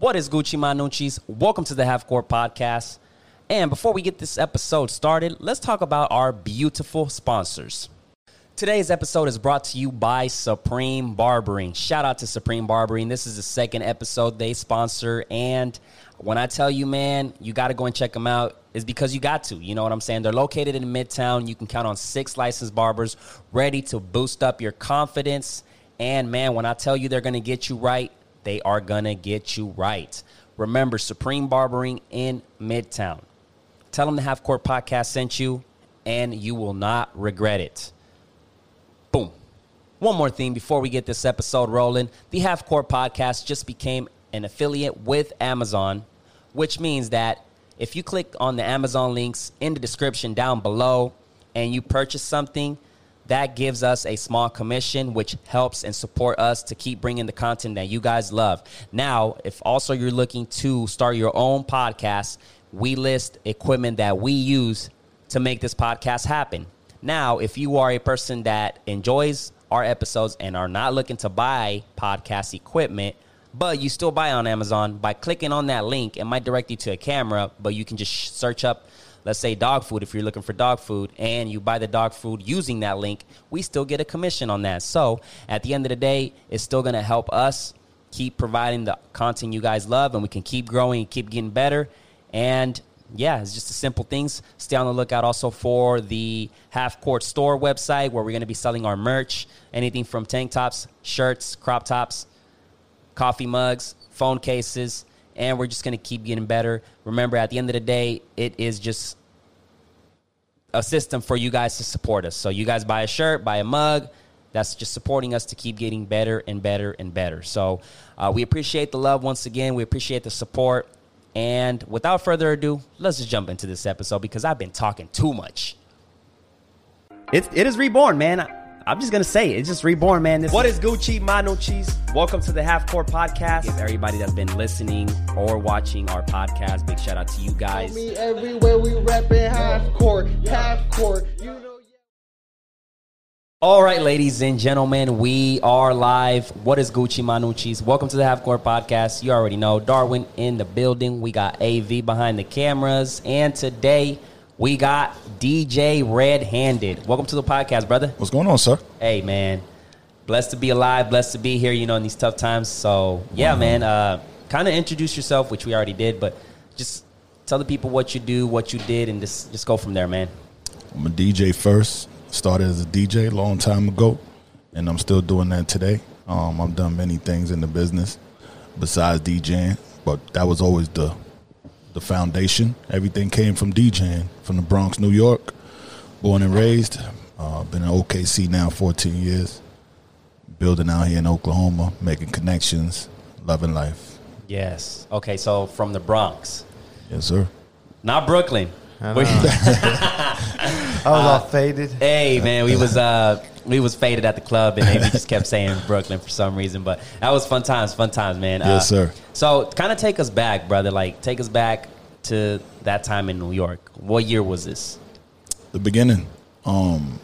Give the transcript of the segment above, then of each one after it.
What is Gucci Manucci's? Welcome to the Half Court Podcast. And before we get this episode started, let's talk about our beautiful sponsors. Today's episode is brought to you by Supreme Barbering. Shout out to Supreme Barbering. This is the second episode they sponsor. And when I tell you, man, you got to go and check them out, it's because you got to. You know what I'm saying? They're located in Midtown. You can count on six licensed barbers ready to boost up your confidence. And man, when I tell you they're going to get you right, they are going to get you right. Remember, Supreme Barbering in Midtown. Tell them the Half Court Podcast sent you, and you will not regret it. Boom. One more thing before we get this episode rolling. The Half Court Podcast just became an affiliate with Amazon, which means that if you click on the Amazon links in the description down below and you purchase something, that gives us a small commission, which helps and support us to keep bringing the content that you guys love. Now, if also you're looking to start your own podcast, we list equipment that we use to make this podcast happen. Now, if you are a person that enjoys our episodes and are not looking to buy podcast equipment, but you still buy on Amazon by clicking on that link, it might direct you to a camera, but you can just search up let's say dog food if you're looking for dog food and you buy the dog food using that link we still get a commission on that so at the end of the day it's still going to help us keep providing the content you guys love and we can keep growing and keep getting better and yeah, it's just the simple things. Stay on the lookout also for the Half Court Store website where we're going to be selling our merch. Anything from tank tops, shirts, crop tops, coffee mugs, phone cases, and we're just going to keep getting better. Remember, at the end of the day, it is just a system for you guys to support us. So you guys buy a shirt, buy a mug. That's just supporting us to keep getting better and better and better. So uh, we appreciate the love once again. We appreciate the support. And without further ado, let's just jump into this episode because I've been talking too much. It, it is reborn, man. I'm just gonna say it. It's just reborn, man. This what is Gucci Manucci's? Welcome to the Half Court Podcast. Give everybody that's been listening or watching our podcast, big shout out to you guys. Me everywhere we reppin' half court, half court. You know. All right, ladies and gentlemen, we are live. What is Gucci Manucci's? Welcome to the Half Court Podcast. You already know Darwin in the building. We got AV behind the cameras, and today we got DJ Red Handed. Welcome to the podcast, brother. What's going on, sir? Hey, man. Blessed to be alive, blessed to be here, you know, in these tough times. So, yeah, Wow. man, uh, kind of introduce yourself, which we already did, but just tell the people what you do, what you did, and just, just go from there, man. I'm a DJ first. Started as a DJ a long time ago, and I'm still doing that today. Um, I've done many things in the business besides DJing, but that was always the the foundation. Everything came from DJing from the Bronx, New York. Born and raised. Uh, been in OKC now 14 years. Building out here in Oklahoma, making connections, loving life. Yes. Okay, so from the Bronx, Yes, sir. not Brooklyn. We- I was all faded. hey, man, we was uh, we was faded at the club, and they just kept saying Brooklyn for some reason. But that was fun times, fun times, man. Uh, Yes, sir. So, kind of take us back, brother. Like, take us back to that time in New York. What year was this? the beginning. Um,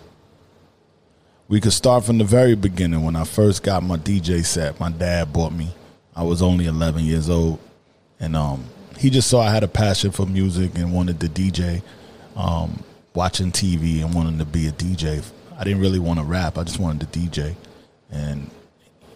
we could start from the very beginning. When I first got my DJ set, my dad bought me. I was only 11 years old, and um, he just saw I had a passion for music and wanted to DJ. Um, watching TV and wanting to be a DJ. I didn't really want to rap. I just wanted to DJ, and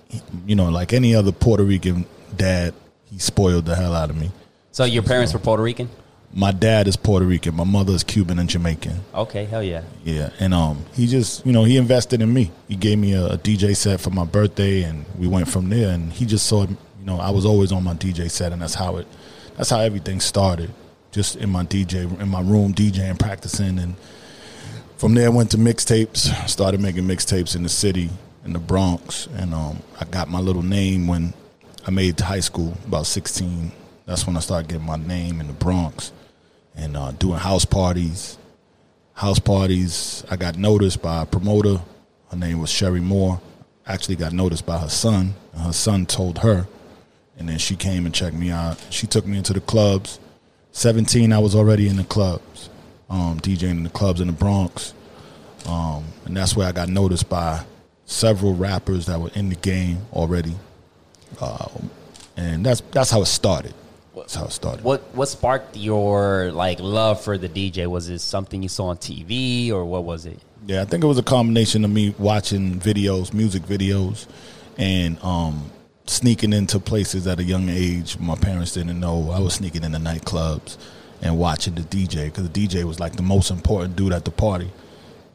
he- you know, like any other Puerto Rican dad, he spoiled the hell out of me. So, your parents were Puerto Rican? My dad is Puerto Rican. My mother is Cuban and Jamaican. Okay, hell yeah. Yeah, and um, he just you know he invested in me. He gave me a, a DJ set for my birthday, and we went from there. And he just saw, you know, I was always on my DJ set, and that's how it, that's how everything started. Just in my DJ in my room, DJing, practicing, and from there I went to mixtapes. Started making mixtapes in the city, in the Bronx, and um, I got my little name when I made high school, about sixteen. That's when I started getting my name in the Bronx, and uh, doing house parties house parties. I got noticed by a promoter. Her name was Sherry Moore. Actually, got noticed by her son. And her son told her, and then she came and checked me out. She took me into the clubs. Seventeen, I was already in the clubs, um, DJing in the clubs in the Bronx, um, and that's where I got noticed by several rappers that were in the game already. Uh, and that's that's how it started. That's how it started. What what sparked your like love for the DJ? Was it something you saw on TV or what was it? Yeah, I think it was a combination of me watching videos, music videos, and um, sneaking into places at a young age. My parents didn't know. I was sneaking into nightclubs and watching the DJ because the DJ was like the most important dude at the party,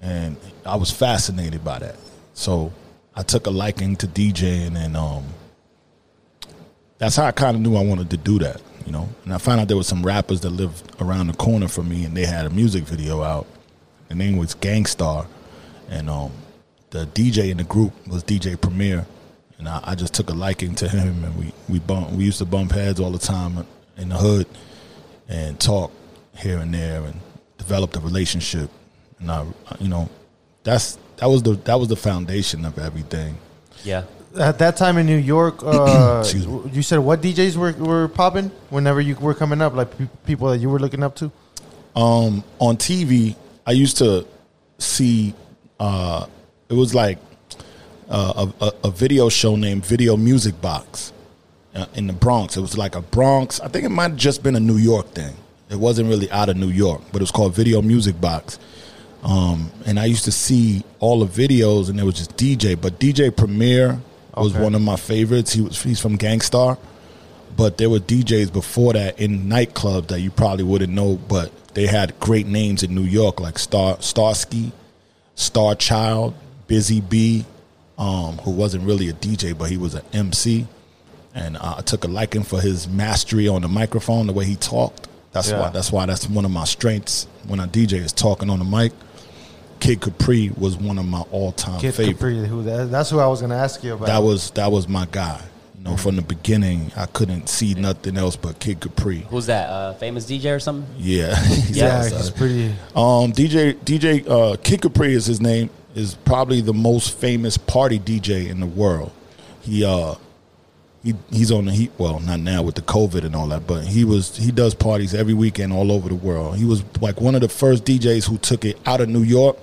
and I was fascinated by that. So I took a liking to DJing, and um, that's how I kind of knew I wanted to do that. You know, and I found out there was some rappers that lived around the corner from me, and they had a music video out. The name was Gang Starr, and um, the DJ in the group was DJ Premier, and I, I just took a liking to him, and we we bump, we used to bump heads all the time in the hood, and talk here and there, and develop the relationship, and I, you know, that's that was the that was the foundation of everything. Yeah. At that time in New York, uh, you said what DJs were were popping whenever you were coming up, like pe- people that you were looking up to. um, on TV, I used to see uh, it was like uh, a, a, a video show named Video Music Box uh, in the Bronx. It was like a Bronx. I think it might have just been a New York thing. It wasn't really out of New York, but it was called Video Music Box. Um, and I used to see all the videos, and it was just DJ. But DJ Premier was Okay. one of my favorites. He was he's from Gang Starr, but there were DJs before that in nightclubs that you probably wouldn't know, but they had great names in New York like Star Starsky, Star Child, Busy Bee, um, who wasn't really a DJ but he was an MC, and uh, I took a liking for his mastery on the microphone, the way he talked. That's Yeah. why. That's why. That's one of my strengths when I DJ is talking on the mic. Kid Capri was one of my all-time Kid favorites Capri, who that, that's who I was gonna ask you about. that was that was my guy. You know, from the beginning, I couldn't see nothing else but Kid Capri. Who's that? Uh, famous DJ or something? Yeah, yeah, Yes, he's pretty. Um, DJ DJ uh, Kid Capri is his name. Is probably the most famous party DJ in the world. He uh he he's on the heat. Well, not now with the COVID and all that, but he was he does parties every weekend all over the world. He was like one of the first DJs who took it out of New York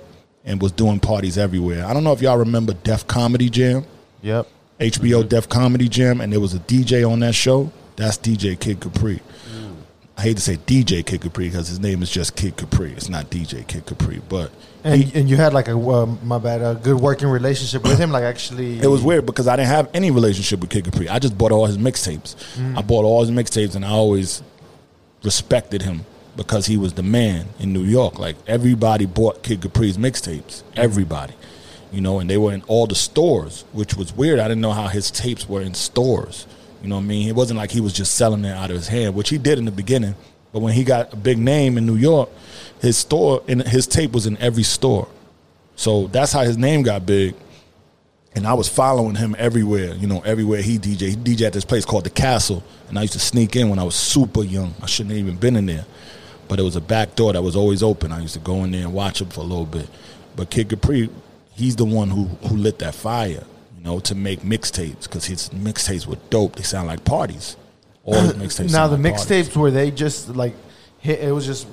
and was doing parties everywhere. I don't know if y'all remember Def Comedy Jam. Yep. HBO mm-hmm. Def Comedy Jam, and there was a DJ on that show. That's DJ Kid Capri. Mm. I hate to say DJ Kid Capri because his name is just Kid Capri. It's not DJ Kid Capri, but And, he- and you had like a uh, my bad a good working relationship with him, like actually. it was weird because I didn't have any relationship with Kid Capri. I just bought all his mixtapes. I bought all his mixtapes, and I always respected him because he was the man in New York. Like everybody bought Kid Capri's mixtapes. Everybody. You know, and they were in all the stores, which was weird. I didn't know how his tapes were in stores. You know what I mean? It wasn't like he was just selling it out of his hand, which he did in the beginning. But when he got a big name in New York, his store and his tape was in every store. So that's how his name got big. And I was following him everywhere, you know, everywhere he DJ. He DJ at this place called The Castle. And I used to sneak in when I was super young. I shouldn't have even been in there. But it was a back door that was always open. I used to go in there and watch him for a little bit. But Kid Capri, he's the one who, who lit that fire, you know, to make mixtapes because his mixtapes were dope. They sound like parties. All his mixtapes now the like mixtapes were they just like it was just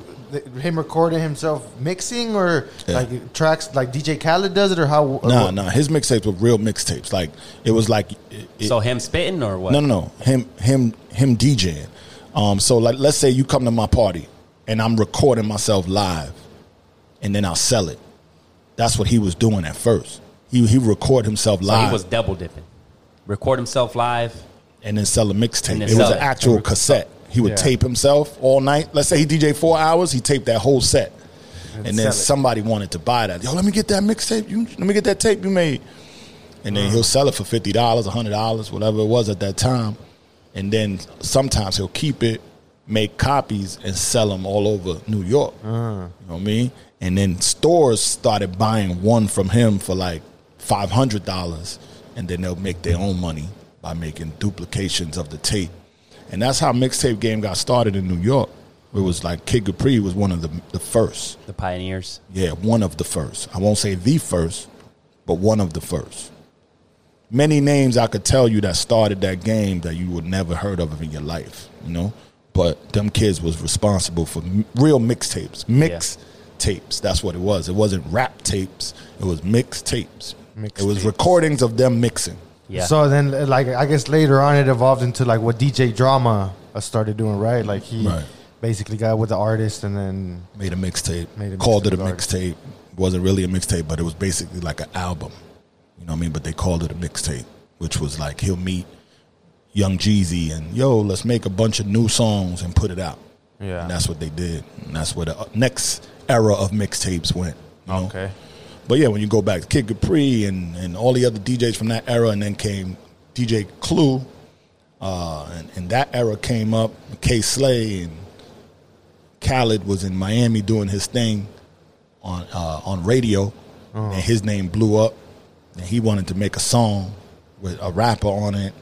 him recording himself mixing or Yeah. like tracks like DJ Khaled does it or how? or Nah, what? nah. His mixtapes were real mixtapes. Like it was like it, it- so him spitting or what? No, no, no. Him, him, him DJing. Um, so like, let's say you come to my party and I'm recording myself live, and then I'll sell it. That's what he was doing at first. He he record himself So live he was double dipping. Record himself live. and then sell a mixtape. It then was sell an it. actual cassette. He would Yeah. tape himself all night. Let's say he DJ four hours. He taped that whole set, and, then sell it. somebody wanted to buy that. Yo, let me get that mixtape. You let me get that tape you made, and then mm. he'll sell it for fifty dollars, hundred dollars, whatever it was at that time. And then sometimes he'll keep it, make copies, and sell them all over New York. Uh. You know what I mean? And then stores started buying one from him for like five hundred dollars, and then they'll make their own money by making duplications of the tape. And that's how mixtape game got started in New York. It was like Kid Capri was one of the the first. The pioneers. Yeah, one of the first. I won't say the first, but one of the first. Many names I could tell you that started that game that you would never heard of in your life, you know. But them kids was responsible for m- real mixtapes, mix tapes. That's what it was. It wasn't rap tapes. It was mix tapes. Mix it was tapes. recordings of them mixing. Yeah. So then, like, I guess later on, it evolved into like what DJ Drama uh, started doing, right? Like he Right. basically got with the artist, and then Made a mixtape. Made a called it a mixtape with artists. mixtape. wasn't really a mixtape, but it was basically like an album. You know what I mean? But they called it a mixtape, which was like he'll meet Young Jeezy and yo, let's make a bunch of new songs and put it out. Yeah. And that's what they did. And that's where the uh, next era of mixtapes went. you know? But yeah, when you go back to Kid Capri and, and all the other DJs from that era, and then came DJ Clue, uh, and, and that era came up. Kay Slay and Khaled was in Miami doing his thing on uh, on radio, and his name blew up. And he wanted to make a song with a rapper on it,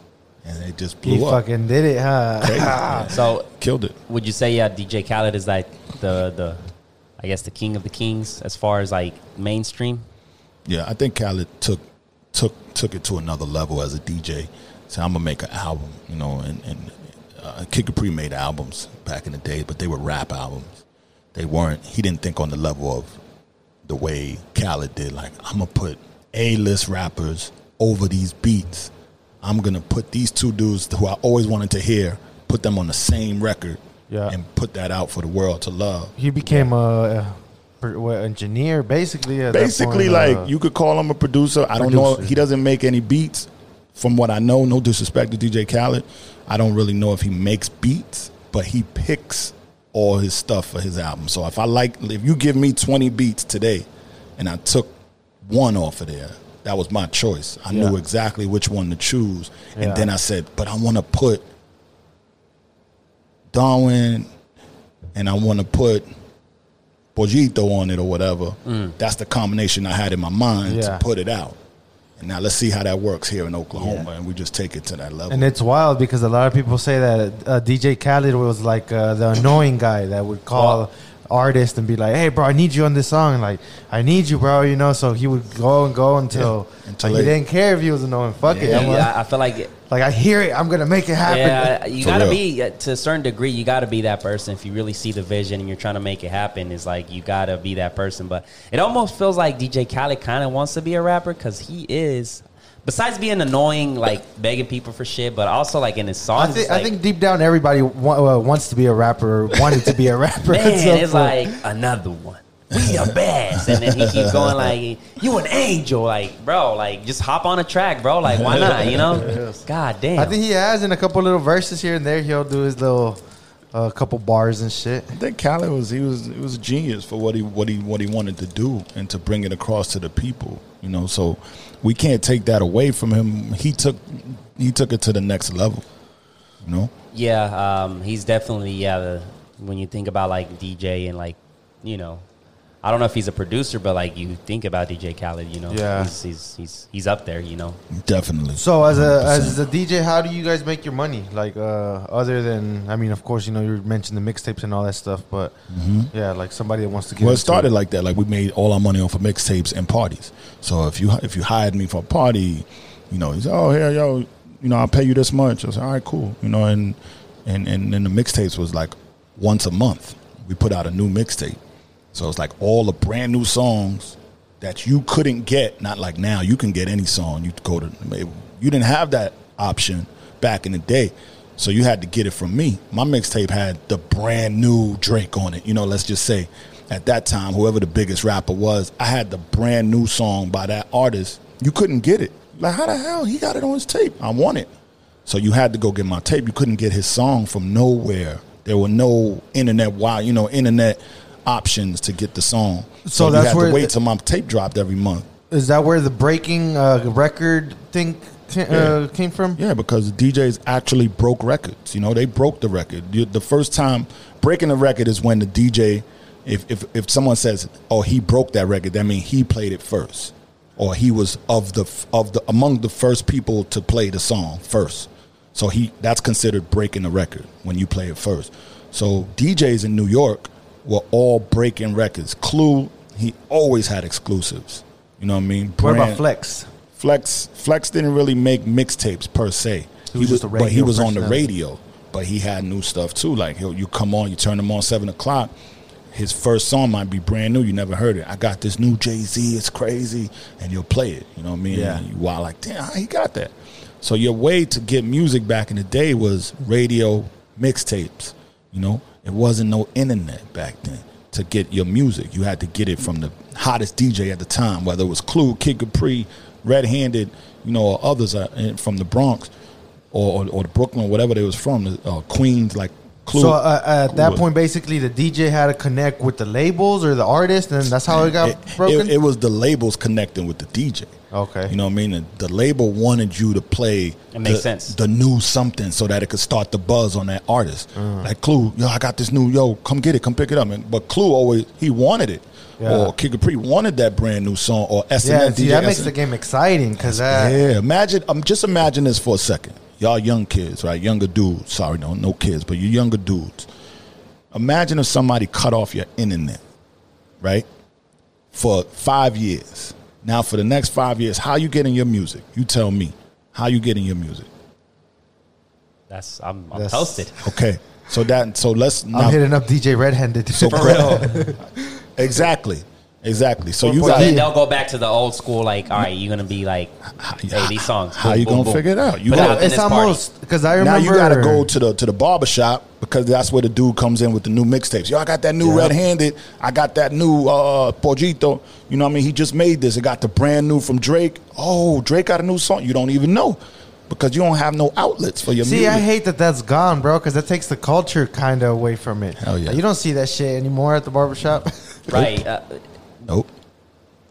and it just he blew up. He fucking did it, huh? Crazy. So Killed it. would you say yeah, DJ Khaled is like the the I guess the king of the kings as far as like mainstream? Yeah, I think Khaled took took took it to another level as a DJ. So I'm gonna make an album, you know, and, and uh, Kid Capri made albums back in the day, but they were rap albums. They weren't. He didn't think on the level of the way Khaled did. Like I'm gonna put A-list rappers over these beats. I'm gonna put these two dudes who I always wanted to hear, put them on the same record, Yeah. and put that out for the world to love. He became a, a what, engineer, basically. Basically point, like uh, you could call him a producer. I don't know. He doesn't make any beats, from what I know. No disrespect to DJ Khaled. I don't really know if he makes beats, but he picks all his stuff for his album. So if I like, if you give me twenty beats today, and I took one off of there, that was my choice. I Yeah. knew exactly which one to choose, Yeah. and then I said, but I want to put Darwin, and I want to put. Bojito on it or whatever. That's the combination I had in my mind Mm. Yeah. to put it out. And now let's see how that works here in Oklahoma, and we just take it to that level. And it's wild because a lot of people say that uh, DJ Khaled was like uh, the annoying guy that would call Well- artists and be like, "Hey, bro, I need you on this song. Like, I need you, bro." You know, so he would go and go until, Yeah, until like, he didn't care if he was annoying. Fuck it. Yeah, like, I feel like it, like, I hear it. I'm gonna make it happen. Yeah, you For gotta real. be uh, to a certain degree. You gotta be that person if you really see the vision and you're trying to make it happen. Is like you gotta be that person. But it almost feels like DJ Khaled kind of wants to be a rapper because he is. Besides being annoying, like begging people for shit, but also like in his I songs, think, it's I think deep down everybody wa- uh, wants to be a rapper, wanted to be a rapper. man, some it's point. like another one. We the best, and then he keeps going like, "You an angel, like bro, like just hop on a track, bro, like why not, you know? God damn, I think he has in a couple little verses here and there. He'll do his little uh, couple bars and shit. I think Khaled was he was he was a genius for what he what he what he wanted to do and to bring it across to the people. You know, so we can't take that away from him. He took he took it to the next level. You know, Yeah, um, he's definitely yeah. The, when you think about like DJ and like, you know, I don't know if he's a producer, but like you think about DJ Khaled, you know, Yeah. he's he's he's, he's up there, you know. definitely. So as a 100%. as a DJ, how do you guys make your money? Like uh, other than I mean, of course, you know you mentioned the mixtapes and all that stuff, but yeah, like somebody that wants to get. Well, it into started like that. Like we made all our money off of mixtapes and parties. So if you if you hired me for a party, you know, he's oh here yo, you know, I'll pay you this much. I was all right, cool. You know, and and and then the mixtapes was like once a month. We put out a new mixtape. So it's like all the brand new songs that you couldn't get. Not like now, you can get any song. You go to you didn't have that option back in the day. So you had to get it from me. My mixtape had the brand new Drake on it. You know, let's just say at that time, whoever the biggest rapper was, I had the brand new song by that artist. You couldn't get it. Like, how the hell he got it on his tape? I want it. So you had to go get my tape. You couldn't get his song from nowhere. There were no internet, Why you know, internet options to get the song. So you that's had where to wait the- till my tape dropped every month. Is that where the breaking uh, record thing ca- uh, came from? Yeah, because DJs actually broke records. You know, they broke the record. The first time breaking the record is when the DJ, if if if someone says, "Oh, he broke that record," that means he played it first, or he was of the of the among the first people to play the song first. So he that's considered breaking the record when you play it first. So DJs in New York were all breaking records. Clue, he always had exclusives. You know what I mean? What about Flex? Flex Flex didn't really make mixtapes per se. He was just a but he was on the radio. But he had new stuff too. Like he'll, you come on, you turn him on seven o'clock. His first song might be brand new. You never heard it. I got this new Jay Z. It's crazy, and you'll play it. You know what I mean? Yeah. And you wow, like damn, how he got that. So your way to get music back in the day was radio mixtapes. You know, it wasn't no internet back then to get your music. You had to get it from the hottest DJ at the time, whether it was Clue, Kid Capri, Red Handed, you know, or others uh, from the Bronx or, or, or Brooklyn, whatever they was from, uh, Queens, like Clue. So uh, at that Clue. point, basically, the DJ had to connect with the labels or the artist, and that's how it got it, broken. it- it was the labels connecting with the DJ. Okay. You know what I mean? The, the label wanted you to play It makes the, sense. the new something so that it could start the buzz on that artist. Uh-huh. Like Clue, yo, I got this new, yo, come get it, come pick it up. And, but Clue always, he wanted it. Yeah. Or Kid Capri wanted that brand new song or SNL yeah, see, DJ. that makes the game exciting because that. Yeah, imagine. Um, just imagine this for a second. Y'all young kids, right? Younger dudes. Sorry, no, no kids, but you younger dudes. Imagine if somebody cut off your internet, right? For five years. Now, for the next five years, how you getting your music? You tell me. How you getting your music? That's I'm, I'm That's- toasted. Okay, so that so let's I'm now. hitting up DJ Red Handed. So For real. exactly, exactly. So you got then they'll go back to the old school. Like, all right, you're gonna be like, hey, these songs. how you boom, gonna boom. figure it out? You Put gotta- it's this party. almost because I remember Now you got to go to the to the barber shop because that's where the dude comes in with the new mixtapes. Yo, I got that new Yep. red handed. I got that new uh Pojito. You know what I mean? He just made this. It got the brand new from Drake. Oh, Drake got a new song. You don't even know because you don't have no outlets for your See, music. I hate that that's gone, bro, because that takes the culture kind of away from it. Hell yeah. You don't see that shit anymore at the barbershop. Right. Uh, nope.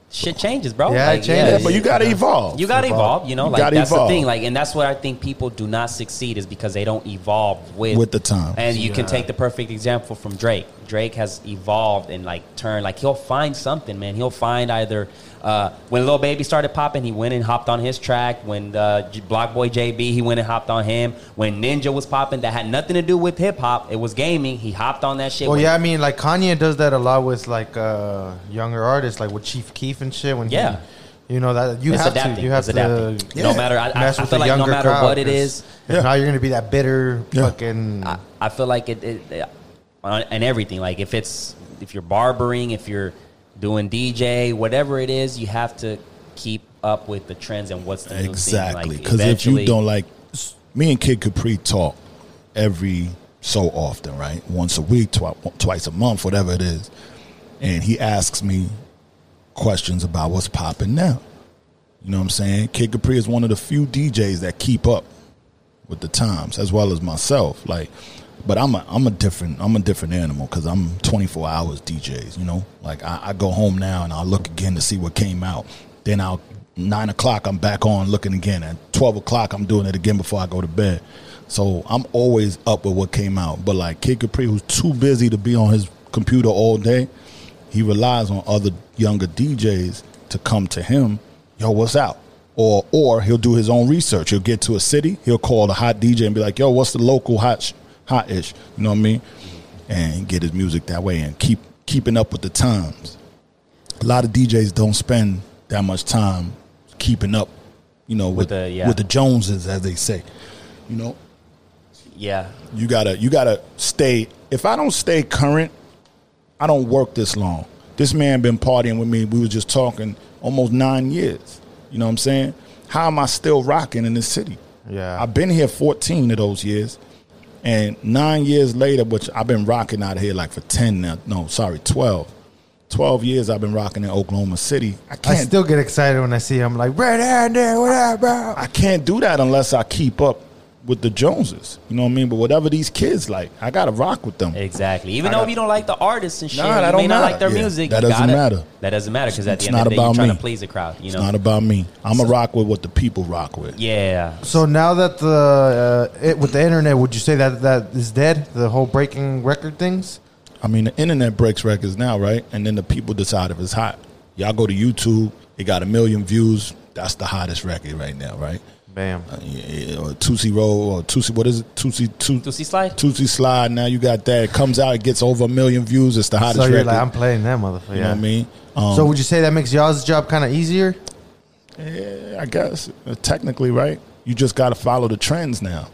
shit changes, bro. Yeah, it changes. Yeah, but you got to evolve. You gotta evolve, you know, You like gotta that's evolve. the thing. Like, and that's what I think people do not succeed is because they don't evolve with With the time. And you can take the perfect example from Drake. Drake has evolved and like turned like he'll find something, man. He'll find either uh, when Lil Baby started popping, he went and hopped on his track. When uh, J- Block Boy JB, he went and hopped on him. When Ninja was popping, that had nothing to do with hip hop. It was gaming. He hopped on that shit. well, When- yeah, I mean, like Kanye does that a lot with like uh, younger artists, like with Chief Keef and shit. When he- Yeah. you know that you it's have adapting. to, you have it's adapting. to No matter, I, I, I mess with feel the like no younger matter crowd, what it is, Yeah. Now you're gonna be that bitter Yeah. fucking. I, I feel like it, it, it on- and everything. Like if it's if you're barbering, if you're doing DJ, whatever it is, you have to keep up with the trends and what's the. Exactly. Like, Because if you don't like, me and Kid Capri talk every so often, right? Once a week, twi- twice a month, whatever it is. And he asks me questions about what's popping now. You know what I'm saying? Kid Capri is one of the few DJs that keep up with the times, as well as myself. Like, but I'm a I'm a different I'm a different animal because I'm 24 hours DJs. You know, like I, I go home now and I'll look again to see what came out. Then I'll nine o'clock I'm back on looking again. At 12 o'clock I'm doing it again before I go to bed. So I'm always up with what came out. But like Kid Capri, who's too busy to be on his computer all day, he relies on other younger DJs to come to him. Yo, what's out? Or or he'll do his own research. He'll get to a city. He'll call the hot DJ and be like, "Yo, what's the local hot hot ish?" You know what I mean? And get his music that way and keep keeping up with the times. A lot of DJs don't spend that much time keeping up, you know, with, the- yeah. with the Joneses, as they say. You know, yeah, you gotta you gotta stay. If I don't stay current, I don't work this long. This man been partying with me. We was just talking almost nine years. You know what I'm saying? How am I still rocking in this city? Yeah. I've been here 14 of those years, and nine years later, which I've been rocking out here like for 10 now. No, sorry, 12. 12 years I've been rocking in Oklahoma City. I I can't still get excited when I see him like red handed, what up, bro? I can't do that unless I keep up with the Joneses. You know what I mean? But whatever these kids like, I gotta rock with them. exactly. Even I though got- if you don't like the artists and shit, Nah, you that may don't not matter. like their Yeah, music. that doesn't gotta- matter. That doesn't matter because at the end not of the day, you're about trying me. to please the crowd. You It's know? not about me. I'm a rock with what the people rock with. yeah. So now that the uh, it, with the internet, would you say that that is dead? The whole breaking record things. I mean, the internet breaks records now, right? And then the people decide if it's hot. Y'all go to YouTube, it got a million views. That's the hottest record right now, right? Bam. Uh, yeah, yeah, or Tootsie Roll or Tootsie, what is it? Tootsie, Tootsie, Tootsie Slide? Tootsie Slide. Now you got that. It comes out, it gets over a million views. It's the hottest So you're record. like, I'm playing that motherfucker. you know what I mean? Um, So would you say that makes y'all's job kind of easier? Yeah, I guess uh, technically, right? You just got to follow the trends now.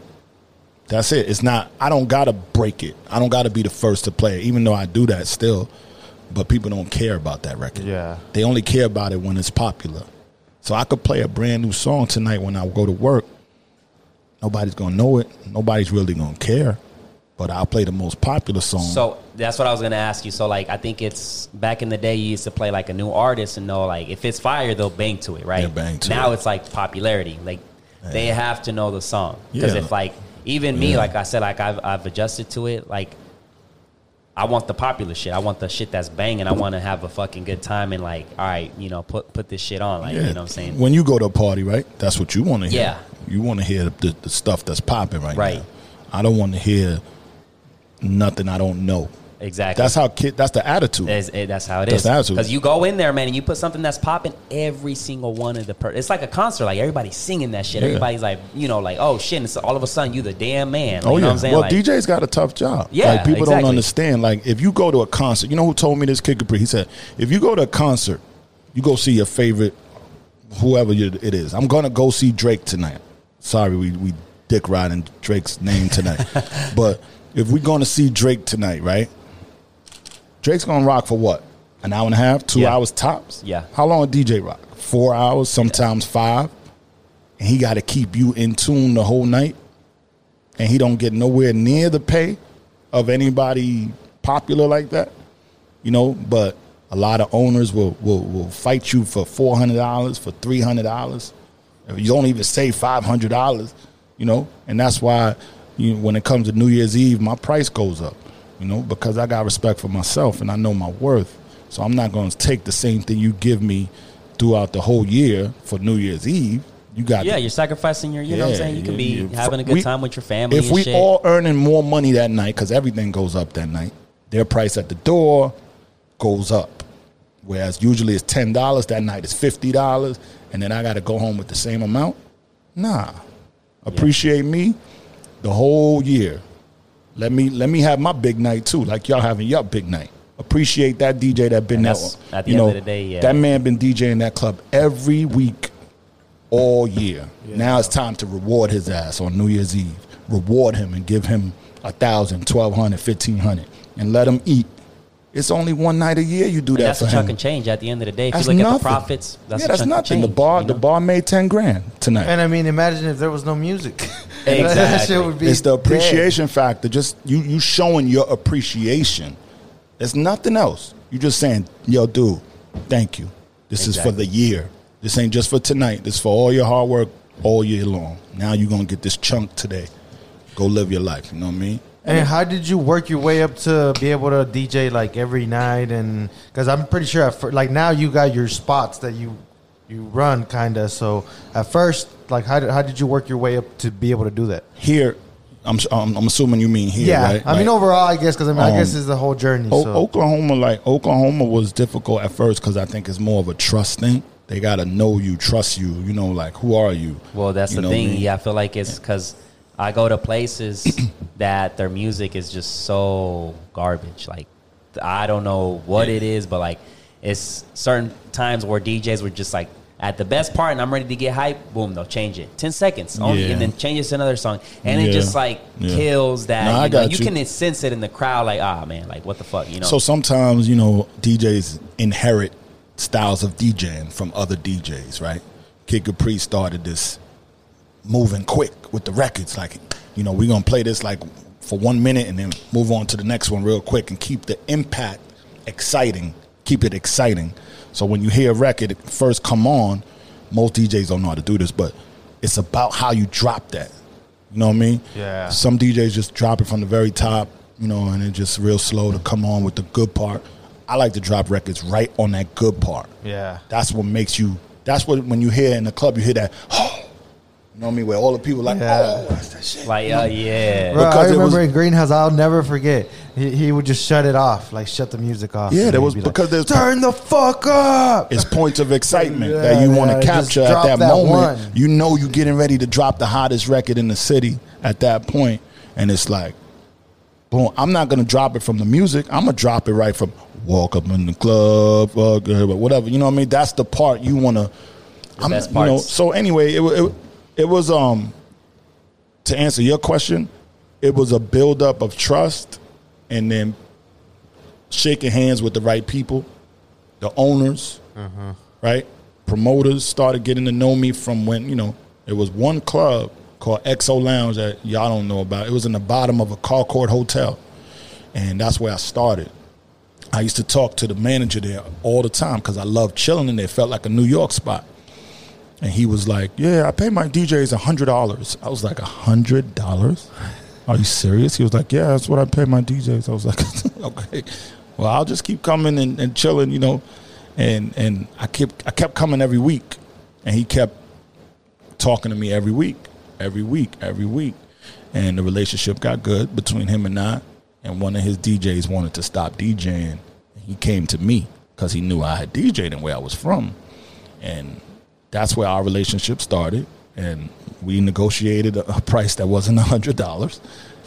That's it. It's not. I don't gotta break it. I don't gotta be the first to play it, even though I do that still. But people don't care about that record. Yeah. they only care about it when it's popular. So I could play a brand new song tonight when I go to work, nobody's gonna know it. Nobody's really gonna care. But I'll play the most popular song. So that's what I was gonna ask you. So like, I think it's back in the day you used to play like a new artist and know like if it's fire they'll bang to it, right? Yeah, bang to now it. it's like popularity. Like they have to know the song because Yeah. if like even me, Yeah. like I said, like I've I've adjusted to it. Like I want the popular shit. I want the shit that's banging. I want to have a fucking good time and like, all right, you know, put put this shit on. Like, Yeah. you know what I'm saying? When you go to a party, right? That's what you want to hear. Yeah. You want to hear the, the stuff that's popping right, Right. now. I don't want to hear nothing I don't know. Exactly. That's how kid. That's the attitude. It- that's how it That's is. the attitude. Because you go in there, man, and you put something that's popping. Every single one of the per- it's like a concert. Like everybody's singing that shit. Yeah. Everybody's like, you know, like oh shit. And it's all of a sudden you the damn man. Like, Oh you know yeah. what I'm saying? well, Like, DJ's got a tough job. Yeah, like people exactly. don't understand. Like if you go to a concert, you know who told me this Kid Capri? He said, if you go to a concert, you go see your favorite, whoever you- it is. I'm gonna go see Drake tonight. Sorry, we we dick riding Drake's name tonight, but if we're gonna see Drake tonight, right? Drake's gonna rock for what? An hour and a half, two Yeah. hours tops. Yeah. How long a DJ rock? Four hours, sometimes five. And he got to keep you in tune the whole night and he don't get nowhere near the pay of anybody popular like that, you know. But a lot of owners will will, will fight you for four hundred dollars, for three hundred dollars. You don't even say five hundred dollars, you know. And that's why, you when it comes to New Year's Eve, my price goes up, you know, because I got respect for myself and I know my worth. So I'm not going to take the same thing you give me throughout the whole year for New Year's Eve. You got yeah, you're sacrificing your. You know what I'm saying? You can be yeah, yeah. having a good We- time with your family. if we shit. all earning more money that night because everything goes up that night their price at the door goes up whereas usually it's $10 that night it's $50 and then i got to go home with the same amount nah appreciate me the whole year let me let me have my big night too like y'all having your big night appreciate that dj that been there at the you end know of the day, yeah. that man been djing that club every week all year. Now it's time to reward his ass on New Year's Eve. Reward him and give him a thousand, twelve hundred, fifteen hundred, and let him eat. It's only one night a year you do And that that's for a chunk him. and change at the end of the day. If That's you look at nothing. the profits, that's yeah, a that's chunk nothing. Of the bar, you the bar made ten grand tonight. And I mean, imagine if there was no music. that Exactly. shit would be it's the dead. appreciation factor. Just you, you showing your appreciation. It's nothing else. You just saying, "Yo, dude, thank you. This is for the year. This ain't just for tonight. This is for all your hard work all year long. Now you're gonna get this chunk today. Go live your life. You know what I mean? And how did you work your way up to be able to DJ like every night? And because I'm pretty sure, at fir- like now you got your spots that you you run kind of. So at first, like how did, how did you work your way up to be able to do that? Here, I'm I'm, I'm assuming you mean here, yeah, right? I mean Like, overall, I guess because I mean I Um, guess it's the whole journey. O- so Oklahoma, like Oklahoma, was difficult at first because I think it's more of a trust thing. They gotta know you, trust you. You know, like who are you? Well, that's You the know what I thing. mean? Yeah, I feel like it's because I go to places that their music is just so garbage. Like I don't know what it is, but like it's certain times where DJs were just like at the best part, and I'm ready to get hype. Boom, they'll change it. Ten seconds, only, Yeah. and then change it to another song, and it just like Yeah. kills that. No, you, know, you you. can sense it in the crowd. Like ah man, like what the fuck, you know? So sometimes, you know, DJs inherit styles of DJing from other DJs, right? Kid Capri started this moving quick with the records. Like, you know, we're to play this like for one minute and then move on to the next one real quick and keep the impact exciting, keep it exciting. So when you hear a record first come on, most DJs don't know how to do this, but it's about how you drop that. You know what I mean? Yeah. Some DJs just drop it from the very top, you know, and it's just real slow to come on with the good part. I like to drop records right on that good part. yeah, That's what makes you. That's what when you hear in the club, you hear that. Oh, you know what I mean? Where all the people like, Yeah. oh, that's that shit. like uh, yeah, Bro, I Because it remember was- in Greenhouse, I'll never forget. He, he would just shut it off, like shut the music off. Yeah, And there was- be like, because there's- turn the fuck up. It's points of excitement Yeah, that you want to just capture at that, that moment. one. You know you're getting ready to drop the hottest record in the city at that point, and it's like, boom. I'm not gonna drop it from the music. I'm gonna drop it right from walk up in the club, uh, whatever. You know what I mean? That's the part you want to. I'm, best you know. parts. So anyway, it, wa- it it was um to answer your question, it was a buildup of trust, and then shaking hands with the right people, the owners, right? Promoters started getting to know me from when, you know, it was one club called XO Lounge that y'all don't know about. It was in the bottom of a Carcourt hotel, and that's where I started. I used to talk to the manager there all the time because I loved chilling in there. It felt like a New York spot. And he was like, "Yeah, I pay my DJs a hundred dollars." I was like, "A hundred dollars? Are you serious?" He was like, "Yeah, that's what I pay my DJs." I was like, "Okay, well, I'll just keep coming and, and chilling, you know." And and I kept I kept coming every week, and he kept talking to me every week, every week, every week, and the relationship got good between him and I. And one of his DJs wanted to stop DJing. He came to me because he knew I had DJed and where I was from, and that's where our relationship started. And we negotiated a, price that wasn't a hundred dollars,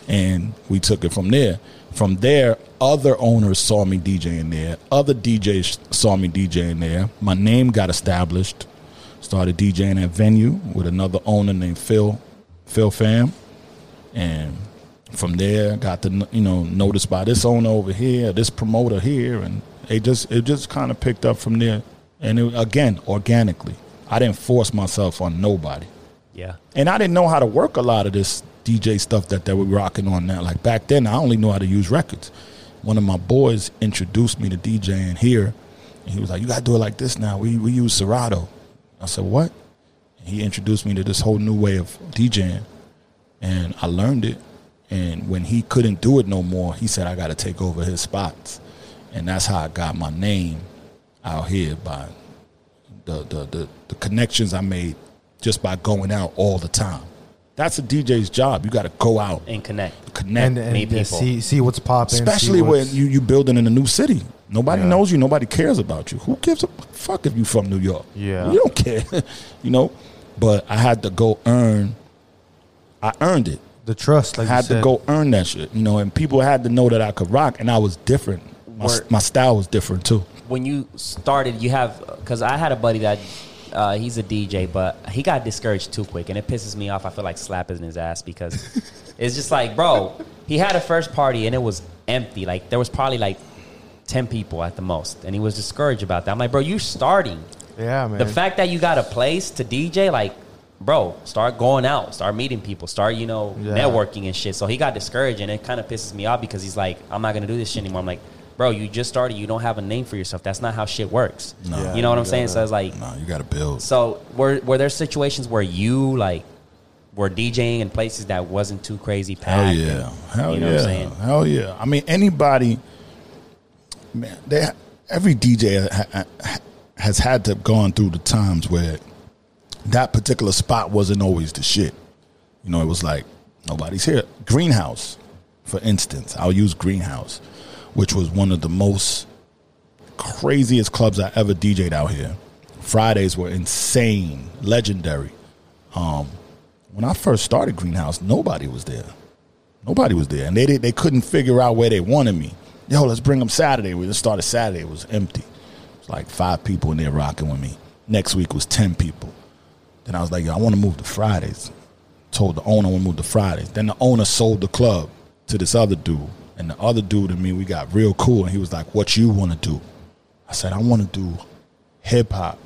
and we took it from there. From there, other owners saw me DJing there. Other DJs saw me DJing there. My name got established. Started DJing at venue with another owner named Phil, Phil Pham, and from there got to you know noticed by this owner over here, this promoter here, and it just it just kind of picked up from there. And it, again, organically, I didn't force myself on nobody. Yeah. And I didn't know how to work a lot of this DJ stuff that they were rocking on now. Like back then, I only knew how to use records. One of my boys introduced me to DJing here. And he was like, You got to do it like this now. We, we use Serato. I said, What? And he introduced me to this whole new way of DJing. And I learned it. And when he couldn't do it no more, he said, I got to take over his spots. And that's how I got my name out here by the, the, the, the connections I made just by going out all the time. That's a DJ's job. You got to go out, And connect. connect, and, and meet people. see see what's popping. especially see when what's- you you building in a new city. Nobody Yeah. knows you. Nobody cares about you. Who gives a fuck if you from New York? Yeah. you don't care, you know. But I had to go earn. I earned it. the trust. Like I had you to go earn that shit, you know. And people had to know that I could rock, and I was different. My, Word. my style was different too. when you started, you have because I had a buddy that uh, he's a DJ, but he got discouraged too quick, and it pisses me off. I feel like slapping his ass because it's just like, bro, he had a first party and it was empty. Like there was probably like ten people at the most, and he was discouraged about that. I'm like, bro, you starting. Yeah, man. The fact that you got a place to DJ, like, bro, start going out, start meeting people, start, you know, Yeah. networking and shit. So he got discouraged, and it kind of pisses me off because he's like, I'm not gonna do this shit anymore. I'm like, bro, you just started, you don't have a name for yourself. That's not how shit works. No. Yeah, you know what you I'm saying? So it's like, No, you got to build. so were were there situations where you like were DJing in places that wasn't too crazy packed? Hell yeah. and- Hell you know yeah. what I'm saying? Hell yeah. I mean, anybody, man, they, every DJ ha, ha, has had to have gone through the times where that particular spot wasn't always the shit. You know, it was like, nobody's here. Greenhouse, for instance, I'll use Greenhouse, which was one of the most craziest clubs I ever DJ'd out here. Fridays were insane, legendary. Um, when I first started Greenhouse, nobody was there. Nobody was there, and they they couldn't figure out where they wanted me. Yo, let's bring them Saturday. We just started Saturday. It was empty. It was like five people in there rocking with me. Next week was ten people. Then I was like, Yo, I want to move to Fridays. Told the owner I want to move to Fridays. Then the owner sold the club to this other dude, and the other dude and me, we got real cool. And he was like, "What you want to do?" I said, "I want to do hip hop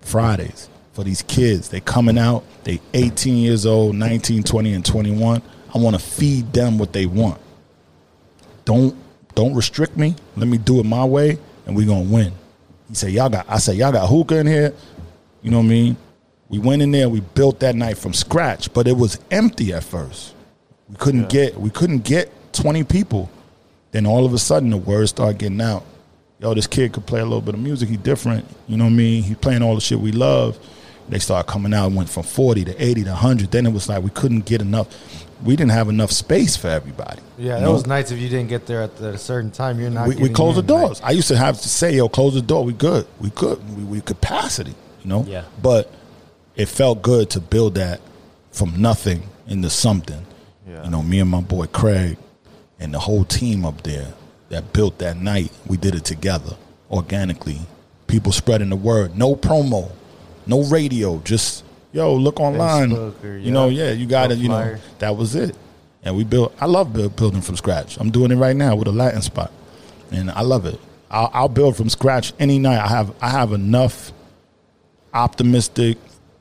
Fridays for these kids. They coming out, they 18 years old, 19, 20, and 21. I want to feed them what they want. Don't don't restrict me. Let me do it my way, and we gonna win. He said, Y'all got I said, Y'all got hookah in here. You know what I mean? We went in there, we built that night from scratch, but it was empty at first. We couldn't get we couldn't get 20 people. Then all of a sudden the word start getting out. Yo, this kid could play a little bit of music. He different. You know what I mean? He playing all the shit we love. They started coming out went from 40 to 80 to 100. Then it was like we couldn't get enough. We didn't have enough space for everybody. Yeah, You that know? was nights if you didn't get there at, at a certain time. You're not. we, we closed the in, like- doors. I used to have to say, "Yo, close the door. We good. We good. We, we capacity." You know. Yeah. But it felt good to build that from nothing into something. Yeah. You know, me and my boy Craig and the whole team up there that built that night. We did it together organically. People spreading the word. No promo, no radio. Just yo, look online. Or, You know, yeah, you got no You know, that was it. And we built. I love build, building from scratch. I'm doing it right now with a Latin spot, and I love it. I'll, I'll build from scratch any night. I have I have enough optimistic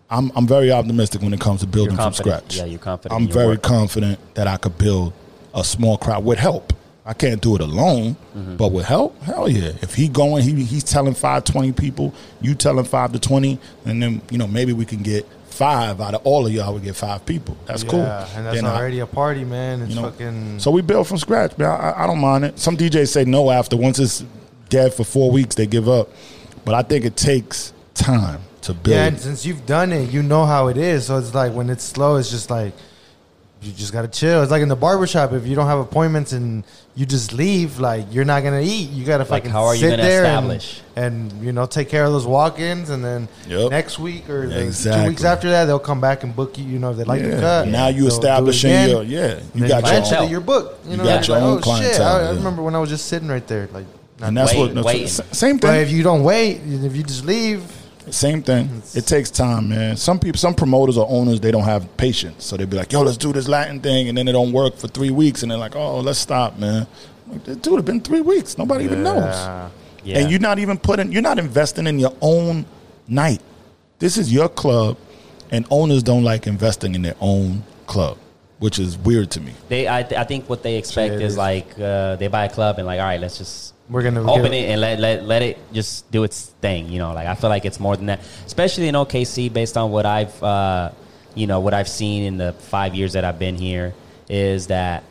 I'm I'm very optimistic when it comes to building from scratch. Yeah, you're confident I'm very work. confident that I could build a small crowd with help. I can't do it alone, Mm-hmm. but with help, hell yeah. If he going, he he's telling five twenty people, you telling five to twenty, and then you know maybe we can get five out of all of y'all. We get five people. That's cool. Yeah, and that's Then already a party, man. It's you know, fucking. so we build from scratch, man. I, I don't mind it. Some DJs say no after once it's dead for four weeks, they give up. But I think it takes time to build. yeah, and since you've done it, you know how it is. So it's like when it's slow, it's just like you just gotta chill. It's like in the barbershop, if you don't have appointments and you just leave, like you're not gonna eat. You gotta Like, fucking how are you sit gonna there establish? And, and you know take care of those walk-ins, and then Yep. next week or the two weeks after that, they'll come back and book you. You know if they like the cut. Now you they'll do it establishing your yeah. You got your own, eventually you're. You, You know, got your like, own oh clientele, I, I yeah. remember when I was just sitting right there, like. and that's Wait- what that's waiting. what- same But if you don't wait, if you just leave, Same thing. It takes time, man. Some people, some promoters or owners, they don't have patience, so they'd be like, "Yo, let's do this Latin thing," and then it don't work for three weeks, and they're like, "Oh, let's stop, man." Like, Dude, it's been three weeks. Nobody even knows. Yeah. Yeah. And you're not even putting, you're not investing in your own night. This is your club, and owners don't like investing in their own club, which is weird to me. They, I, I think what they expect Shit, it is is. like uh, they buy a club and like, all right, let's just We're gonna open give- it and let, let let it just do its thing. You know, like I feel like it's more than that, especially in OKC, based on what I've uh, you know what I've seen in the five years that I've been here, is that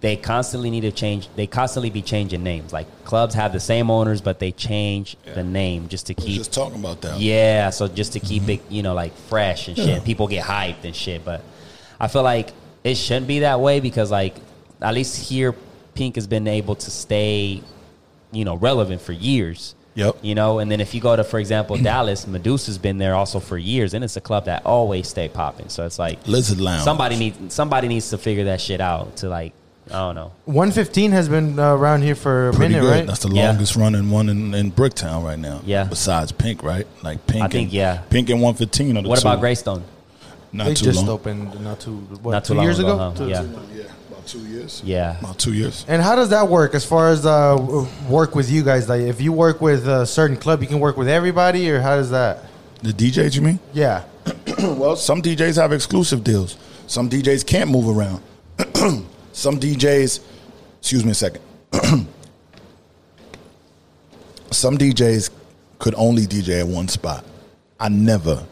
they constantly need to change. They constantly be changing names. Like clubs have the same owners, but they change the name just to keep just talking about that. yeah, so just to keep it, you know, like fresh and shit. Yeah. People get hyped and shit, but I feel like it shouldn't be that way because, like, at least here, Pink has been able to stay, you know, relevant for years. Yep. You know, and then if you go to, for example, Dallas, Medusa's been there also for years, and it's a club that always stay popping. So it's like Lizard Lounge. somebody needs somebody needs to figure that shit out to like I don't know. 115 has been uh, around here for a Pretty minute, good. right? That's the Yeah. longest running one in, in Bricktown right now. Yeah. Besides Pink, right? Like Pink. I think, and, yeah. Pink and one fifteen are the What two. about Greystone? Not they too just long. opened not too what, Not too two long years ago, ago. huh? Two- Yeah. Yeah, about two years. Yeah. About two years. And how does that work as far as uh, work with you guys? Like, if you work with a certain club, you can work with everybody, or how does that? The DJs, you mean? Yeah, Well, some DJs have exclusive deals. Some DJs can't move around. some DJs, excuse me a second. some DJs could only DJ at one spot. I never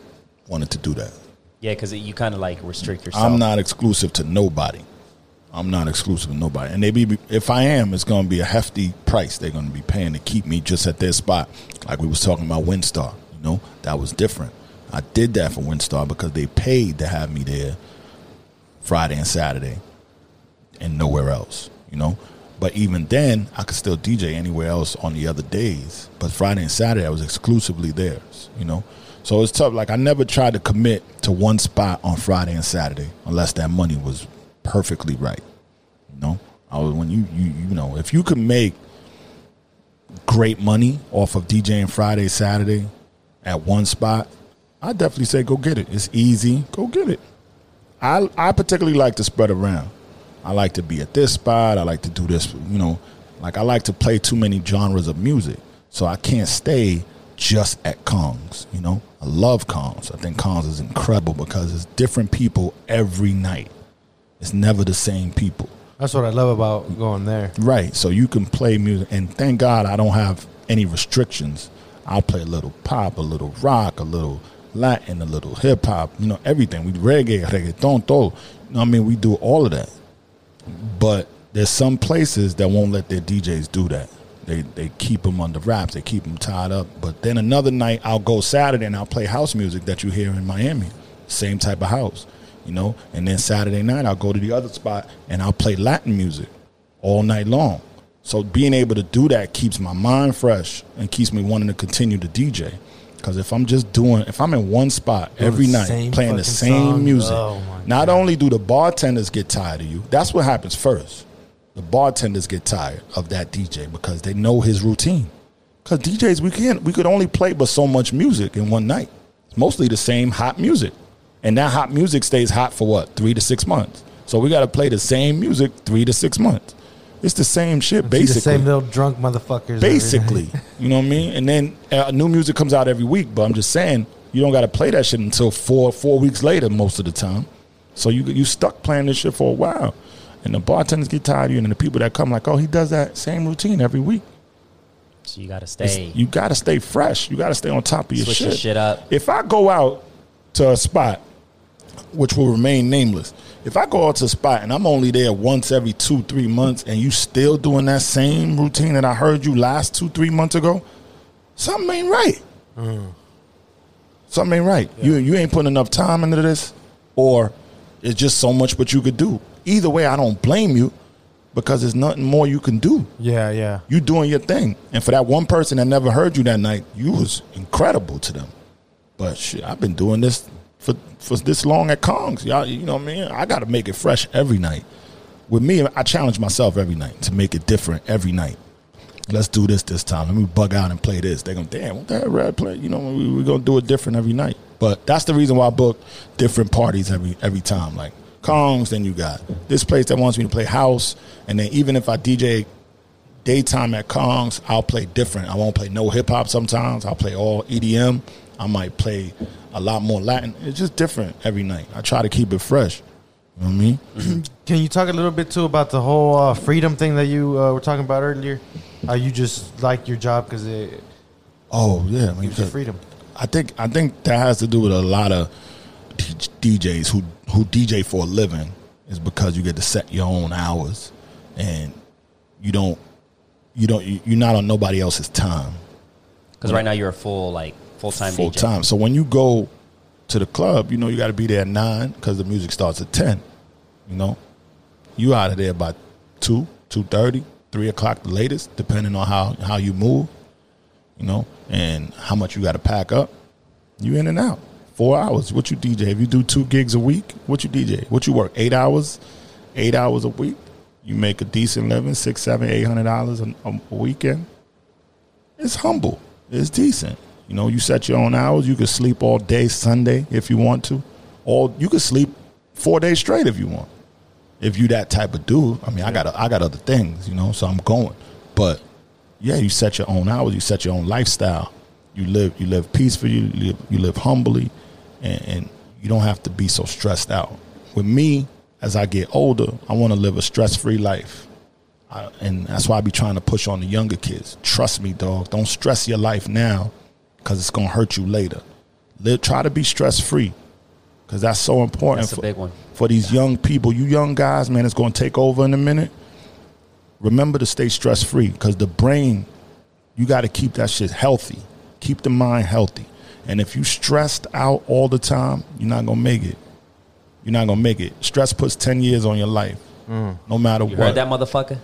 wanted to do that. Yeah, because you kind of like restrict yourself. I'm not exclusive to nobody. I'm not exclusive to nobody. And they be if I am, it's gonna be a hefty price they're gonna be paying to keep me just at their spot. Like we was talking about WinStar, you know, that was different. I did that for WinStar because they paid to have me there Friday and Saturday and nowhere else, you know. But even then, I could still DJ anywhere else on the other days. But Friday and Saturday, I was exclusively theirs, you know. So it's tough. Like I never tried to commit to one spot on Friday and Saturday unless that money was perfectly right. You know, I was when you you you know if you could make great money off of DJing Friday Saturday at one spot, I definitely say go get it. It's easy. Go get it. I I particularly like to spread around. I like to be at this spot. I like to do this. You know, like I like to play too many genres of music, so I can't stay just at Kongs. You know, I love Kongs. I think Kongs is incredible because it's different people every night. It's never the same people. that's what I love about going there. Right. So you can play music, and thank God I don't have any restrictions. I'll play a little pop, a little rock, a little Latin, a little hip hop. You know, everything. We reggae, reggaeton, todo. You know, I mean, we do all of that. But there's some places that won't let their DJs do that. They they keep them under wraps. They keep them tied up. But then another night, I'll go Saturday and I'll play house music that you hear in Miami. Same type of house, you know. And then Saturday night, I'll go to the other spot and I'll play Latin music all night long. So being able to do that keeps my mind fresh and keeps me wanting to continue to DJ. Because if I'm just doing, if I'm in one spot Doing every night playing the same song, music, oh not God. only do the bartenders get tired of you, that's what happens first. The bartenders get tired of that DJ because they know his routine. Because DJs, we can't, we could only play but so much music in one night. It's mostly the same hot music, and that hot music stays hot for what three to six months. So we got to play the same music three to six months. It's the same shit, basically the same little drunk motherfuckers. basically you know what i mean and then uh, new music comes out every week but i'm just saying You don't got to play that shit until four four weeks later most of the time. So you you stuck playing this shit for a while, and the bartenders get tired of you, and the people that come like, oh, he does that same routine every week. So you got to It's- stay. You got to stay fresh. You got to stay on top of your Switch shit. your shit up. If I go out to a spot, which will remain nameless, if I go out to a spot and I'm only there once every two, three months, and you still doing that same routine that I heard you last two, three months ago, something ain't right. Something ain't right. You you ain't putting enough time into this, or it's just so much what you could do. Either way, I don't blame you because there's nothing more you can do Yeah, yeah. you doing your thing. And for that one person that never heard you that night, you was incredible to them. But shit, I've been doing this for for this long at Kongs. Y'all, you know what I mean? I got to make it fresh every night. With me, I challenge myself every night to make it different every night. Let's do this this time. Let me bug out and play this. They're gonna damn what the red play. You know we, we're gonna do it different every night. But that's the reason why I book different parties every every time. Like Kongs, then you got this place that wants me to play house, and then even if I DJ daytime at Kongs, I'll play different. I won't play no hip hop sometimes. I'll play all EDM. I might play a lot more Latin. It's just different every night. I try to keep it fresh. You know what I mean? Can you talk a little bit too about the whole uh, freedom thing that you uh, were talking about earlier? How you just like your job because it Oh yeah, I mean, you freedom. I think I think that has to do with a lot of DJs who who DJ for a living is because you get to set your own hours and you don't you don't you're not on nobody else's time Because right now you're a full like full time full time. So when you go to the club, you know you got to be there at nine because the music starts at ten. You know, you out of there by two, two thirty, three o'clock the latest, depending on how how you move. You know, and how much you got to pack up. You in and out. Four hours. What you DJ? If you do two gigs a week, what you DJ? What you work? Eight hours, eight hours a week. You make a decent living, six, seven, eight hundred dollars a a weekend it's humble. It's decent. You know, you set your own hours. You can sleep all day Sunday if you want to. Or you could sleep four days straight if you want. If you that type of dude. I mean, I got I got other things, you know, so I'm going. But yeah, you set your own hours. You set your own lifestyle. You live you live peacefully. You live, you live humbly, and, and you don't have to be so stressed out. With me, as I get older, I want to live a stress free life. I, and that's why I be trying to push on the younger kids. Trust me, dog. Don't stress your life now because it's gonna hurt you later. Live, try to be stress free because that's so important That's a for, big one. for these young people. You young guys, man, it's gonna take over in a minute. Remember to stay stress free because the brain, you got to keep that shit healthy. Keep the mind healthy. And if you stressed out all the time, you're not gonna make it. You're not gonna make it. Stress puts ten years on your life, mm. no matter You what. heard that motherfucker?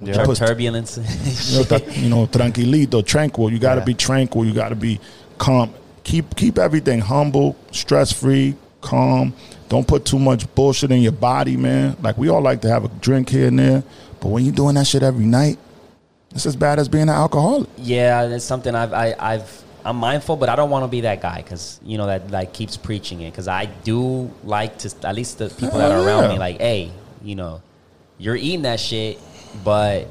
Yeah. Tur- turbulence. you know, th- you know, tranquilito, tranquil. You got to Yeah. be tranquil. You got to be calm. Keep keep everything humble, stress free, calm. Don't put too much bullshit in your body, man. Like we all like to have a drink here and there, but when you're doing that shit every night, it's as bad as being an alcoholic. yeah, that's something I've I, I've I'm mindful, but I don't want to be that guy because you know that like keeps preaching it. Because I do like to at least the people that are Hell around me, like, hey, you know, you're eating that shit, but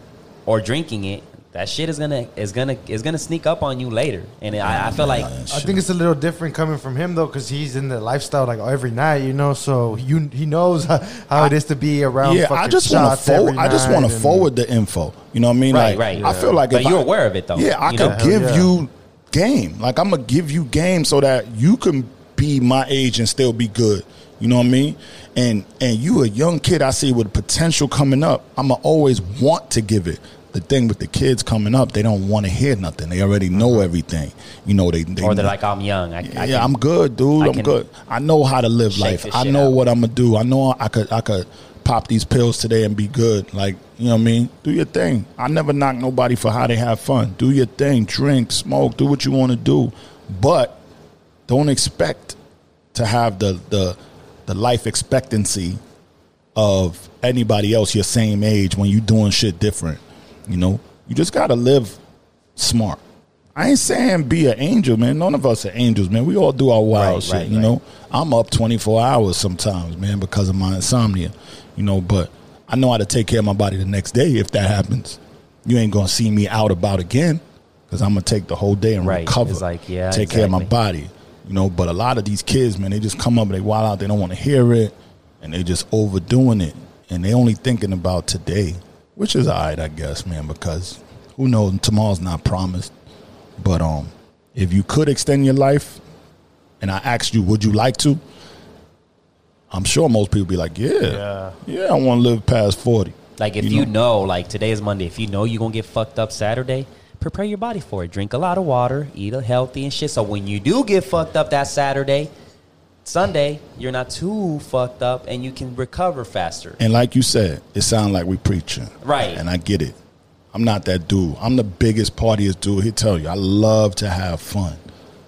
or drinking it. That shit is gonna is gonna is gonna sneak up on you later, and I, I feel like I think it's a little different coming from him though, because he's in the lifestyle like every night, you know. So you he knows how, how it is to be around. yeah, I just want to forward. I just want to forward the info. You know what I mean? Right, like, right. I feel like, But if you're I- aware of it, though. Yeah, I You could know? Give yeah. you game. Like I'm gonna give you game so that you can be my age and still be good. You know what I mean? And and you a young kid I see with potential coming up. I'ma always want to give it. The thing with the kids coming up, they don't want to hear nothing. They already know uh-huh. everything. You know they. they or they're like, I'm young. I, I yeah, can- I'm good, dude. I I'm good. I know how to live life. I know out. what I'm gonna do. I know I could I could pop these pills today and be good. Like, you know what I mean? Do your thing. I never knock nobody for how they have fun. Do your thing. Drink, smoke, do what you want to do. But don't expect to have the the the life expectancy of anybody else your same age when you doing shit different. You know? You just gotta live smart. I ain't saying be an angel, man. None of us are angels, man. We all do our wild Right, shit, right, you right. know. I'm up 24 hours sometimes, man, because of my insomnia, you know. But I know how to take care of my body the next day if that happens. You ain't gonna see me out about again because I'm gonna take the whole day and recover. It's like, yeah, take care of my body. You know, but a lot of these kids, man, they just come up, and they wild out, they don't want to hear it, and they just overdoing it, and they only thinking about today, which is alright, I guess, man, because who knows, tomorrow's not promised. But um, if you could extend your life, and I asked you, would you like to? I'm sure most people be like, yeah, Yeah. yeah, I want to live past forty. Like if you, know? like today is Monday, if you know you're gonna get fucked up Saturday, prepare your body for it. Drink a lot of water, eat a healthy and shit. So when you do get fucked up that Saturday, Sunday, you're not too fucked up and you can recover faster. And like you said, it sounds like we preaching. Right. And I get it. I'm not that dude. I'm the biggest partiest dude. He'll tell you, I love to have fun,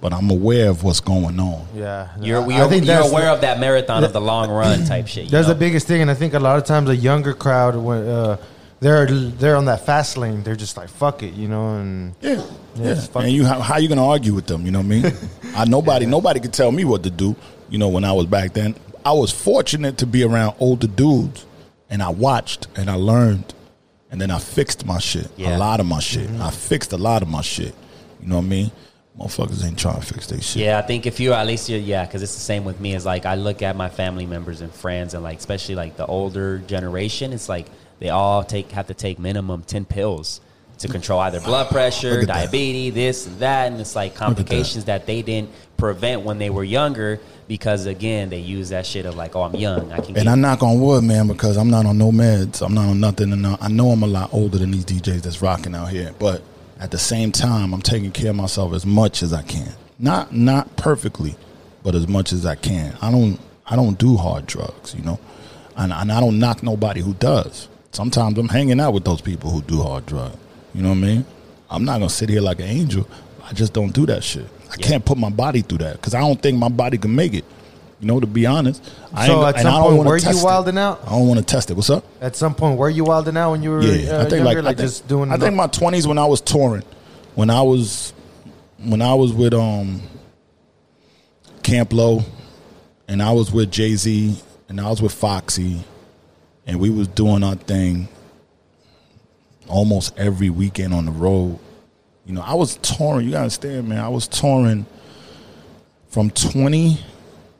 but I'm aware of what's going on. Yeah, You're, I- we I think you're that's- aware of that marathon of the long run type shit. you That's know? the biggest thing, and I think a lot of times a younger crowd, when uh, they're they're on that fast lane, they're just like fuck it, you know, and Yeah. Yeah, Yeah. it's And you how, how you gonna argue with them? You know what I mean? I nobody nobody could tell me what to do. You know, when I was back then. I was fortunate to be around older dudes and I watched and I learned and then I fixed my shit. Yeah. A lot of my shit. Mm-hmm. I fixed a lot of my shit. You know what I mean? Motherfuckers ain't trying to fix their shit. Yeah, I think if you at least you're yeah, because it's the same with me. Is like I look at my family members and friends, and like especially like the older generation, it's like they all take have to take minimum ten pills to control either blood pressure, that. diabetes, this and that, and it's like complications that. they didn't prevent when they were younger because again they use that shit of like oh I'm young I can And I knock on wood, man, because I'm not on no meds. I'm not on nothing. And I know I'm a lot older than these DJs that's rocking out here. But at the same time, I'm taking care of myself as much as I can. Not not perfectly, but as much as I can. I don't I don't do hard drugs, you know, and, and I don't knock nobody who does. Sometimes I'm hanging out with those people who do hard drugs. You know what I mean? I'm not gonna sit here like an angel. I just don't do that shit. I Yeah. can't put my body through that because I don't think my body can make it. You know, to be honest. I So at and I some don't point, were you test it. wilding out? I don't want to test it. What's up? At some point, were you wilding out when you were Yeah, uh, I think younger, like, like, I think, just doing? I think my twenties when I was touring, when I was when I was with um Camp Lo, and I was with Jay Z, and I was with Foxy, and we was doing our thing almost every weekend on the road. You know, I was touring. You gotta understand, man. I was touring from 20,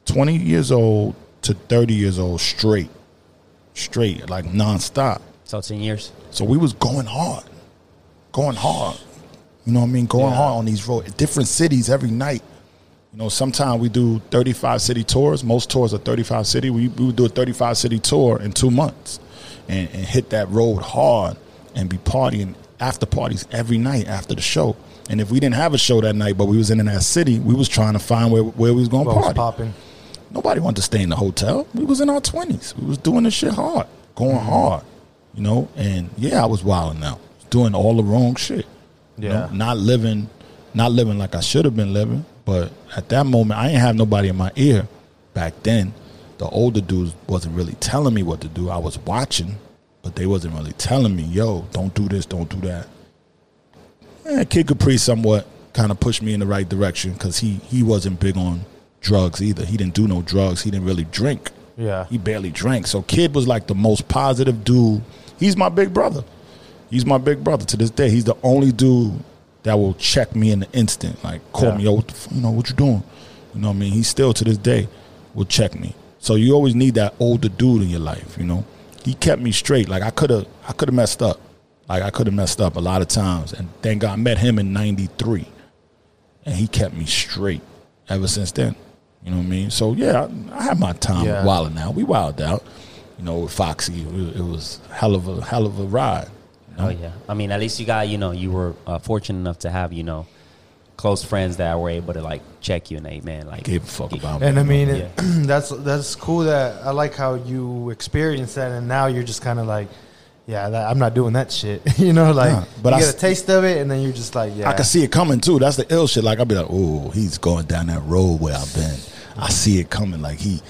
20 years old to thirty years old straight, straight like nonstop. so ten years So we was going hard, going hard. You know what I mean? Going Yeah. hard on these roads, different cities every night. You know, sometimes we do 35 city tours. Most tours are 35 city. We, we would do a 35 city tour in two months and, and hit that road hard and be partying after parties every night after the show. And if we didn't have a show that night, but we was in that city, we was trying to find where, where we was going to was party. popping. Nobody wanted to stay in the hotel. We was in our twenties. We was doing this shit hard, going Mm-hmm. hard, you know. And yeah, I was wilding out, doing all the wrong shit. you know, Yeah. not living, not living like I should have been living. But at that moment, I ain't have nobody in my ear. Back then, the older dudes wasn't really telling me what to do. I was watching, but they wasn't really telling me, "Yo, don't do this, don't do that." Eh, Kid Capri somewhat kind of pushed me in the right direction because he he wasn't big on drugs either. He didn't do no drugs. He didn't really drink. Yeah. He barely drank. So Kid was like the most positive dude. He's my big brother. He's my big brother to this day. He's the only dude that will check me in the instant. Like call Yeah. me, yo, what the f- you know, what you doing? You know what I mean? He still to this day will check me. So you always need that older dude in your life, you know. He kept me straight. Like I could have I could have messed up. Like I could have messed up a lot of times. And thank God I met him in ninety three. And he kept me straight ever since then. You know what I mean? So yeah, I, I had my time Yeah. wilding out. We wilded out. You know, with Foxy, it was hell of a hell of a ride. Oh yeah, I mean, at least you got you know you were uh, fortunate enough to have you know close friends that were able to like check you and hey man like Gave a fuck about me. And I mean, Yeah. that's that's cool. That I like how you experienced that, and now you're just kind of like, yeah, that, I'm not doing that shit. you know, like Nah, but you I get a taste of it, and then you're just like, yeah, I can see it coming too. That's the ill shit. Like I'll be like, oh, he's going down that road where I've been. I see it coming. Like he,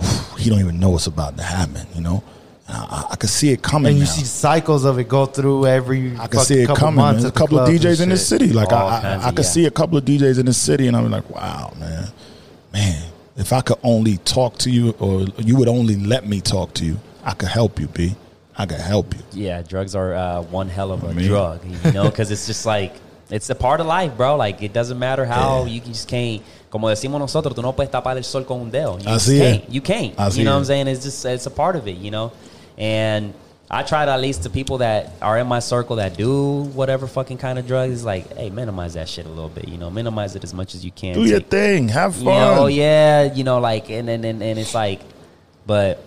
he don't even know what's about to happen. You know, I, I, I can see it coming. and you now. see cycles of it go through every. I can see it couple coming. There's a couple of DJs in this shit. city. Like All I, I, kinds I could yeah. see a couple of DJs in this city, and I'm like, wow, man, man. If I could only talk to you, or you would only let me talk to you, I could help you, B. I could help you. yeah, drugs are uh, one hell of a I mean- drug, you know, because it's just like it's a part of life, bro. Like it doesn't matter how Yeah. you just can't. Como decimos nosotros, tú no puedes tapar el sol con un dedo. You Así just can't. You can't. Así you know what I'm saying? It's just it's a part of it, you know. And I try to at least to people that are in my circle that do whatever fucking kind of drugs, is like, hey, minimize that shit a little bit. You know, minimize it as much as you can. Do your Take- thing. Have you fun. know, yeah, you know, like, and and, and and it's like, but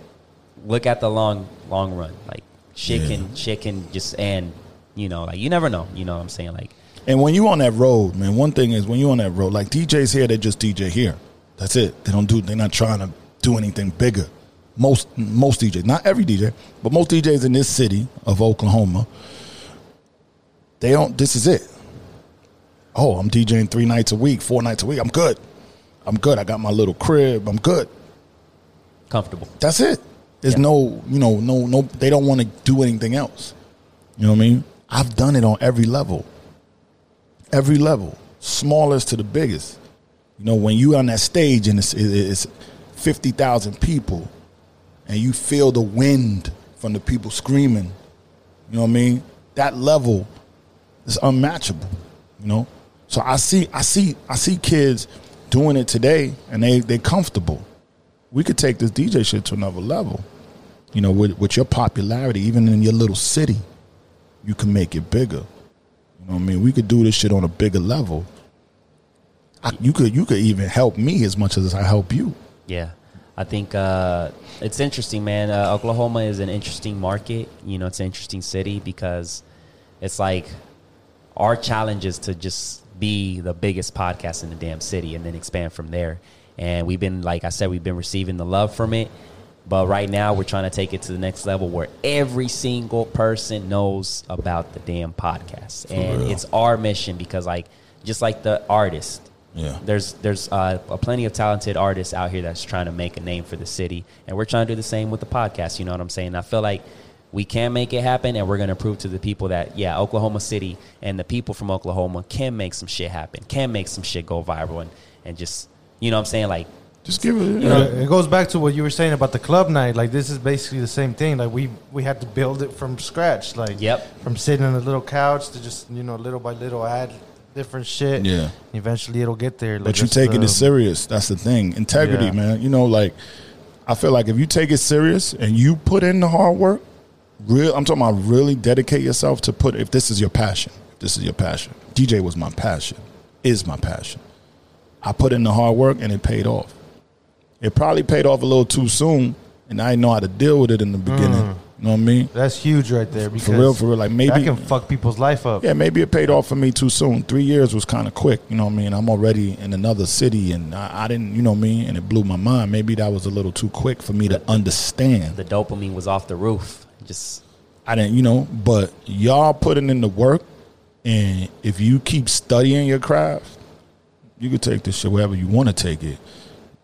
look at the long long run. Like, shit Yeah. can shit can just and you know, like you never know. You know what I'm saying? Like, And when you on that road, man, one thing is when you on that road, like DJs here, they just DJ here. That's it. They don't do. They're not trying to do anything bigger. Most most DJs, not every DJ, but most DJs in this city of Oklahoma, they don't. This is it. Oh, I'm DJing three nights a week, four nights a week. I'm good. I'm good. I got my little crib. I'm good. comfortable. That's it. There's Yeah. no, you know, no, no. They don't want to do anything else. You know what I mean? I've done it on every level. Every level, smallest to the biggest. You know, when you on that stage and it's, it's fifty thousand people, and you feel the wind from the people screaming. You know what I mean? That level is unmatchable. You know, so I see, I see, I see kids doing it today, and they they comfortable we could take this DJ shit to another level. You know, with with your popularity, even in your little city, you can make it bigger. You know what I mean? We could do this shit on a bigger level. I, you could you could even help me as much as I help you. Yeah, I think uh, it's interesting, man. Uh, Oklahoma is an interesting market. You know, it's an interesting city because it's like our challenge is to just be the biggest podcast in the damn city and then expand from there. And we've been, like I said, we've been receiving the love from it. But right now, we're trying to take it to the next level where every single person knows about the damn podcast, and real. it's our mission because, like, just like the artist, Yeah. there's there's uh, a plenty of talented artists out here that's trying to make a name for the city, and we're trying to do the same with the podcast. You know what I'm saying? I feel like we can make it happen, and we're going to prove to the people that yeah, Oklahoma City and the people from Oklahoma can make some shit happen, can make some shit go viral, and and just you know what I'm saying like Just give it. You know, it goes back to what you were saying about the club night. Like this is basically the same thing. Like we we had to build it from scratch. Like Yep. from sitting on a little couch to just you know little by little add different shit. Yeah. Eventually it'll get there. Like but you taking the- it serious. That's the thing. Integrity, Yeah. man. You know, like I feel like if you take it serious and you put in the hard work, real I'm talking about really dedicate yourself to put if this is your passion. This is your passion. DJ was my passion. Is my passion. I put in the hard work and it paid off. It probably paid off a little too soon and I didn't know how to deal with it in the beginning. You know what I mean? That's huge right there. Because For real, for real. Like that maybe can fuck people's life up. yeah, maybe it paid off for me too soon. Three years was kind of quick, you know what I mean? I'm already in another city and I, I didn't, you know what I mean? And it blew my mind. Maybe that was a little too quick for me to understand. the dopamine was off the roof. Just I didn't, you know, but y'all putting in the work and if you keep studying your craft, you could take this shit wherever you want to take it.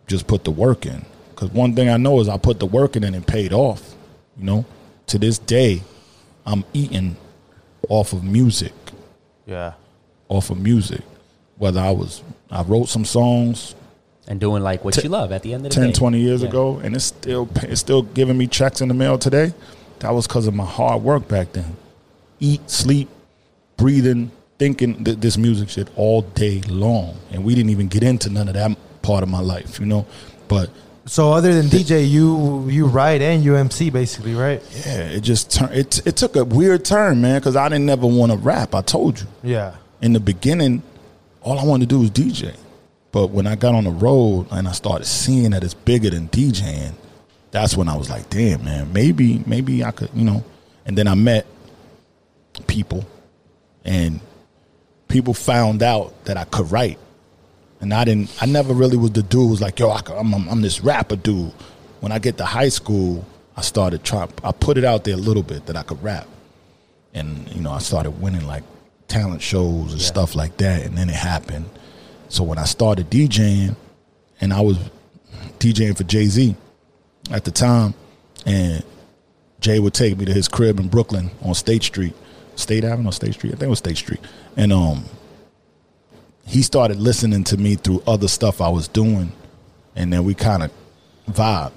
Just put the work in. Because one thing I know is I put the work in and it paid off. You know, to this day, I'm eating off of music. Yeah. off of music. Whether I was, I wrote some songs and doing like what Ten- you love at the end of the 10, day. 20 years Yeah. ago, and it's still it's still giving me checks in the mail today. That was because of my hard work back then. Eat, sleep, breathing, thinking th- this music shit all day long, and we didn't even get into none of that part of my life, you know. But So other than DJ, you you write and you MC basically, right? yeah, it just turned. It it took a weird turn, man, because I didn't never want to rap. I told you. Yeah. in the beginning, all I wanted to do was DJ. But when I got on the road and I started seeing that it's bigger than DJing, that's when I was like, damn, man, maybe, maybe I could, you know. And then I met people and people found out that I could write. And I didn't, I never really was the dude who was like, yo, I, I'm, I'm, I'm this rapper dude. When I get to high school, I started trying, I put it out there a little bit that I could rap and you know I started winning like talent shows and stuff like that, and then it happened. So when I started DJing, and I was DJing for Jay Z at the time, and Jay would take me to his crib in Brooklyn on State Street, State Avenue, or State Street, I think it was State Street, and um, he started listening to me through other stuff I was doing, and then we kind of vibed.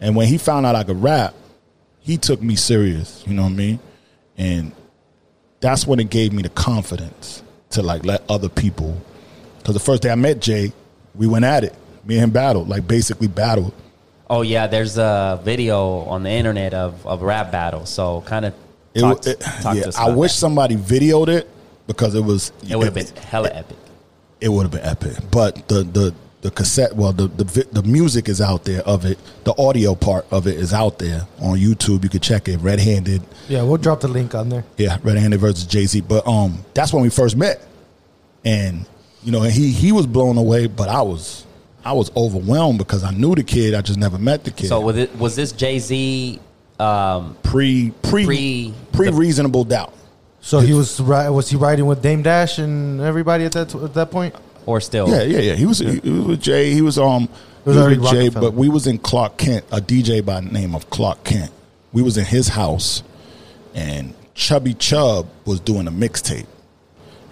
And when he found out I could rap, he took me serious. You know what I mean? And that's when it gave me the confidence to like let other people. Because the first day I met Jay, we went at it. Me and him battled, like basically battled. Oh yeah, there's a video on the internet of of rap battle. So kind of It, talk, it- talk yeah, to us I wish that. somebody videoed it because it was it would have been hella epic. It would have been epic. But the the the cassette, well, the the the music is out there of it. The audio part of it is out there on YouTube. You can check it. Red Handed, Yeah, we'll drop the link on there. yeah, Red Handed versus Jay Z. But um, that's when we first met, and you know, he he was blown away, but I was I was overwhelmed because I knew the kid. I just never met the kid. So was it was this Jay Z? Um, pre pre Pre- pre reasonable doubt. So he was ri- was he riding with Dame Dash and everybody at that at that point? or still? Yeah, yeah, yeah. He was he, was with Jay. He was um was he already with Jay, Roc-A-Fella. but we was in Clark Kent, a DJ by the name of Clark Kent. We was in his house, and Chubby Chub was doing a mixtape,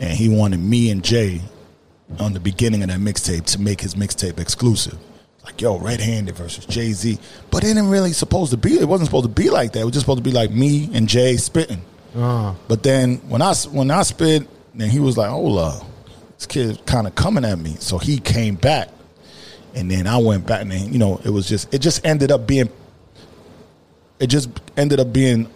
and he wanted me and Jay on the beginning of that mixtape to make his mixtape exclusive. Like, yo, Red Handed versus Jay Z, but it didn't really supposed to be. It wasn't supposed to be like that. It was just supposed to be like me and Jay spitting. Uh-huh. But then when I when I spit, then he was like, "Hold up, this kid kind of coming at me." So he came back, and then I went back, and then, you know, it was just it just ended up being it just ended up being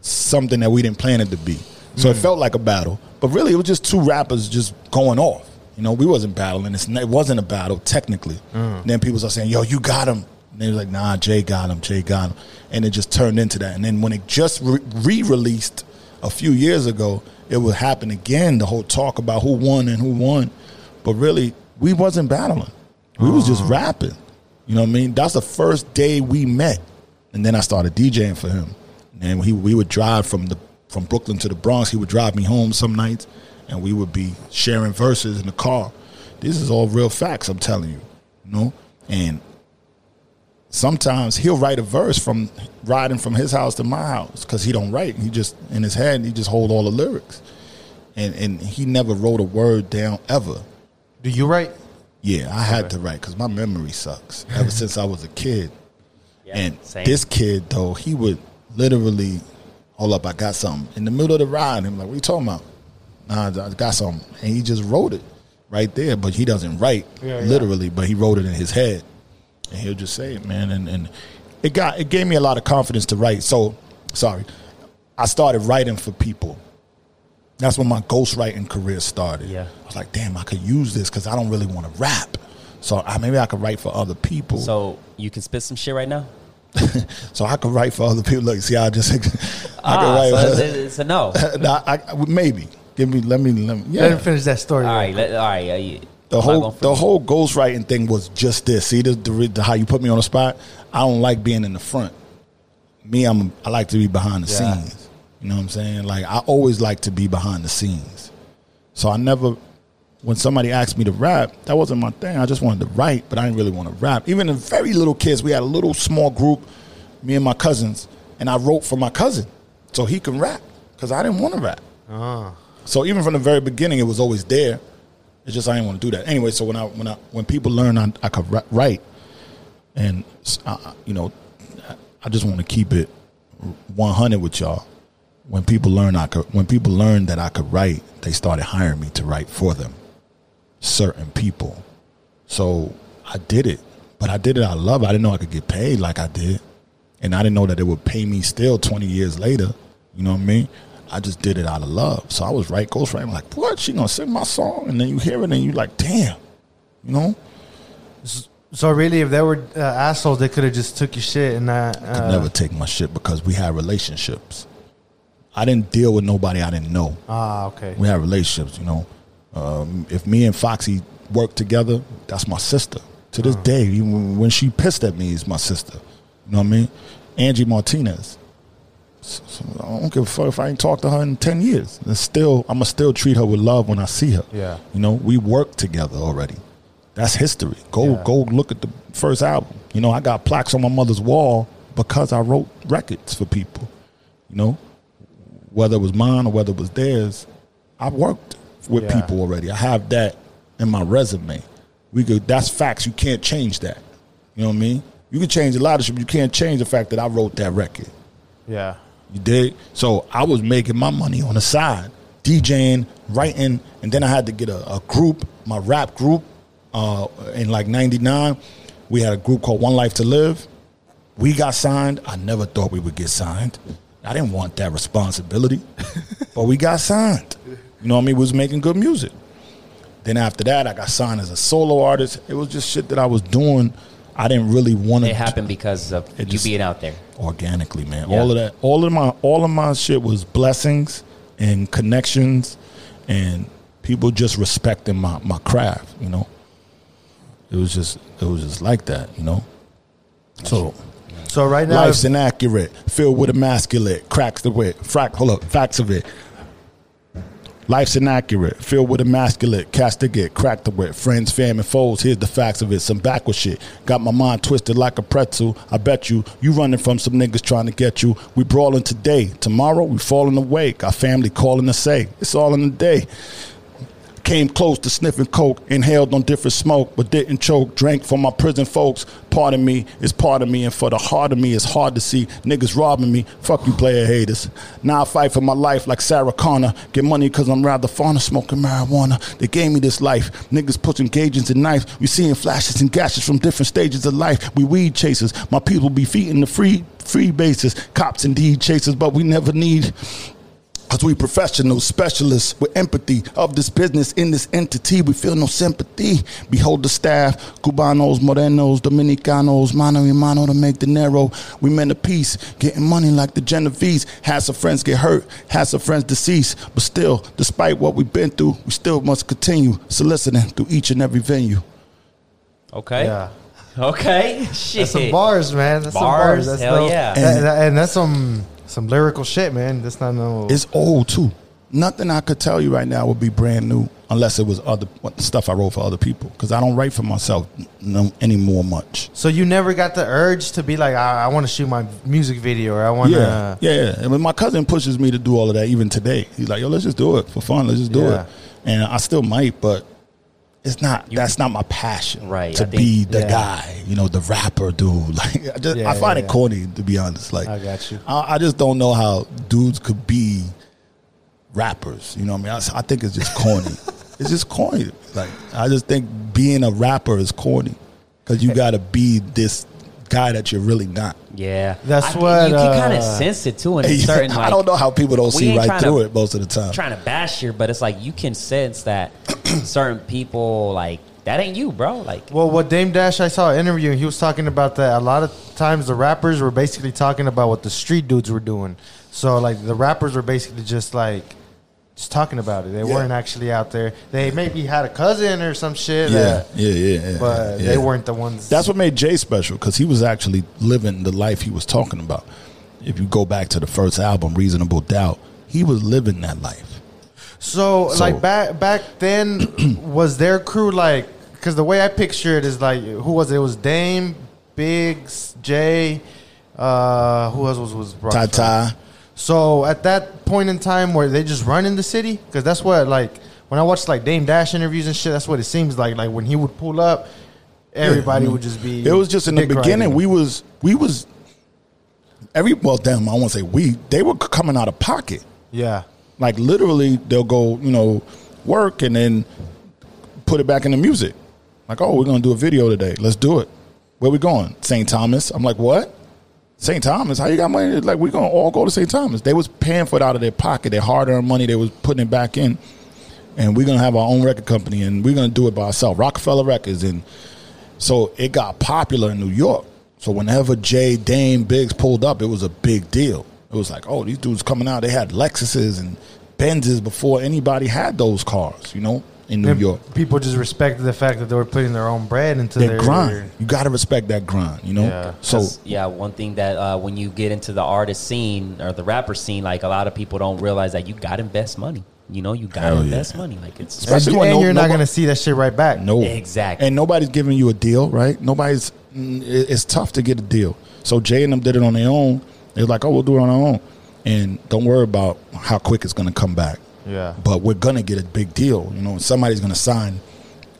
something that we didn't plan it to be. So it mm. felt like a battle, but really it was just two rappers just going off. You know, we wasn't battling. It's, it wasn't a battle technically. And then people start saying, "Yo, you got him." And they was like, "Nah, Jay got him. Jay got him." And it just turned into that. And then when it just re- re-released a few years ago, it would happen again. The whole talk about who won and who won, but really we wasn't battling. We was just uh-huh. rapping. You know what I mean? That's the first day we met, and then I started DJing for him. And he, we would drive from the from Brooklyn to the Bronx. He would drive me home some nights, and we would be sharing verses in the car. This is all real facts. I'm telling you, you know. And sometimes he'll write a verse from riding from his house to my house because he don't write. He just in his head he just hold all the lyrics, and and he never wrote a word down ever. Do you write? Yeah, I had to write because my memory sucks ever since I was a kid. Yeah, and same. this kid though, he would literally, hold up, I got something in the middle of the ride. I'm like, what you talking about? Nah, I got something, and he just wrote it right there. But he doesn't write Yeah, yeah. literally, but he wrote it in his head, and he'll just say it, man. And and it got it gave me a lot of confidence to write. So sorry, I started writing for people. That's when my ghostwriting career started. Yeah. I was like, damn, I could use this because I don't really want to rap. So I, maybe I could write for other people. So you can spit some shit right now. So I could write for other people. Look, see, I just I could Ah, so write. it's, it's a no. Nah, I, I- maybe give me. Let me. Let me. Yeah. Let him finish that story. right, let, all right. Uh, the whole the whole ghostwriting thing was just this. See, the, the, the how you put me on the spot. I don't like being in the front. Me, I'm I like to be behind the Yeah. scenes. You know what I'm saying? Like I always like to be behind the scenes. So I never. When somebody asked me to rap, that wasn't my thing. I just wanted to write, but I didn't really want to rap. Even in very little kids, we had a little small group, me and my cousins, and I wrote for my cousin so he can rap because I didn't want to rap. Ah. So even from the very beginning, it was always there. It's just I didn't want to do that anyway. So when I when I when people learn I, I could write, and uh, you know, I just want to keep it one hundred with y'all. When people learn I could, when people learned that I could write, they started hiring me to write for them. Certain people, so I did it, but I did it. I love. It. I didn't know I could get paid like I did, and I didn't know that it would pay me still twenty years later. You know what I mean? I just did it out of love. So I was right, ghostwriting. Like, what? She gonna sing my song, and then you hear it, and you like, damn, you know? So really, if they were uh, assholes, they could have just took your shit and uh, could uh, never take my shit because we had relationships. I didn't deal with nobody I didn't know. Ah, okay. We had relationships, you know. Um, if me and Foxy worked together, that's my sister. To this day, even when she pissed at me, is my sister. You know what I mean? Angie Martinez. I don't give a fuck if I ain't talked to her in ten years. And still, I'ma still treat her with love when I see her. Yeah. You know, we worked together already. That's history. Go Yeah. go look at the first album. You know, I got plaques on my mother's wall because I wrote records for people. You know, whether it was mine or whether it was theirs, I worked with Yeah. people already. I have that in my resume. We could that's facts. You can't change that. You know what I mean? You can change a lot of shit, but you can't change the fact that I wrote that record. Yeah. You dig? So I was making my money on the side DJing, writing, and then I had to get a, a group, my rap group, uh, in like '99. We had a group called One Life to Live. We got signed. I never thought we would get signed. I didn't want that responsibility, but we got signed. You know what I mean? We was making good music. Then after that, I got signed as a solo artist. It was just shit that I was doing. I didn't really want to It happened because of It you just- being out there. organically, man. Yeah. All of that, all of my, all of my shit was blessings and connections, and people just respecting my my craft. You know, it was just it was just like that. You know, so So right now, life's inaccurate, filled with emasculate, cracks the wit, frack, hold up, facts of it. Life's inaccurate, filled with emasculate, castigate, crack the wit, friends, fam, and foes. Here's the facts of it, some backward shit. Got my mind twisted like a pretzel. I bet you, you running from some niggas trying to get you. We brawling today, tomorrow we falling away. Got family calling to say, it's all in the day. Came close to sniffing coke, inhaled on different smoke, but didn't choke. Drank for my prison folks. Part of me is part of me, and for the heart of me, it's hard to see niggas robbing me. Fuck you, player haters. Now I fight for my life like Sarah Connor. Get money because I'm rather fond of smoking marijuana. They gave me this life. Niggas putting gauges and knives. We seeing flashes and gashes from different stages of life. We weed chasers. My people be feeding the free free bases. Cops indeed chasers, but we never need Cause we professionals, specialists with empathy of this business in this entity. We feel no sympathy. Behold the staff, Cubanos, Morenos, Dominicanos, mano y mano to make dinero. We men of peace, getting money like the Genovese. Had some friends get hurt, had some friends deceased. But still, despite what we've been through, we still must continue soliciting through each and every venue. Okay. yeah, Okay. Shit. that's some bars, man. That's Bars? some bars. That's Hell no- yeah. that- that- and that's some some lyrical shit, man. That's not no. It's old too. Nothing I could tell you right now would be brand new unless it was other stuff I wrote for other people. Because I don't write for myself no, anymore much. so you never got the urge to be like, I, I want to shoot my music video, or I want to. Yeah, yeah, mean, my cousin pushes me to do all of that even today. He's like, "Yo, let's just do it for fun. Let's just do Yeah. it." And I still might, but it's not. that's not my passion, Right, To think- be the Yeah. guy, you know, the rapper dude. Like, I just, Yeah, I find yeah, it corny to be honest. Like, I got you. I, I just don't know how dudes could be rappers. You know what I mean? I, I think it's just corny. it's just corny. Like, I just think being a rapper is corny because you got to be this guy that you're really not. Yeah. That's I, what, you can kind of uh, sense it too in a certain. Like, I don't know how people don't see right through to- it most of the time. trying to bash you, but it's like you can sense that certain people like that ain't you, bro. Like Well, what Dame Dash I saw an interview, he was talking about that. A lot of times, the rappers were basically talking about what the street dudes were doing. So, like, the rappers were basically just like just talking about it. They Yeah. weren't actually out there. They maybe had a cousin or some shit. yeah, uh, yeah, yeah, yeah. but yeah. they weren't the ones. That's what made Jay special because he was actually living the life he was talking about. If you go back to the first album, Reasonable Doubt, he was living that life. So, So- like back back then, was their crew like? Because the way I picture it is like, who was it? It was Dame, Biggs, Jay. Uh, who else was was Ty. So at that point in time, where they just run in the city, because that's what like when I watched like Dame Dash interviews and shit, that's what it seems like. Like when he would pull up, everybody would just be. It was just in the beginning. riding. We was we was every well, damn. I won't say we. They were coming out of pocket. yeah, Like literally, they'll go, you know, work and then put it back in the music. Like, oh, we're gonna do a video today. Let's do it. Where we going? St. Thomas. I'm like, what? St. Thomas? How you got money? Like, we're gonna all go to St. Thomas. They was paying for it out of their pocket. Their hard earned money. They was putting it back in. And we're gonna have our own record company, and we're gonna do it by ourselves. Roc-A-Fella Records, and so it got popular in New York. So whenever Jay Dame Biggs pulled up, it was a big deal. It was like, oh, these dudes coming out. They had Lexuses and Benzes before anybody had those cars, you know, in New And York. people just respected the fact that they were putting their own bread into Their their grind. You got to respect that grind, you know. Yeah. So 'cause, yeah, one thing that uh, when you get into the artist scene or the rapper scene, like a lot of people don't realize that you got to invest money. You know, you got to Hell yeah. invest money. Like it's And, Especially when and no- you're not gonna see that shit right back. no, Exactly. And nobody's giving you a deal, right? Nobody's. mm, It's tough to get a deal. So Jay and them did it on their own. They're like, oh, we'll do it on our own, and don't worry about how quick it's going to come back. Yeah. but we're gonna get a big deal. You know, somebody's gonna sign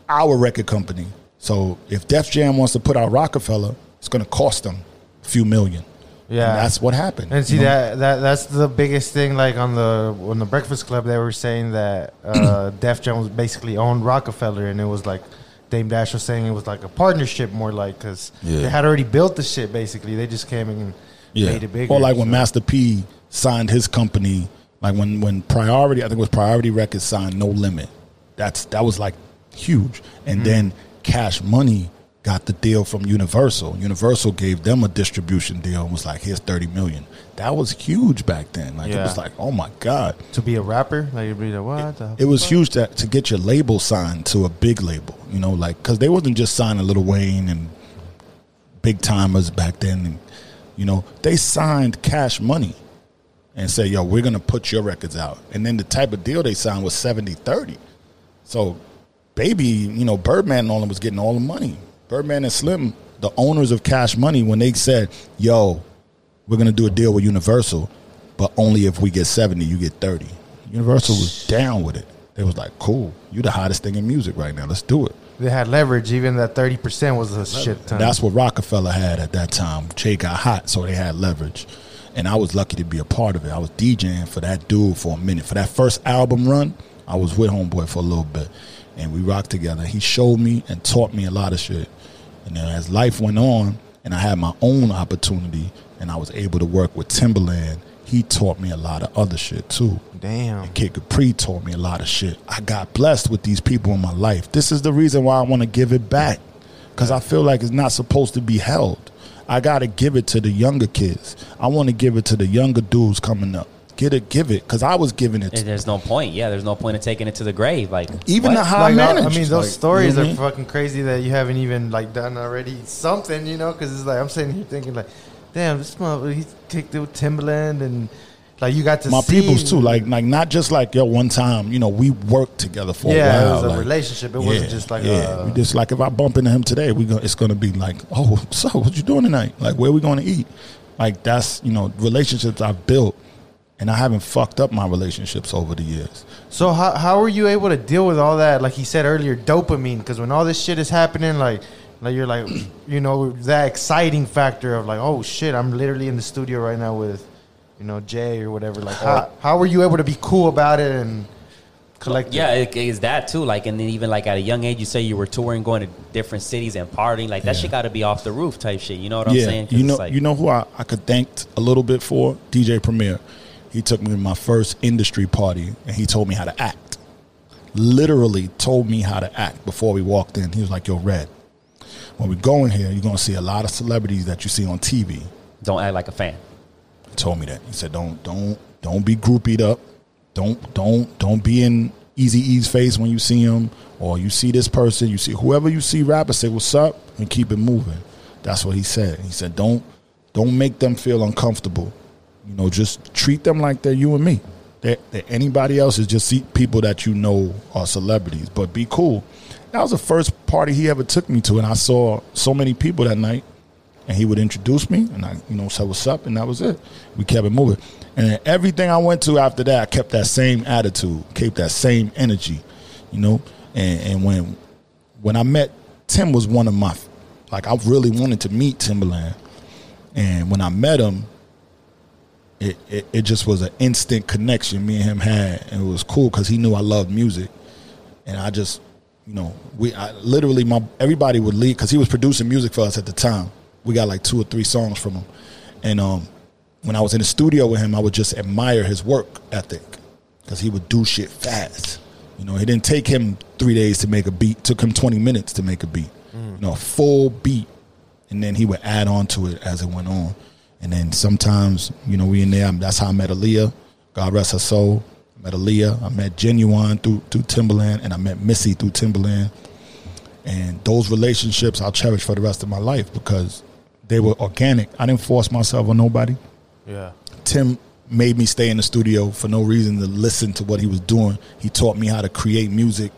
our record company. So if Def Jam wants to put out Roc-A-Fella, it's gonna cost them a few million. Yeah. And that's what happened. And see you know? that that that's the biggest thing. Like on the on the Breakfast Club, they were saying that uh, Def Jam was basically owned Roc-A-Fella, and it was like Dame Dash was saying it was like a partnership, more like because Yeah. they had already built the shit. Basically, they just came and yeah. made it bigger. Or like when so- Master P signed his company, like when when Priority, I think it was Priority Records signed No Limit. That's that was like huge. Mm-hmm. And then Cash Money got the deal from Universal. Universal gave them a distribution deal and was like, "Here's thirty million. That was huge back then. Like it was like, "Oh my god." to be a rapper, like you'd be like, what? the It was fuck? huge to, to get your label signed to a big label, you know, like because they wasn't just signing Lil Wayne and Big Tymers back then. And, you know, they signed Cash Money and say, "Yo, we're gonna put your records out." And then the type of deal they signed was 70-30. So, baby, you know, Birdman and all them was getting all the money. Birdman and Slim, the owners of Cash Money, when they said, "Yo, we're gonna do a deal with Universal, but only if we get seventy, you get 30. Universal was down with it. They was like, "Cool, you the hottest thing in music right now. Let's do it." They had leverage. Even that thirty percent was a shit ton. That's what Roc-A-Fella had at that time. Jay got hot, so they had leverage. And I was lucky to be a part of it. I was DJing for that dude for a minute. For that first album run, I was with Homeboy for a little bit. And we rocked together. He showed me and taught me a lot of shit. And then as life went on and I had my own opportunity and I was able to work with Timbaland, he taught me a lot of other shit too. Damn. And Kid Capri taught me a lot of shit. I got blessed with these people in my life. This is the reason why I want to give it back. Because I feel like it's not supposed to be held. I got to give it to the younger kids. I want to give it to the younger dudes coming up. Get it, give it. Because I was giving it. And There's no point. Yeah, there's no point in taking it to the grave. Like Even what? the high Like, managers. I mean, those like, stories you know are mean? fucking crazy that you haven't even like done already something, you know? Because it's like I'm sitting here thinking like, damn, this mother he kicked it with Timbaland and like you got to my see peoples too. Like, like not just like yo. One time, you know, we worked together for yeah, a while. it was a like- relationship. It wasn't just like yeah. a, we just like if I bump into him today, we go, it's gonna be like, oh, so what you doing tonight? Like, where we going to eat? Like that's you know relationships I've built, and I haven't fucked up my relationships over the years. So how how were you able to deal with all that? Like he said earlier, dopamine. Because when all this shit is happening, like like you're like, you know, that exciting factor of like, oh shit, I'm literally in the studio right now with, you know, Jay or whatever. Like how how were you able to be cool about it and collect? Yeah, it is that too. Like, and then even like at a young age, you say you were touring, going to different cities and partying. Like that Yeah. shit got to be off the roof type shit. You know what I'm saying? yeah, saying? 'Cause you know, like, you know who I, I could thank a little bit for DJ Premier. He took me to my first industry party, and he told me how to act. Literally told me how to act before we walked in. He was like, "Yo, Red, when we go in here, you're gonna see a lot of celebrities that you see on TV." don't act like a fan. Told me that. He said, "Don't, don't, don't be groupied up. Don't, don't, don't be in Eazy-E's face when you see him, or you see this person. You see whoever you see rapper, say what's up and keep it moving." That's what he said. He said, "Don't, don't make them feel uncomfortable. You know, just treat them like they're you and me. That anybody else is just people that you know are celebrities, but be cool." That was the first party he ever took me to, and I saw so many people that night and he would introduce me, and I, you know, said what's up, and that was it. We kept it moving, and everything I went to after that, I kept that same attitude, kept that same energy, you know. And, and when when I met Tim, was one of my like I really wanted to meet Timbaland, and when I met him, it it, it just was an instant connection me and him had, and it was cool because he knew I loved music, and I just you know, we I, literally my everybody would leave because he was producing music for us at the time. We got like two or three songs from him, and um, when I was in the studio with him, I would just admire his work ethic because he would do shit fast. You know, it didn't take him three days to make a beat; took him twenty minutes to make a beat. You know, a full beat, and then he would add on to it as it went on. And then sometimes, you know, we in there. That's how I met Aaliyah. God rest her soul. I met Aaliyah. I met Ginuwine through through Timbaland, and I met Missy through Timbaland. And those relationships I'll cherish for the rest of my life because they were organic. I didn't force myself on nobody. yeah. Tim made me stay in the studio for no reason to listen to what he was doing. He taught me how to create music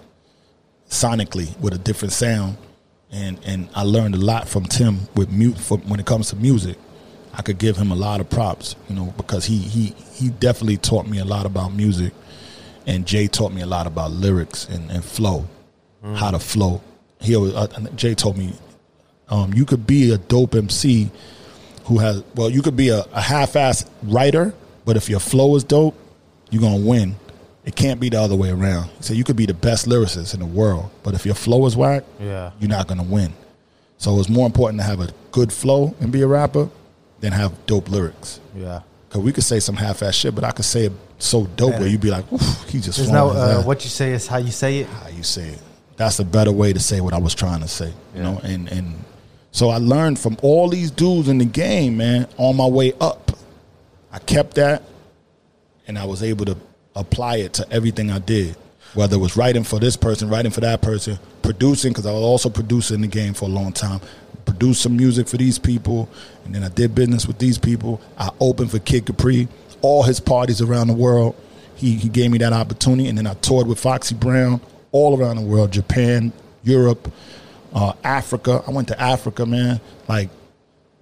sonically with a different sound, and and I learned a lot from Tim with mute from when it comes to music. I could give him a lot of props, you know, because he he he definitely taught me a lot about music, and Jay taught me a lot about lyrics and, and flow, how to flow. He always, uh, Jay told me, um, you could be a dope MC who has well, you could be a, a half-ass writer, but if your flow is dope, you're gonna win. It can't be the other way around. So you could be the best lyricist in the world, but if your flow is whack, Yeah. you're not gonna win. So it's more important to have a good flow and be a rapper than have dope lyrics. Yeah. Cause we could say some half-ass shit, but I could say it so dope where you'd be like, Oof, he just There's no uh, what you say is how you say it. how you say it. That's a better way to say what I was trying to say. You know, and and so I learned from all these dudes in the game, man, on my way up. I kept that and I was able to apply it to everything I did. Whether it was writing for this person, writing for that person, producing, because I was also producing in the game for a long time. Produced some music for these people, and then I did business with these people. I opened for Kid Capri, all his parties around the world. He, he gave me that opportunity, and then I toured with Foxy Brown all around the world Japan, Europe, uh, Africa. I went to Africa, man. Like,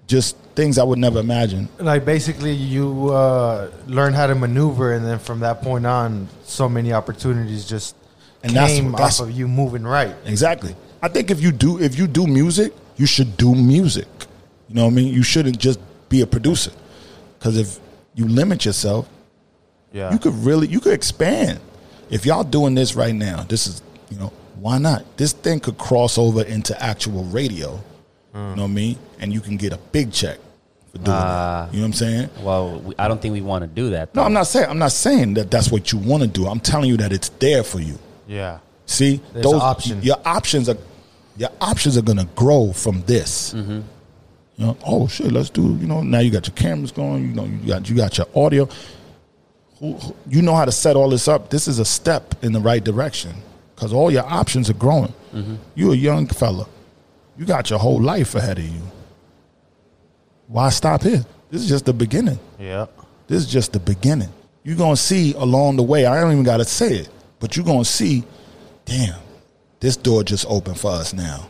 just things I would never imagine. Like basically, you uh, learn how to maneuver, and then from that point on, so many opportunities just And that's- came that's- off of you moving right. Exactly. I think if you do if you do music, you should do music. You know what I mean? You shouldn't just be a producer. Cuz if you limit yourself, Yeah. you could really you could expand. If y'all doing this right now, this is, you know, why not? This thing could cross over into actual radio. You know what I mean? And you can get a big check for doing Ah. that. You know what I'm saying? Well, we, I don't think we want to do that. No. I'm not saying I'm not saying that that's what you want to do. I'm telling you that it's there for you. yeah. See, There's those options. Your options are your options are gonna grow from this. Mm-hmm. You know, oh shit, let's do. You know, now you got your cameras going. You know, you got you got your audio. Who, who- you know how to set all this up. This is a step in the right direction because all your options are growing. Mm-hmm. You're a young fella. You got your whole life ahead of you. Why stop here? This is just the beginning. Yeah. This is just the beginning. You're gonna see along the way. I don't even gotta say it, but you're gonna see. Damn, this door just opened for us now.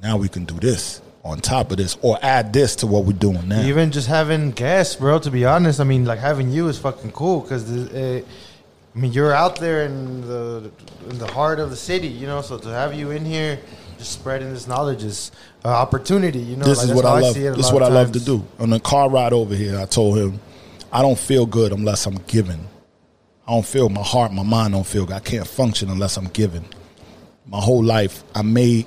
Now we can do this on top of this, or add this to what we're doing now. Even just having guests, bro. To be honest, I mean, like having you is fucking cool because, I mean, you're out there in the in the heart of the city, you know. So to have you in here, just spreading this knowledge is an opportunity, you know. this like, is what I love. a This is what I love to do. On the car ride over here, I told him, I don't feel good unless I'm giving. I don't feel my heart, my mind don't feel good. I can't function unless I'm giving. My whole life, I made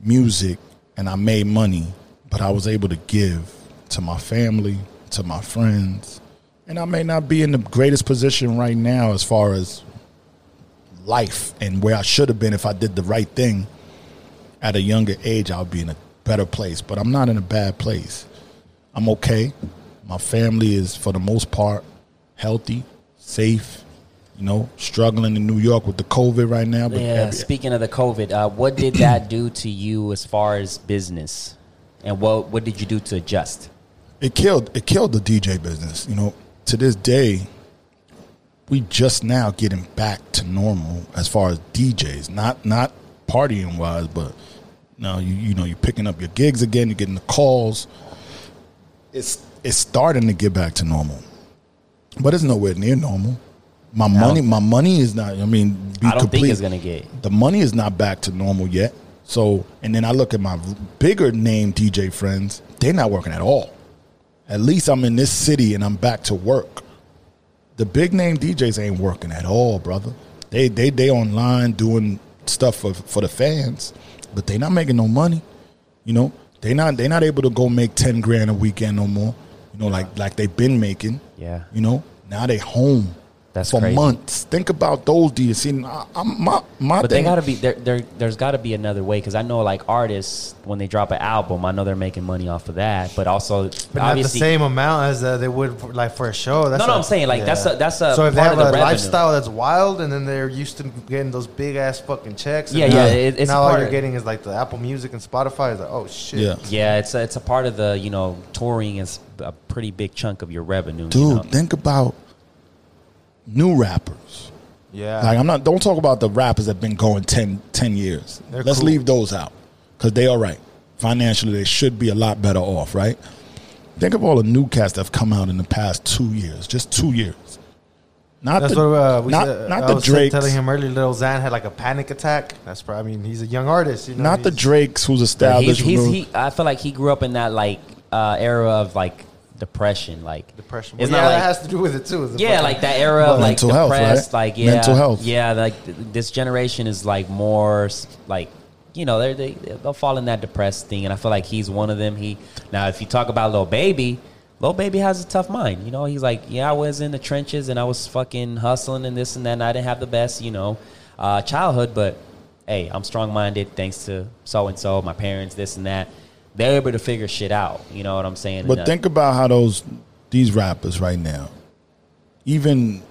music and I made money, but I was able to give to my family, to my friends. And I may not be in the greatest position right now as far as life and where I should have been if I did the right thing at a younger age, I'll be in a better place. But I'm not in a bad place. I'm okay. My family is, for the most part, healthy, safe. You know, struggling in New York with the COVID right now. But Yeah. every- Speaking of the COVID, uh, what did that do to you as far as business, and what what did you do to adjust? it killed it killed the DJ business. You know, to this day, we just now getting back to normal as far as DJs. Not not partying wise, but now you you know you're picking up your gigs again. You're getting the calls. It's it's starting to get back to normal, but it's nowhere near normal. My money, my money is not. I mean, be I don't complete think it's gonna get. the money is not back to normal yet. So, and then I look at my bigger name DJ friends, they're not working at all. At least I'm in this city and I'm back to work. The big name DJs ain't working at all, brother. They they they online doing stuff for for the fans, but they not making no money. You know, they not they not able to go make ten grand a weekend no more. You know, like like they've been making. Yeah. You know, now they home. That's for crazy. months. Think about those DJs. See, I, I'm my my But thing. they gotta be there. there there's got to be another way because I know like artists when they drop an album, I know they're making money off of that. But also, But not the obviously, same amount as uh, they would for, like for a show. That's No, no, a- I'm saying, like, that's a- that's a so if they have of a revenue. lifestyle that's wild, and then they're used to getting those big ass fucking checks. and Yeah, now- yeah, it- it's now all you're of- getting is like the Apple Music and Spotify. Is like, oh shit, yeah. yeah, it's a, it's a part of the you know touring is a pretty big chunk of your revenue. Dude, you know? think about new rappers. yeah. Like I'm not. Don't talk about the rappers that have been going 10, 10 years. They're Let's cool. leave those out because they all right. Financially, they should be a lot better off, right? Think of all the new cats that have come out in the past two years, just two years. Not That's the, what uh, we not, said. not I the was Drakes, telling him earlier. Lil Xan had like a panic attack. That's probably. I mean, he's a young artist. You know, not the Drakes who's established. he's, he's, he, I feel like he grew up in that like uh, era of like depression, like Depression. It's Well, not yeah, like that has to do with it too. is yeah, like that era of like Mental health, depressed, right? like yeah, Mental health. Yeah, like th- this generation is like more like you know they're, they they'll fall in that depressed thing, and I feel like he's one of them. He now if you talk about Lil Baby, Lil Baby has a tough mind. You know, he's like yeah, I was in the trenches and I was fucking hustling and this and that, and I didn't have the best you know uh, childhood, but hey, I'm strong minded thanks to so and so, my parents, this and that. They're able to figure shit out. You know what I'm saying? But And, uh, think about how those these rappers right now, even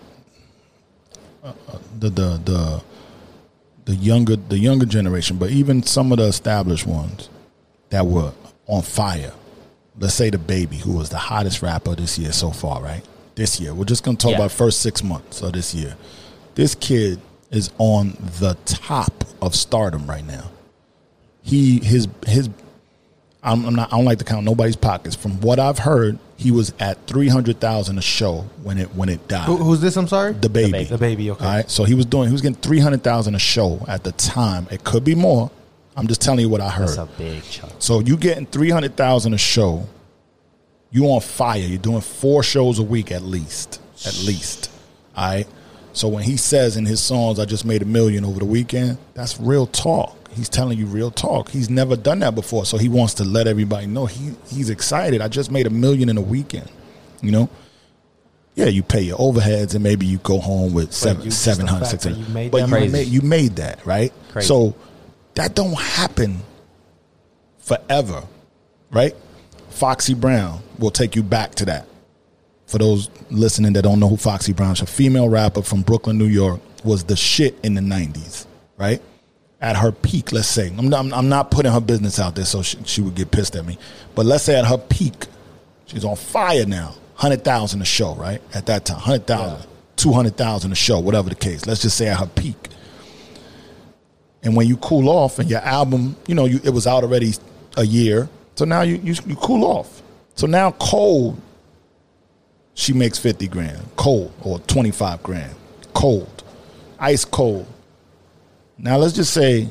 uh, uh, the the the the younger the younger generation, but even some of the established ones that were on fire. Let's say DaBaby, who was the hottest rapper this year so far, right? This year, we're just gonna talk Yeah. about first six months of this year. This kid is on the top of stardom right now. He his his I'm, I'm not. I don't like to count nobody's pockets. From what I've heard, he was at three hundred thousand a show when it when it died. Who, who's this? I'm sorry. DaBaby. baby. DaBaby, okay. All right. So he was doing. He was getting three hundred thousand a show at the time. It could be more. I'm just telling you what I heard. that's a big chunk. So you getting three hundred thousand a show. You on fire. You're doing four shows a week at least. At least. All right. So when he says in his songs, "I just made a million over the weekend," that's real talk. He's telling you real talk. He's never done that before, so he wants to let everybody know he he's excited. I just made a million in a weekend. You know. Yeah, you pay your overheads and maybe you go home with seven, you- just the seven hundred, six hundred. But you made, you made that right. Crazy. So that don't happen forever, right? Foxy Brown will take you back to that. For those listening that don't know who Foxy Brown is, a female rapper from Brooklyn, New York, was the shit in the '90s, right? At her peak, let's say. I'm not, I'm not putting her business out there, so she, she would get pissed at me. But let's say at her peak, she's on fire now. Hundred thousand a show, right? At that time, hundred thousand, two hundred thousand a show, whatever the case. Let's just say at her peak. And when you cool off and your album, you know, you, it was out already a year. So now you, you you cool off. So now cold, she makes 50 grand. Cold or 25 grand. Cold. Ice cold. Now let's just say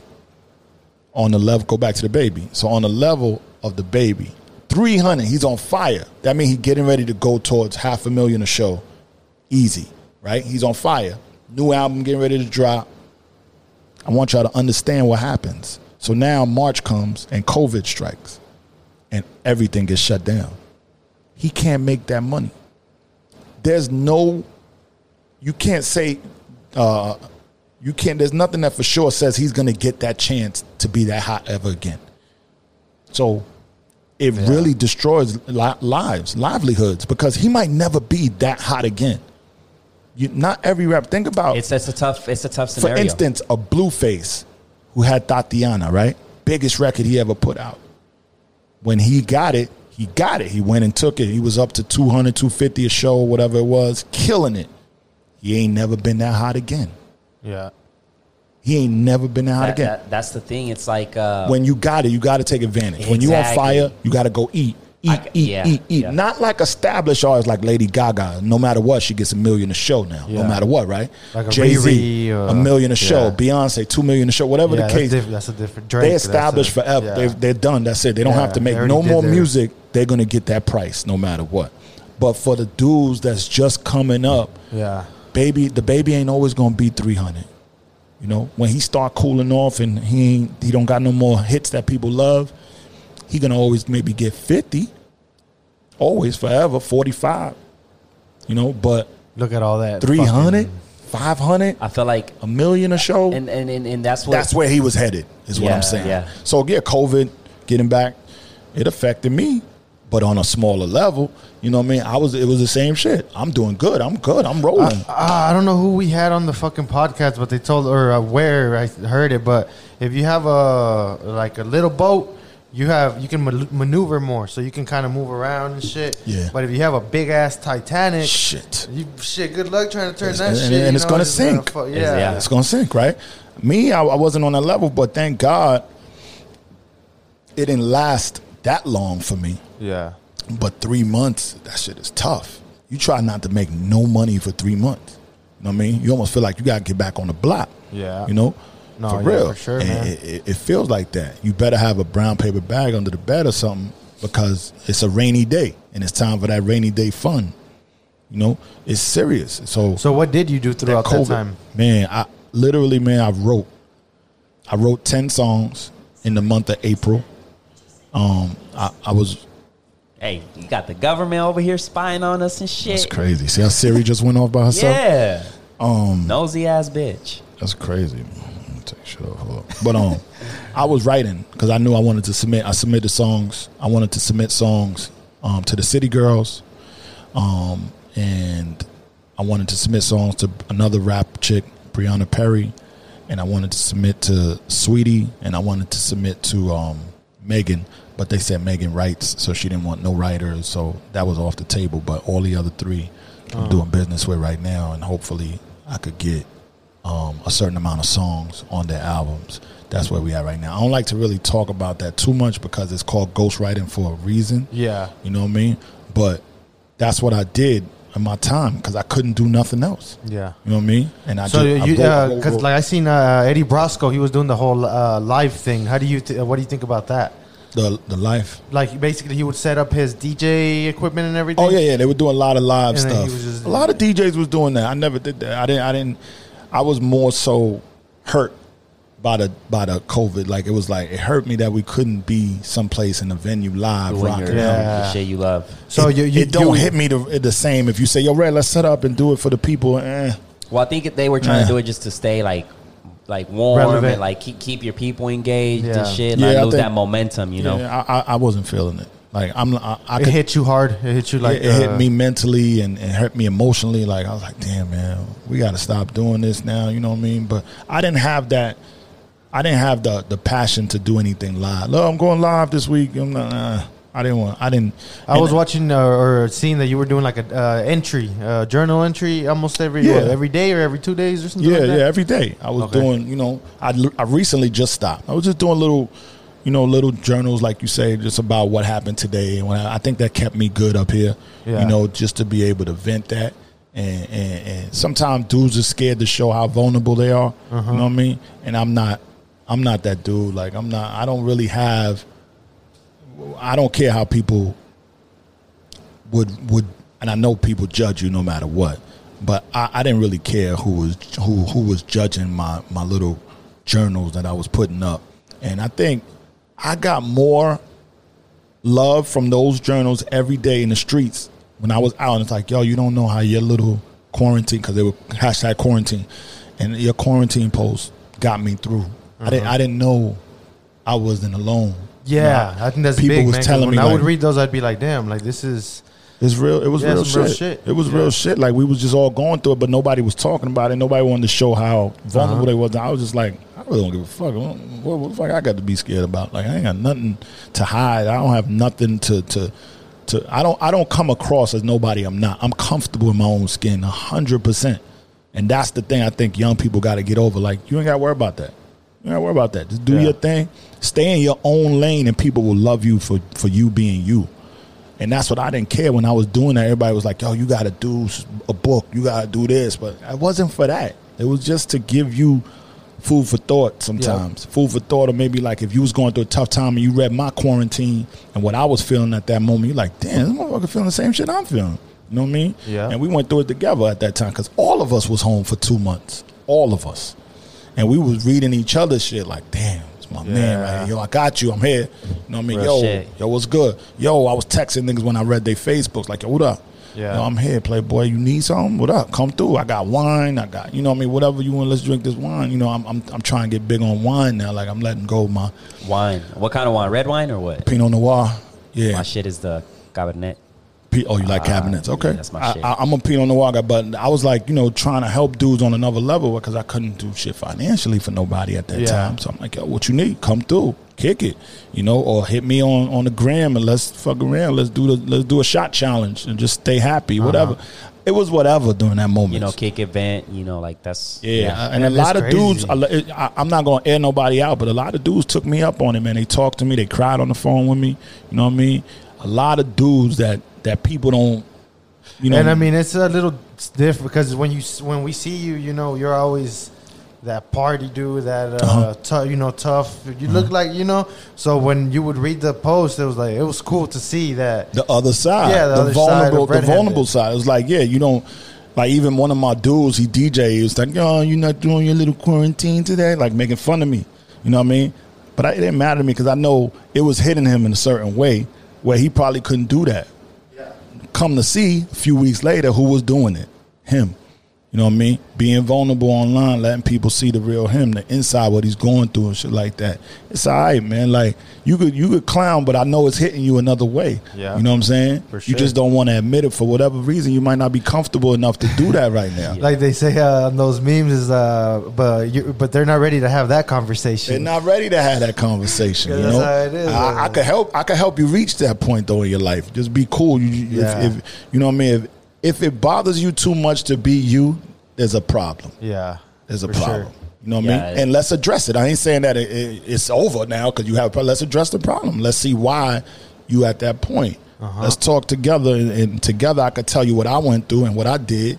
on the level, go back to DaBaby. So on the level of DaBaby, 300, he's on fire. That means he's getting ready to go towards half a million a show. Easy, right? He's on fire. New album getting ready to drop. I want y'all to understand what happens. So now March comes and COVID strikes and everything gets shut down. He can't make that money. There's no, you can't say, uh, you can't, there's nothing that for sure says he's going to get that chance to be that hot ever again. So it really destroys lives, livelihoods, because he might never be that hot again. You, not every rap. Think about It's it's a tough it's a tough scenario. for instance, a Blueface who had Thotiana, right? Biggest record he ever put out. When he got it, he got it. He went and took it. He was up to 200, 250 a show, whatever it was, killing it. He ain't never been that hot again. Yeah. He ain't never been that hot That- again. that- that's the thing. It's like uh, when you got it, you got to take advantage. When you on fire, you got to go eat. Eat, I- eat, yeah, eat, eat. yeah. Not like established artists like Lady Gaga. No matter what, she gets a million a show now. No matter what, right? Like Jay Z, Riri, a million a show. yeah. Beyonce, two million a show. Whatever yeah the that's, case, diff- that's a different Drake. they established a- forever. yeah. They, they're done. That's it. They don't Yeah, have to make no did more their- music. They're gonna get that price no matter what. But for the dudes that's just coming up, yeah. Baby, DaBaby ain't always gonna be three hundred. You know, when he start cooling off and he ain't, he don't got no more hits that people love, he gonna always maybe get fifty. Always, forever, forty five. You know, but Look at all that. 300, fucking- 500, I feel like a million a show. and and and, and that's what That's where he was headed, is what I'm saying. yeah. So yeah, COVID, getting back, it affected me, but on a smaller level. You know what I mean? I was it was the same shit. I'm doing good. I'm good. I'm rolling. Uh, I don't know who we had on the fucking podcast, but they told or uh, where I heard it. But if you have a like a little boat, you have you can maneuver more, so you can kind of move around and shit. Yeah. But if you have a big ass Titanic, shit. you shit. Good luck trying to turn And- that and- shit. and you it's know, gonna just gonna sink. fu- yeah. yeah. It's gonna sink, right? Me, I, I wasn't on that level, but thank God it didn't last that long for me. yeah. But three months, that shit is tough. You try not to make no money for three months. You know what I mean? You almost feel like you gotta get back on the block. Yeah. You know? No, for yeah, real. for sure, And man. It, it, it feels like that. You better have a brown paper bag under the bed or something. because it's a rainy day and it's time for that rainy day fun. You know, it's serious. So So what did you do throughout that, COVID, time? man, I literally, man, I wrote, I wrote ten songs in the month of April. Um, I, I was Hey, you got the government over here spying on us and shit. that's crazy. See how Siri just went off by herself? Yeah. Um, Nosy ass bitch. That's crazy. Take shit off. Hold up. But um, I was writing because I knew I wanted to submit. I submitted songs. I wanted to submit songs um, to the City Girls, um, and I wanted to submit songs to another rap chick, Brianna Perry, and I wanted to submit to Saweetie, and I wanted to submit to um, Megan. But they said Megan writes, so she didn't want no writers, so that was off the table. But all the other three, I'm doing business with right now, and hopefully I could get um, a certain amount of songs on their albums. That's where we at right now. I don't like to really talk about that too much because it's called ghostwriting for a reason. Yeah. You know what I mean? But that's what I did in my time because I couldn't do nothing else. Yeah. You know what I mean? And I So just, you, wrote- I wrote- because wrote- like I seen uh, Eddie Brosco, he was doing the whole uh, live thing. How do you, th- what do you think about that? The the life. Like basically, he would set up his DJ equipment and everything. Oh yeah, yeah. They were doing a lot of live And then he stuff. just- a lot of DJs was doing that. I never did that. I didn't. I didn't. I was more so hurt by the by the COVID. Like it was like it hurt me that we couldn't be someplace in a venue live Doing rocking out. Yeah. the shit you love. So it, you, you it don't you- hit me the, the same if you say, "Yo, Red, let's set up and do it for the people." Eh. Well, I think they were trying Yeah. to do it just to stay like like warm Relevant. and like keep keep your people engaged Yeah. and shit. Yeah, Like I lose think- that momentum, you know. Yeah, I, I, I wasn't feeling it. Like I'm, I, I It could, hit you hard. It hit you like it, it hit uh, me mentally and, and hurt me emotionally. Like I was like, damn man, we got to stop doing this now. You know what I mean? But I didn't have that. I didn't have the the passion to do anything live. Look, I'm going live this week. I'm not, uh, I didn't want. I didn't. I was watching uh, or seeing that you were doing like a uh, entry, uh, journal entry, almost every Yeah. what, every day or every two days or something. Yeah, like that? yeah, every day. I was Okay. doing, you know, I, I recently just stopped. I was just doing little, you know, little journals, like you say, just about what happened today. And when I, I think that kept me good up here, Yeah. you know, just to be able to vent that. And, and, and sometimes dudes are scared to show how vulnerable they are. Uh-huh. You know what I mean? And I'm not, I'm not that dude. Like I'm not. I don't really have. I don't care how people would would and I know people judge you no matter what. But I, I didn't really care who was who who was judging my, my little journals that I was putting up. And I think I got more love from those journals every day in the streets when I was out. And it's like, yo, you don't know how your little quarantine because they were hashtag quarantine, and your quarantine post got me through. I didn't uh-huh. I didn't know I wasn't alone. Yeah, I think that's people big, was man, telling when me I would read those, I'd be like, "Damn, like this is." It's real. It was Yeah, real, shit. real shit. It was Yeah. real shit. Like we was just all going through it, but nobody was talking about it. Nobody wanted to show how vulnerable Uh-huh. they was. I was just like, I really don't give a fuck. What, what, what the fuck I got to be scared about? Like I ain't got nothing to hide. I don't have nothing to to to. I don't I don't come across as nobody I'm not. I'm comfortable in my own skin, hundred percent. And that's the thing I think young people got to get over. Like you ain't got to worry about that. You ain't got to worry about that. Just do Yeah. your thing. Stay in your own lane, and people will love you for for you being you. And that's what I didn't care when I was doing that. Everybody was like, yo, you got to do a book. You got to do this. But it wasn't for that. It was just to give you food for thought sometimes. Food for thought, or maybe like if you was going through a tough time and you read my quarantine and what I was feeling at that moment, you're like, damn, this motherfucker feeling the same shit I'm feeling. You know what I mean? Yeah. And we went through it together at that time because all of us was home for two months. All of us. And we was reading each other's shit like, damn, it's my man Yeah. right here. Yo, I got you. I'm here. You know what I mean? Real yo, shit. yo, what's good? Yo, I was texting niggas when I read their Facebooks, like, yo, what up? Yeah. Yo, I'm here, Playboy. You need something? What up? Come through. I got wine. I got, you know what I mean? Whatever you want, let's drink this wine. You know, I'm, I'm, I'm trying to get big on wine now. Like, I'm letting go of my Wine. What kind of wine? Red wine or what? Pinot Noir. Yeah. My shit is the Cabernet. P- oh, you like Ah, cabinets? yeah, Okay, that's my I, shit. I, I'm a Pinot Noir guy, but I was like, you know, trying to help dudes on another level because I couldn't do shit financially for nobody at that Yeah. time. So I'm like, yo, what you need? Come through, kick it, you know, or hit me on on the gram and let's fuck around. Let's do the let's do a shot challenge and just stay happy, whatever. It was whatever during that moment. You know, kick event. You know, like that's Yeah, and Man, a lot of dudes. crazy. I, I- I'm not going to air nobody out, but a lot of dudes took me up on it, man. They talked to me, they cried on the phone with me. You know what I mean? A lot of dudes that that people don't. You know, and I mean, it's a little different because when you when we see you, you know, you're always that party dude, that uh, Uh-huh. tou- you know, tough. You look like you know. So when you would read the post, it was like it was cool to see that. the other side, Yeah, the other side vulnerable, of the vulnerable side. It was like, yeah, you don't like even one of my dudes. He DJ. He was like, yo, you're not doing your little quarantine today, like making fun of me. You know what I mean? But I, it didn't matter to me because I know it was hitting him in a certain way where he probably couldn't do that. Come to see a few weeks later, who was doing it? Him. You know what I mean? Being vulnerable online, letting people see the real him, the inside, what he's going through and shit like that. It's all right, man. Like you could you could clown, but I know it's hitting you another way. Yeah. You know what I'm saying? For You just don't want to admit it for whatever reason. You might not be comfortable enough to do that right now. Like they say uh, on those memes is, uh, but you, but they're not ready to have that conversation. They're not ready to have that conversation. Yeah, You that's know, how it is. I, I could help. I could help you reach that point though in your life. Just be cool. You, you- Yeah. if, if you know what I mean. If, if it bothers you too much to be you, there's a problem. yeah, There's a problem. sure. You know what Yeah, I mean? And let's address it. I ain't saying that it, it, it's over now because you have. a problem. Let's address the problem. Let's see why you at that point. Uh-huh. Let's talk together, and, and together I could tell you what I went through and what I did.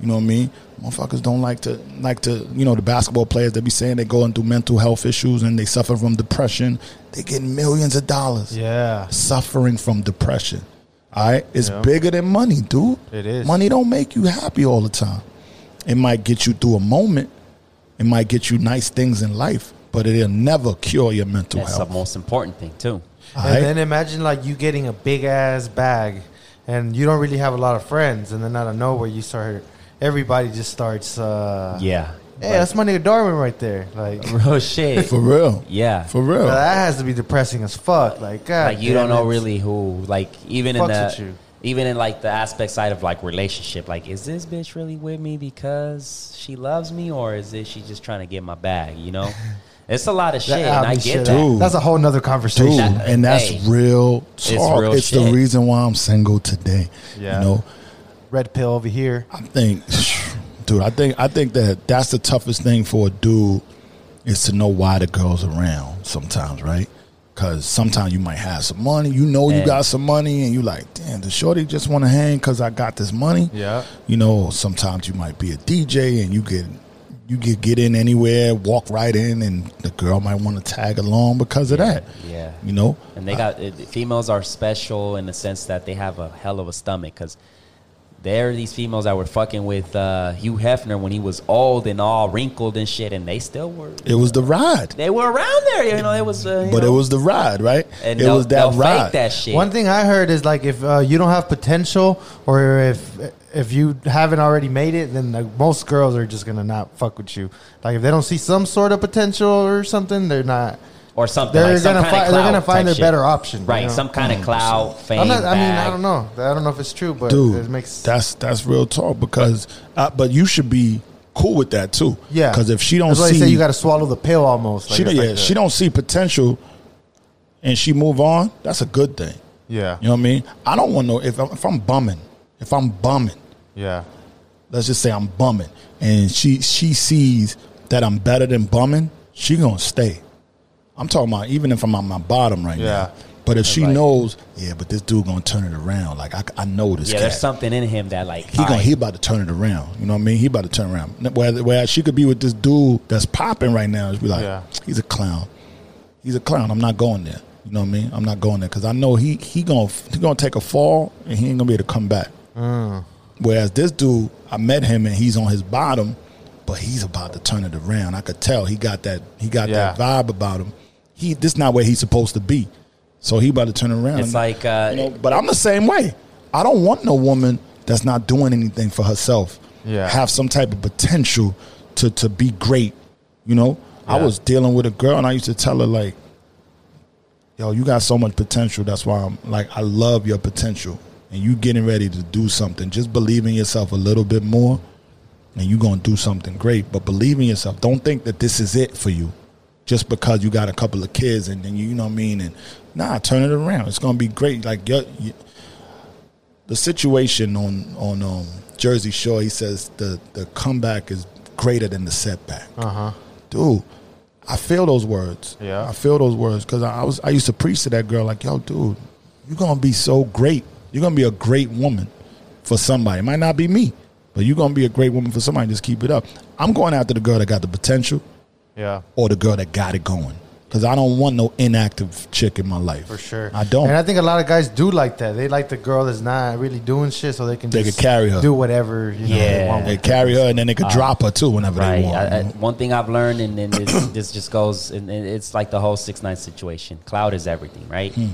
You know what I mean? Motherfuckers don't like to like to you know the basketball players. They be saying they going through mental health issues and they suffer from depression. They get millions of dollars Yeah, suffering from depression. All right, it's Yeah. bigger than money, dude. It is. Money don't make you happy all the time. It might get you through a moment. It might get you nice things in life, but it'll never cure your mental health. That's the most important thing too. All and right? then imagine like you getting a big ass bag, and you don't really have a lot of friends, and then out of nowhere you start, everybody just starts. Uh, Yeah. Hey, that's my nigga Darwin right there. Like, Real shit. For real. yeah. For real. that has to be depressing as fuck. Like, God, like you damn don't know it. really who like even in the even in like the aspect side of like relationship like is this bitch really with me because she loves me or is it she just trying to get my bag you know it's a lot of shit That- and i get shit, that Dude. That's a whole nother conversation. That- and that's hey, real talk. real It's, the reason why I'm single today. Yeah. You know, Red pill over here. I think, dude, I think I think that that's the toughest thing for a dude is to know why the girl's around. Sometimes, right? Because sometimes you might have some money. You know you And- got some money, and you like, damn, the Shorty just want to hang because I got this money? Yeah. You know, sometimes you might be a DJ and you get you get get in anywhere, walk right in, and the girl might want to tag along because of that. yeah You know, and they got it, females are special in the sense that they have a hell of a stomach because there are these females that were fucking with uh, Hugh Hefner when he was old and all wrinkled and shit, and they still were. it was the ride, They were around there, you know. It was, uh, you but it was the ride, right? and it was that they'll ride. That shit. One thing I heard is like if uh, you don't have potential or if if you haven't already made it, then like, most girls are just gonna not fuck with you. Like if they don't see some sort of potential or something, they're not. Or something. They're like some gonna kind of they're gonna find type their shit. better option, you right? know? Some kind of cloud, fame. I'm not, I mean, I don't know. I don't know if it's true, but dude. it makes that's that's real talk because, uh, but you should be cool with that too. yeah. because if she don't That's see, say you got to swallow the pill almost. Like, she don't, yeah, like she don't see potential, and she move on. That's a good thing. Yeah, You know what I mean? I don't want no if I'm, if I'm bumming, if I'm bumming, yeah, let's just say I'm bumming, and she she sees that I'm better than bumming, she gonna stay. I'm talking about even if I'm on my bottom right Yeah. now. But if she Like- knows, yeah, but this dude gonna turn it around. Like I, I know this. Yeah, cat. there's something in him that like He gonna alright, he about to turn it around. You know what I mean? He about to turn around. Whereas, whereas she could be with this dude that's popping right now. Just be like, Yeah. he's a clown. He's a clown. I'm not going there. You know what I mean? I'm not going there because I know he he gonna he gonna take a fall and he ain't gonna be able to come back. Mm. Whereas this dude, I met him and he's on his bottom, but he's about to turn it around. I could tell he got that he got that vibe about him. He this not where he's supposed to be. So he about to turn around. It's like uh, You know, but I'm the same way. I don't want no woman that's not doing anything for herself. Yeah. Have some type of potential to to be great. You know? I was dealing with a girl and I used to tell her like, yo, you got so much potential. That's why I'm like, I love your potential. And you getting ready to do something. Just believe in yourself a little bit more and you're gonna do something great. But believe in yourself. Don't think that this is it for you. Just because you got a couple of kids and then you, you know what I mean, and nah, turn it around. It's gonna be great. Like your, you, the situation on on um, Jersey Shore, he says the the comeback is greater than the setback. uh huh. Dude, I feel those words. Yeah. I feel those words because I, I was I used to preach to that girl like, yo, dude, you're gonna be so great. You're gonna be a great woman for somebody. It might not be me, But you're gonna be a great woman for somebody. Just keep it up. I'm going after the girl that got the potential Yeah. or the girl that got it going. Because I don't want no inactive chick in my life. For sure. I don't. And I think a lot of guys do like that. They like the girl that's not really doing shit so they can They just could carry her. do whatever you know, they Yeah. want. they with carry her and then they could drop her too whenever Right. they want. I, I, one thing I've learned, and, then this, this just goes, and and it's like the whole six nine situation. Cloud is everything, right? Hmm.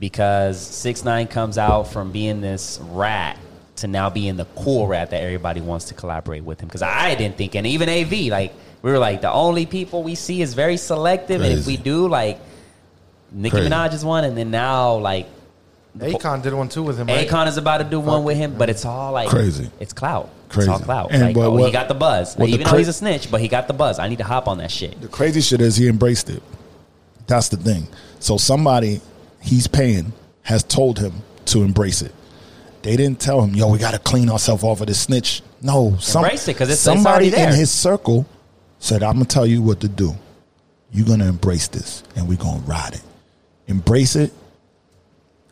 Because six nine comes out from being this rat to now being the cool rat that everybody wants to collaborate with him. Because I didn't think, and even AV, like we were like the only people we see is very selective, and if we do, like Nicki Crazy. Minaj is one, and then now like Akon did one too with him. Right? Akon is about to do one with him, but it's all like Crazy. It's clout. Crazy. It's all clout. And like, what- oh, he got the buzz. what the Even though he's a snitch, but he got the buzz. I need to hop on that shit. The crazy shit is he embraced it. That's the thing. So somebody he's paying has told him to embrace it. They didn't tell him, "Yo, we got to clean ourselves off of this snitch." No, some, Embrace it, 'cause it's- it's somebody already there. in his circle said, "I'm gonna tell you what to do. You're gonna embrace this, and we're gonna ride it. Embrace it.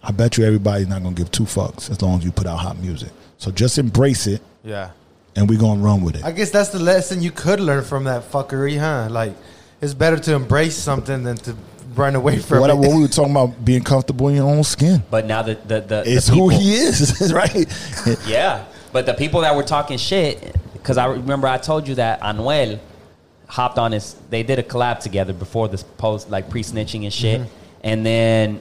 I bet you everybody's not gonna give two fucks as long as you put out hot music. So just embrace it, Yeah. and we're gonna run with it." I guess that's the lesson you could learn from that fuckery, huh? Like, it's better to embrace something than to run away from what, it. what we were talking about being comfortable in your own skin. But now that the the, It's the who he is, right? Yeah, but the people that were talking shit, because I remember I told you that Anuel hopped on his. They did a collab together before this post, like pre snitching and shit, mm-hmm. and then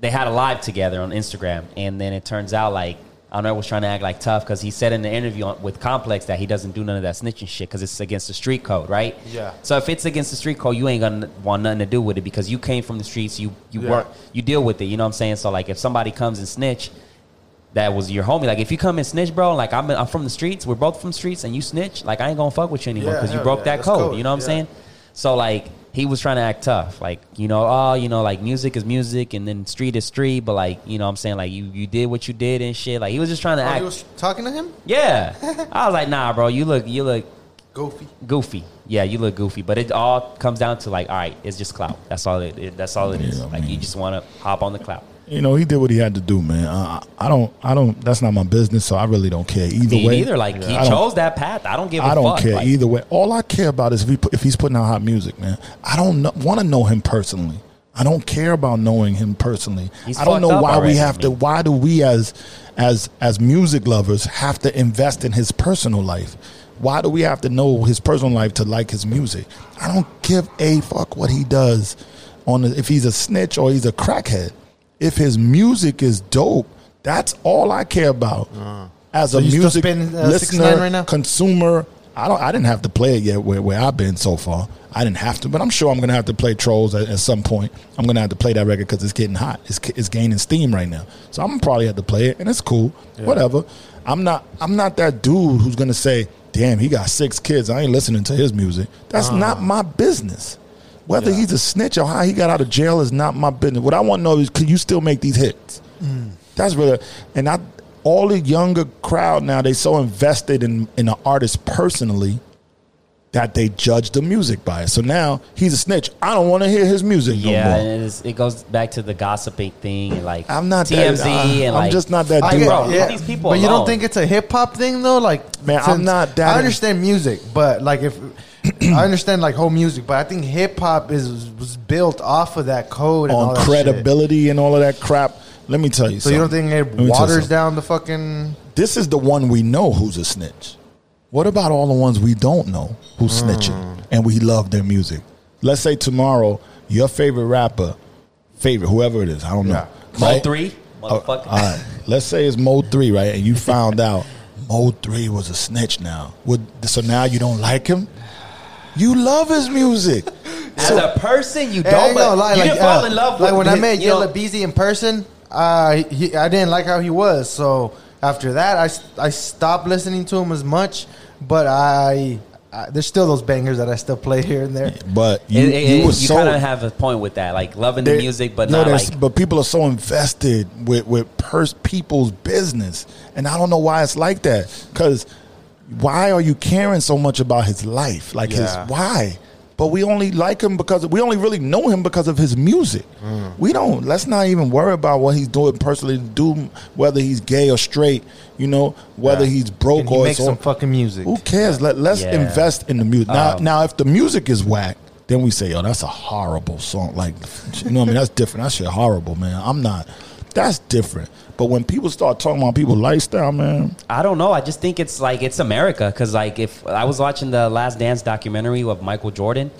they had a live together on Instagram, and then it turns out like. Anuel was trying to act like tough because he said in the interview on- with Complex that he doesn't do none of that snitching shit because it's against the street code, right? Yeah. So if it's against the street code, you ain't gonna want nothing to do with it because you came from the streets, you you Yeah. work, you deal with it. You know what I'm saying? So like, if somebody comes and snitch, that was your homie. Like if you come and snitch, bro, like I'm I'm from the streets, we're both from the streets, and you snitch, like I ain't gonna fuck with you anymore Yeah, because you broke yeah, that code, code, You know what I'm saying? So like he was trying to act tough, like you know, oh, you know, like music is music, and then street is street, but like you know, what I'm saying like you you did what you did and shit. Like he was just trying to Oh, act. he was talking to him? yeah, I was like, nah, bro, you look you look Goofy. goofy. Yeah, you look goofy, but it all comes down to like, all right, it's just clout. That's all it. it that's all it is. Yeah, like you just want to hop on the clout. You know, he did what he had to do, man. I, I don't, I don't. That's not my business, so I really don't care either Me way. Either Like he I chose that path. I don't give a I don't fuck. care Like, either way. All I care about is if he put, if he's putting out hot music, man. I don't want to know him personally. I don't care about knowing him personally. He's I don't know why already, we have to. Why do we as as as music lovers have to invest in his personal life? Why do we have to know his personal life to like his music? I don't give a fuck what he does on the, if he's a snitch or he's a crackhead. If his music is dope, that's all I care about. As Uh-huh. So a music spin, uh, listener, right now? consumer. I don't. I didn't have to play it yet where, where I've been so far. I didn't have to, but I'm sure I'm gonna have to play Trollz at, at some point. I'm gonna have to play that record because it's getting hot. It's, it's gaining steam right now. So I'm probably have to play it, and it's cool. Whatever. I'm not. I'm not that dude who's gonna say, "Damn, he got six kids. I ain't listening to his music." That's Uh-huh. not my business. Whether he's a snitch or how he got out of jail is not my business. What I want to know is, can you still make these hits? Mm. That's really, and I, all the younger crowd now they so invested in in an artist personally that they judge the music by it. So now he's a snitch. I don't want to hear his music no yeah, more. and it, is, it goes back to the gossiping thing, and like I'm not TMZ, that. I, uh, and I'm like just not that I dude. get- Bro, leave these people But you don't think it's a hip hop thing though? Like, Man, I'm not that- I understand music, but like if I understand like whole music, but I think hip hop is was built off of that code and all on that credibility and all of that crap. Let me tell you. Shit. So you don't something. think Let it me tell you waters something. down the fucking? This is the one we know who's a snitch. What about all the ones we don't know who's Hmm. snitching and we love their music? Let's say tomorrow your favorite rapper, favorite whoever it is, I don't know. Yeah. Mo right? three, motherfucker. all right. Let's say it's Mo3, right? And you found out Mo three was a snitch. Now, Would, so now you don't like him. You love his music. As a person, you don't. ain't But gonna lie, you like, didn't fall uh, in love Like with when I met you know? Yella Beezy in person, uh, he, I didn't like how he was. So after that, I, I stopped listening to him as much. But I, I there's still those bangers that I still play here and there. But you, It- it- you it- you kind of have a point with that, like loving the music, but no, not like But people are so invested with with pers- people's business, and I don't know why it's like that. Because why are you caring so much about his life? Like Yeah. his why? but we only like him because we only really know him because of his music. Mm. We don't. Let's not even worry about what he's doing personally. Do whether he's gay or straight. You know, whether Yeah. he's broke And he or makes it's some fucking music. who cares? Let let's Yeah. invest in the music. Now, Um, now if the music is whack, then we say, "Yo, that's a horrible song." Like, you know, what I mean, that's different. That shit horrible, man. I'm not. That's different. But when people start talking about people's lifestyle, man, I don't know. I just think it's like it's America because like if I was watching the Last Dance documentary of Michael Jordan,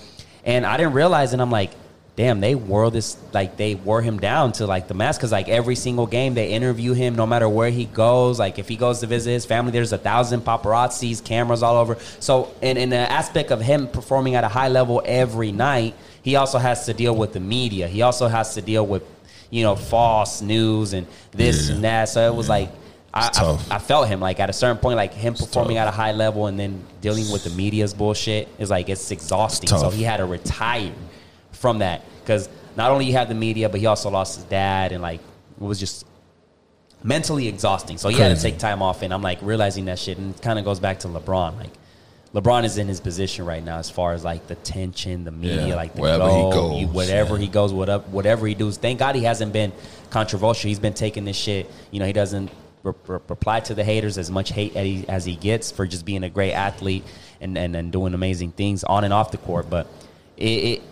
and I didn't realize, and I'm like, damn, they wore this like they wore him down to like the mask because like every single game they interview him, no matter where he goes. Like if he goes to visit his family, there's a thousand paparazzis, cameras all over. So in in the aspect of him performing at a high level every night, he also has to deal with the media. He also has to deal with you know false news and this Yeah. and that. So it was like. I, I, I felt him like at a certain point, like him performing tough. at a high level and then dealing with the media's bullshit is like it's exhausting. It's so he had to retire from that because not only he had the media, but he also lost his dad and like it was just mentally exhausting. So he had to take time off, and I'm like realizing that shit, and it kind of goes back to LeBron. Like LeBron is in his position right now as far as like the tension, the media, Yeah, like the wherever he goes, whatever yeah. he goes, whatever whatever he does. Thank God he hasn't been controversial. He's been taking this shit. You know, he doesn't re- re- reply to the haters as much hate as he, as he gets for just being a great athlete and, and, and doing amazing things on and off the court. But it, it,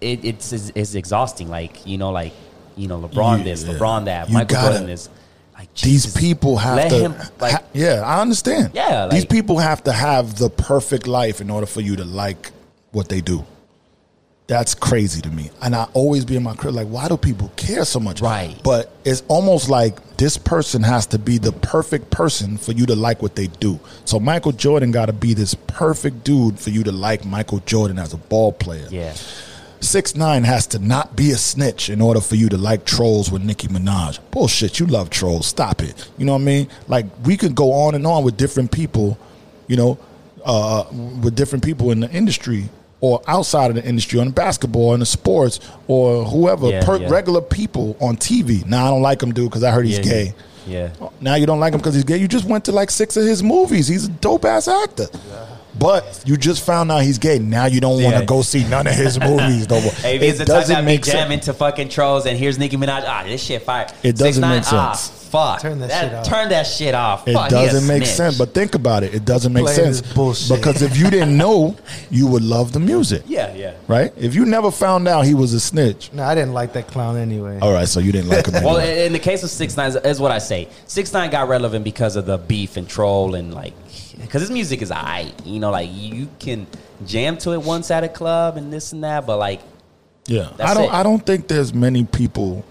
it it's, it's it's exhausting. Like you know, like you know, LeBron Yeah. this, LeBron that, You Michael Jordan this. Like these people have to. him like ha- yeah, I understand. Yeah, these people have to have the perfect life in order for you to like what they do. That's crazy to me, and I always be in my crib like, why do people care so much? Right. But it's almost like this person has to be the perfect person for you to like what they do. So Michael Jordan got to be this perfect dude for you to like Michael Jordan as a ball player. yeah. Six nine has to not be a snitch in order for you to like Trollz with Nicki Minaj. Bullshit, you love Trollz. Stop it. You know what I mean? Like we could go on and on with different people, you know, uh, with different people in the industry or outside of the industry on the basketball and the sports or whoever, Yeah, per- yeah. regular people on TV. Now I don't like him, dude, because I heard he's yeah, gay. Yeah. Now you don't like him because he's gay. You just went to like six of his movies. He's a dope ass actor. But you just found out he's gay. Now you don't want to Yeah. go see none of his movies. though. Hey, it doesn't make sense. jamming to fucking Trollz, and here's Nicki Minaj. Ah, this shit fire. It doesn't 6ix9ine, make Ah, sense. Fuck. Turn that shit off. Turn that shit off. It Fuck, doesn't make snitch. sense. But think about it. It doesn't make Playing sense bullshit. because if you didn't know, you would love the music, yeah, yeah. right? If you never found out he was a snitch, No, I didn't like that clown anyway. all right. So you didn't like him. Well, in the case of Six Nine, is what I say. Six Nine got relevant because of the beef and troll and like, because his music is I. You know, like you can jam to it once at a club and this and that, but like, Yeah, That's I don't. it. I don't think there's many people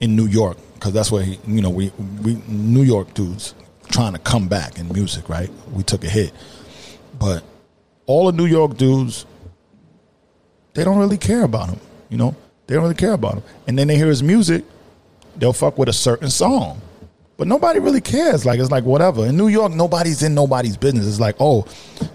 in New York because that's where he, you know we we New York dudes trying to come back in music, right? We took a hit, but all the New York dudes, they don't really care about him. You know, they don't really care about him. And then they hear his music, they'll fuck with a certain song. But nobody really cares. Like it's like whatever. In New York, nobody's in nobody's business. It's like, oh,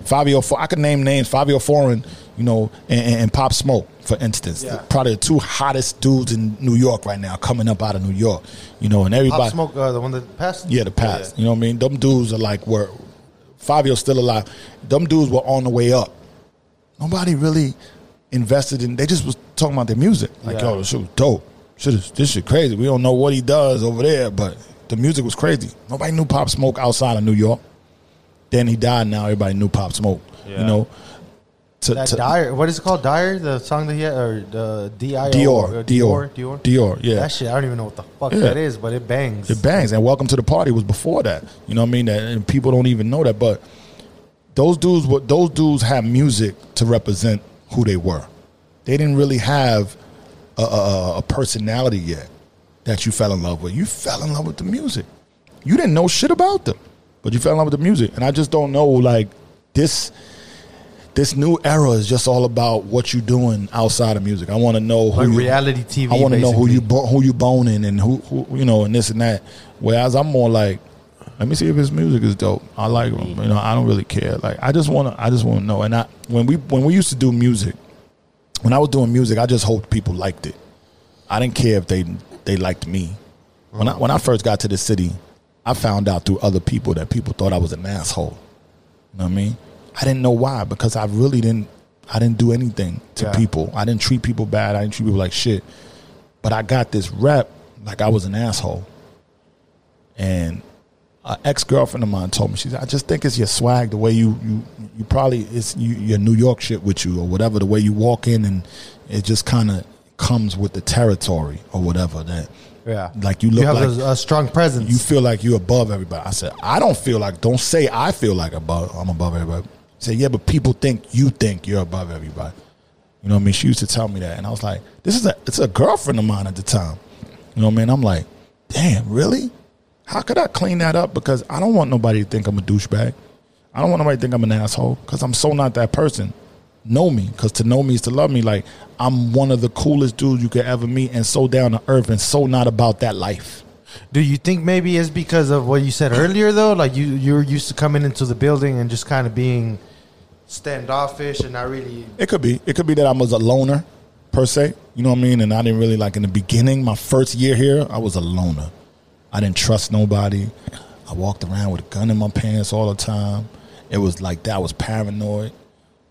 Fivio. I could name names: Fivio Foreign, you know, and, and, Pop Smoke, for instance. Yeah. Probably the two hottest dudes in New York right now, coming up out of New York. You know, and everybody. Pop Smoke, uh, the one that passed. Yeah, the past. You know what I mean? Them dudes are like were Fivio's still alive. Them dudes were on the way up. Nobody really invested in. They just was talking about their music. Like, Yeah. yo, this shit was dope. Shit is this shit crazy. We don't know what he does over there, but the music was crazy. Nobody knew Pop Smoke outside of New York. Then he died. Now everybody knew Pop Smoke. You know. To, That to- Dyer, what is it called? Dyer, the song that he had, or the D I O Dior, uh, Dior, Dior, Dior. Yeah, That shit, I don't even know what the fuck Yeah. that is, but it bangs. It bangs. And Welcome to the Party was before that. You know what I mean? That, and people don't even know that. But those dudes, were, those dudes have music to represent who they were. They didn't really have a, a, a personality yet that you fell in love with. You fell in love with the music. You didn't know shit about them, but you fell in love with the music. And I just don't know, like this. This new era is just all about what you're doing outside of music. I want to know who Like you, reality TV. I want to know who you who you boning and who, who you know and this and that. Whereas I'm more like, let me see if his music is dope. I like him. You know, I don't really care. Like I just want to I just want to know. And I when we when we used to do music, when I was doing music, I just hoped people liked it. I didn't care if they they liked me. When I when I first got to the city, I found out through other people that people thought I was an asshole. You know what I mean? I didn't know why because I really didn't I didn't do anything to Yeah. people. I didn't treat people bad. I didn't treat people like shit. But I got this rep like I was an asshole. And an ex girlfriend of mine told me, she said, I just think it's your swag, the way you you you probably it's you, your New York shit with you or whatever, the way you walk in and it just kind of comes with the territory or whatever that Yeah. like you look You have like a, a strong presence. you feel like you're above everybody. I said, I don't feel like. Don't say I feel like above. I'm above everybody. Say yeah, but people think you think you're above everybody. You know what I mean? She used to tell me that, and I was like, this is a it's a girlfriend of mine at the time. You know what I mean? I'm like, damn, really? How could I clean that up? Because I don't want nobody to think I'm a douchebag. I don't want nobody to think I'm an asshole because I'm so not that person. Know me, because to know me is to love me. Like I'm one of the coolest dudes you could ever meet, and so down to earth, and so not about that life. Do you think maybe it's because of what you said earlier though? Like you you're used to coming into the building and just kind of being standoffish and not really It could be. It could be that I was a loner, per se. You know what I mean? And I didn't really like in the beginning, my first year here, I was a loner. I didn't trust nobody. I walked around with a gun in my pants all the time. It was like that. I was paranoid.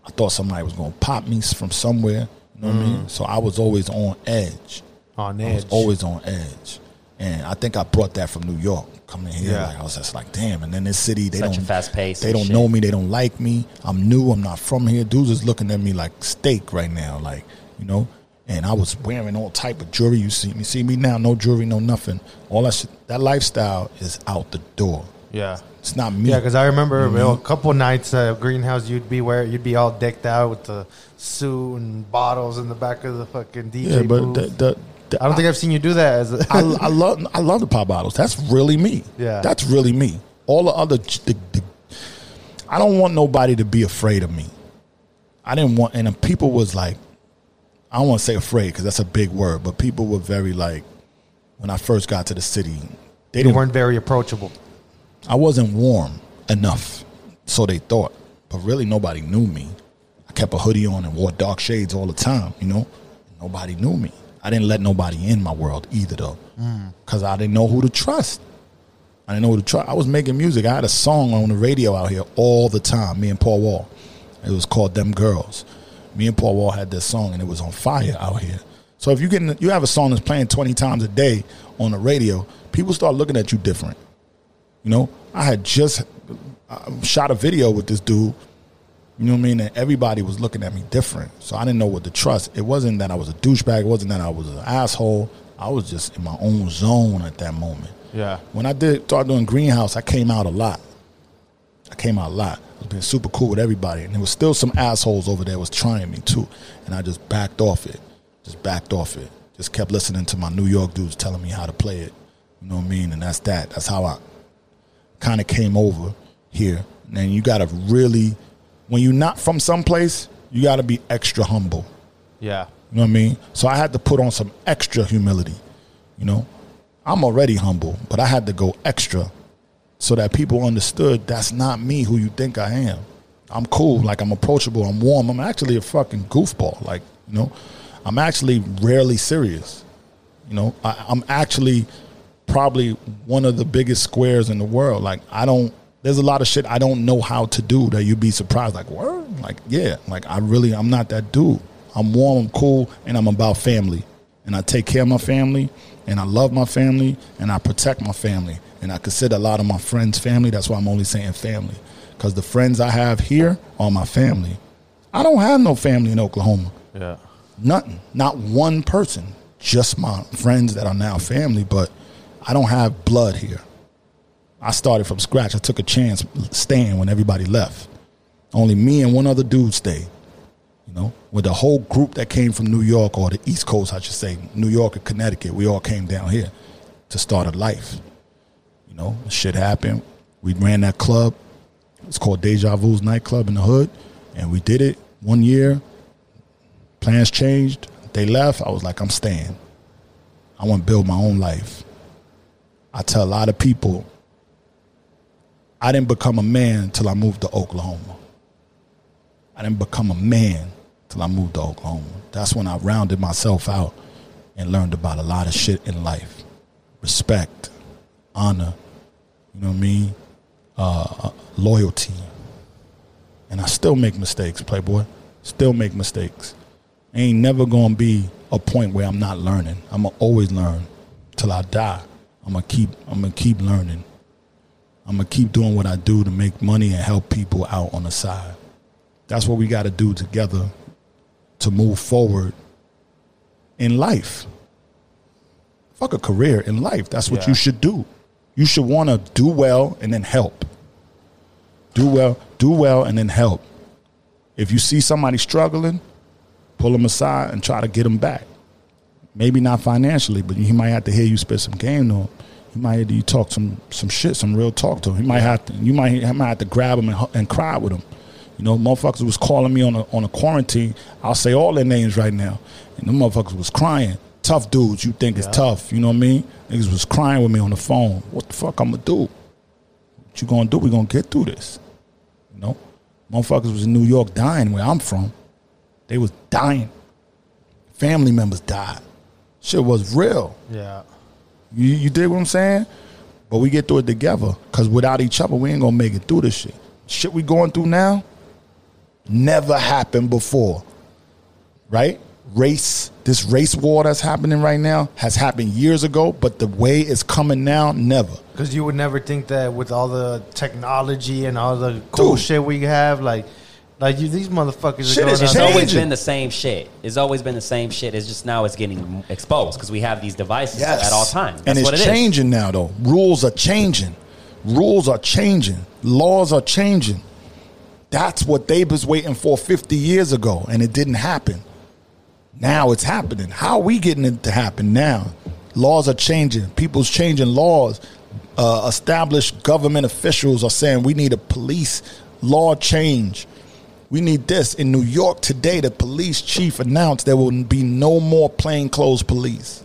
I thought somebody was going to pop me from somewhere. You know what I mean? Mm. So I was always on edge. on I was edge. always on edge. And I think I brought that from New York. Coming here, Yeah. like I was just like, damn. And then this city, they Such don't fast pace They don't shit. know me. They don't like me. I'm new. I'm not from here. Dudes is looking at me like steak right now, like you know. And I was wearing all type of jewelry. You see me, see me now, no jewelry, no nothing. All that shit, that lifestyle is out the door. Yeah. It's not me. Yeah, because I remember Mm-hmm. you know, a couple nights at Greenhouse, you'd be where you'd be all decked out with the suit and bottles in the back of the fucking DJ yeah, but the, the, the, I don't think I've seen you do that. As a, I, I love I love the pop bottles. That's really me. Yeah. that's really me. All the other, the, the, I don't want nobody to be afraid of me. I didn't want, and people was like, I don't want to say afraid because that's a big word, but people were very like, when I first got to the city, they weren't very approachable. I wasn't warm enough, so they thought. But really, nobody knew me. I kept a hoodie on and wore dark shades all the time. You know, nobody knew me. I didn't let nobody in my world either, though, mm. because I didn't know who to trust. I didn't know who to trust. I was making music. I had a song on the radio out here all the time. Me and Paul Wall. It was called "Them Girls." Me and Paul Wall had this song, and it was on fire out here. So if you get you have a song that's playing twenty times a day on the radio, people start looking at you different. You know, I had just shot a video with this dude. You know what I mean? And everybody was looking at me different. So I didn't know what to trust. It wasn't that I was a douchebag. It wasn't that I was an asshole. I was just in my own zone at that moment. Yeah. When I did start doing Greenhouse, I came out a lot. I came out a lot. I was being super cool with everybody, and there was still some assholes over there was trying me too, and I just backed off it. Just backed off it. Just kept listening to my New York dudes telling me how to play it. You know what I mean? And that's that. That's how I kind of came over here. And you got to really, when you're not from someplace, you got to be extra humble. Yeah. You know what I mean? So I had to put on some extra humility. You know, I'm already humble, but I had to go extra so that people understood that's not me who you think I am. I'm cool, like I'm approachable, I'm warm. I'm actually a fucking goofball. Like, you know, I'm actually rarely serious. You know, I, I'm actually probably one of the biggest squares in the world. Like, I don't. There's a lot of shit I don't know how to do that you'd be surprised. Like, what? Like, yeah. Like, I really, I'm not that dude. I'm warm, I'm cool, and I'm about family. And I take care of my family, and I love my family, and I protect my family. And I consider a lot of my friends family. That's why I'm only saying family. Because the friends I have here are my family. I don't have no family in Oklahoma. Yeah. Nothing. Not one person. Just my friends that are now family, but I don't have blood here. I started from scratch. I took a chance staying when everybody left. Only me and one other dude stayed. You know, with the whole group that came from New York or the East Coast, I should say, New York and Connecticut, we all came down here to start a life. You know, shit happened. We ran that club. It's called Deja Vu's nightclub in the hood, and we did it one year. Plans changed. They left. I was like, I'm staying. I want to build my own life. I tell a lot of people, I didn't become a man till I moved to Oklahoma. I didn't become a man till I moved to Oklahoma. That's when I rounded myself out and learned about a lot of shit in life respect, honor, you know what I mean? Uh, loyalty. And I still make mistakes, Playboy. Still make mistakes. Ain't never gonna be a point where I'm not learning. I'm gonna always learn till I die. I'm gonna keep. I'm gonna keep learning. I'm gonna keep doing what I do to make money and help people out on the side. That's what we got to do together to move forward in life. Fuck a career in life. That's what Yeah. you should do. You should want to do well and then help. Do well, do well, and then help. If you see somebody struggling, pull them aside and try to get them back. Maybe not financially, but he might have to hear you spit some game to him. He might hear you talk some some shit, some real talk to him. He might have to. You might, might have to grab him and, and cry with him. You know, motherfuckers was calling me on a on a quarantine. I'll say all their names right now, and them motherfuckers was crying. Tough dudes, you think it's tough. You know what I mean? Niggas was crying with me on the phone. What the fuck I'm gonna do? What you gonna do? We gonna get through this. You know, motherfuckers was in New York dying where I'm from. They was dying. Family members died. Shit was real. Yeah. You, you dig what I'm saying? But we get through it together. Cause without each other, we ain't gonna make it through this shit. Shit we going through now never happened before. Right? Race, this race war that's happening right now has happened years ago, but the way it's coming now, never. Because you would never think that with all the technology and all the cool Dude. shit we have, like, like you, these motherfuckers Shit are is going It's out always changing. been the same shit. It's always been the same shit. It's just now it's getting exposed because we have these devices at all times. That's and it's what it is. changing now, though. Rules are changing. Rules are changing. Laws are changing. That's what they was waiting for 50 years ago, and it didn't happen. Now it's happening. How are we getting it to happen now? Laws are changing. People's changing laws. Uh, established government officials are saying we need a police law change. We need this. In New York today, the police chief announced there will be no more plainclothes police.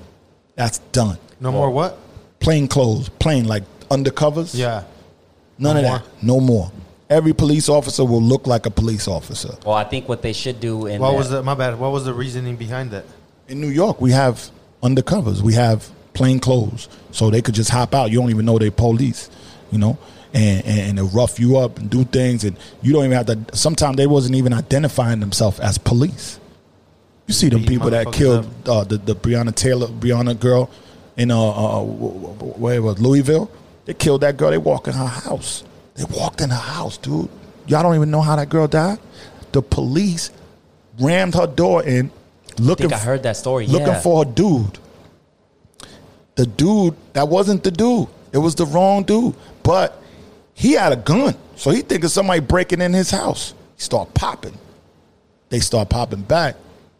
That's done. No more what? Plain clothes, plain like undercovers. Yeah. none no of more. that. No more. Every police officer will look like a police officer. Well, I think what they should do in What that- was the my bad? What was the reasoning behind that? In New York, we have undercovers. We have plain clothes, so they could just hop out. You don't even know they police, you know, and, and and they'll rough you up and do things, and you don't even have to. Sometimes they wasn't even identifying themselves as police. You see them people that killed uh, the the Breonna Taylor, Breonna girl in uh, uh wh- wh- where it was Louisville. They killed that girl. They walked in her house. They walked in her house, dude. Y'all don't even know how that girl died. The police rammed her door in, I looking. think I heard that story. looking yeah. for a dude. The dude that wasn't the dude. It was the wrong dude. But he had a gun, so he thinking somebody breaking in his house. He start popping. They start popping back.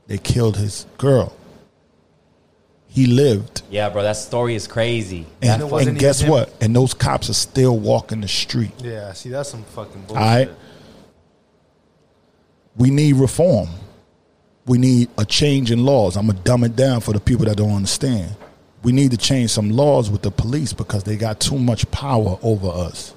They killed his girl. He lived. Yeah, bro, that story is crazy. And, it wasn't and guess even him. what? And those cops are still walking the street. Yeah. See, that's some fucking bullshit. All right. We need reform. We need a change in laws. I'm gonna dumb it down for the people that don't understand. We need to change some laws with the police because they got too much power over us,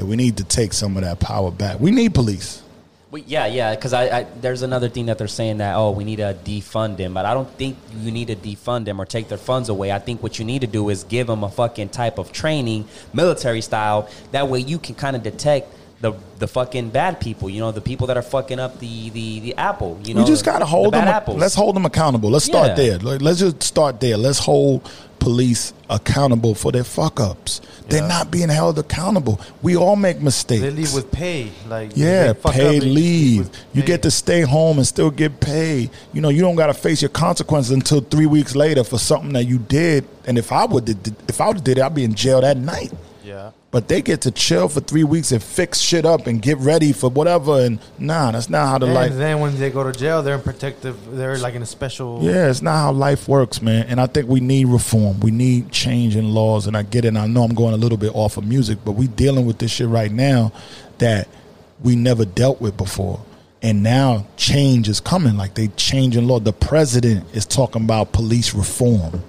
and we need to take some of that power back. We need police. We, yeah, yeah, because I, I there's another thing that they're saying that oh we need to defund them, but I don't think you need to defund them or take their funds away. I think what you need to do is give them a fucking type of training, military style. That way you can kind of detect the the fucking bad people. You know, the people that are fucking up the the, the apple. You know, we just gotta hold bad them. apples. Let's hold them accountable. Let's start Yeah. there. Let's just start there. Let's hold police accountable for their fuck ups. They're not being held accountable. We all make mistakes. They leave with pay. Like Yeah, they fuck paid leave. You pay. get to stay home and still get paid. You know, you don't got to face your consequences until three weeks later for something that you did. And if I would, if I would have did it, I'd be in jail that night. Yeah. But they get to chill for three weeks and fix shit up and get ready for whatever. And nah, that's not how the And life. then when they go to jail, they're in protective. They're like in a special. Yeah, it's not how life works, man. And I think we need reform. We need change in laws. And I get it. And I know I'm going a little bit off of music, but we dealing with this shit right now that we never dealt with before. And now change is coming. Like they changing law. The president is talking about police reform.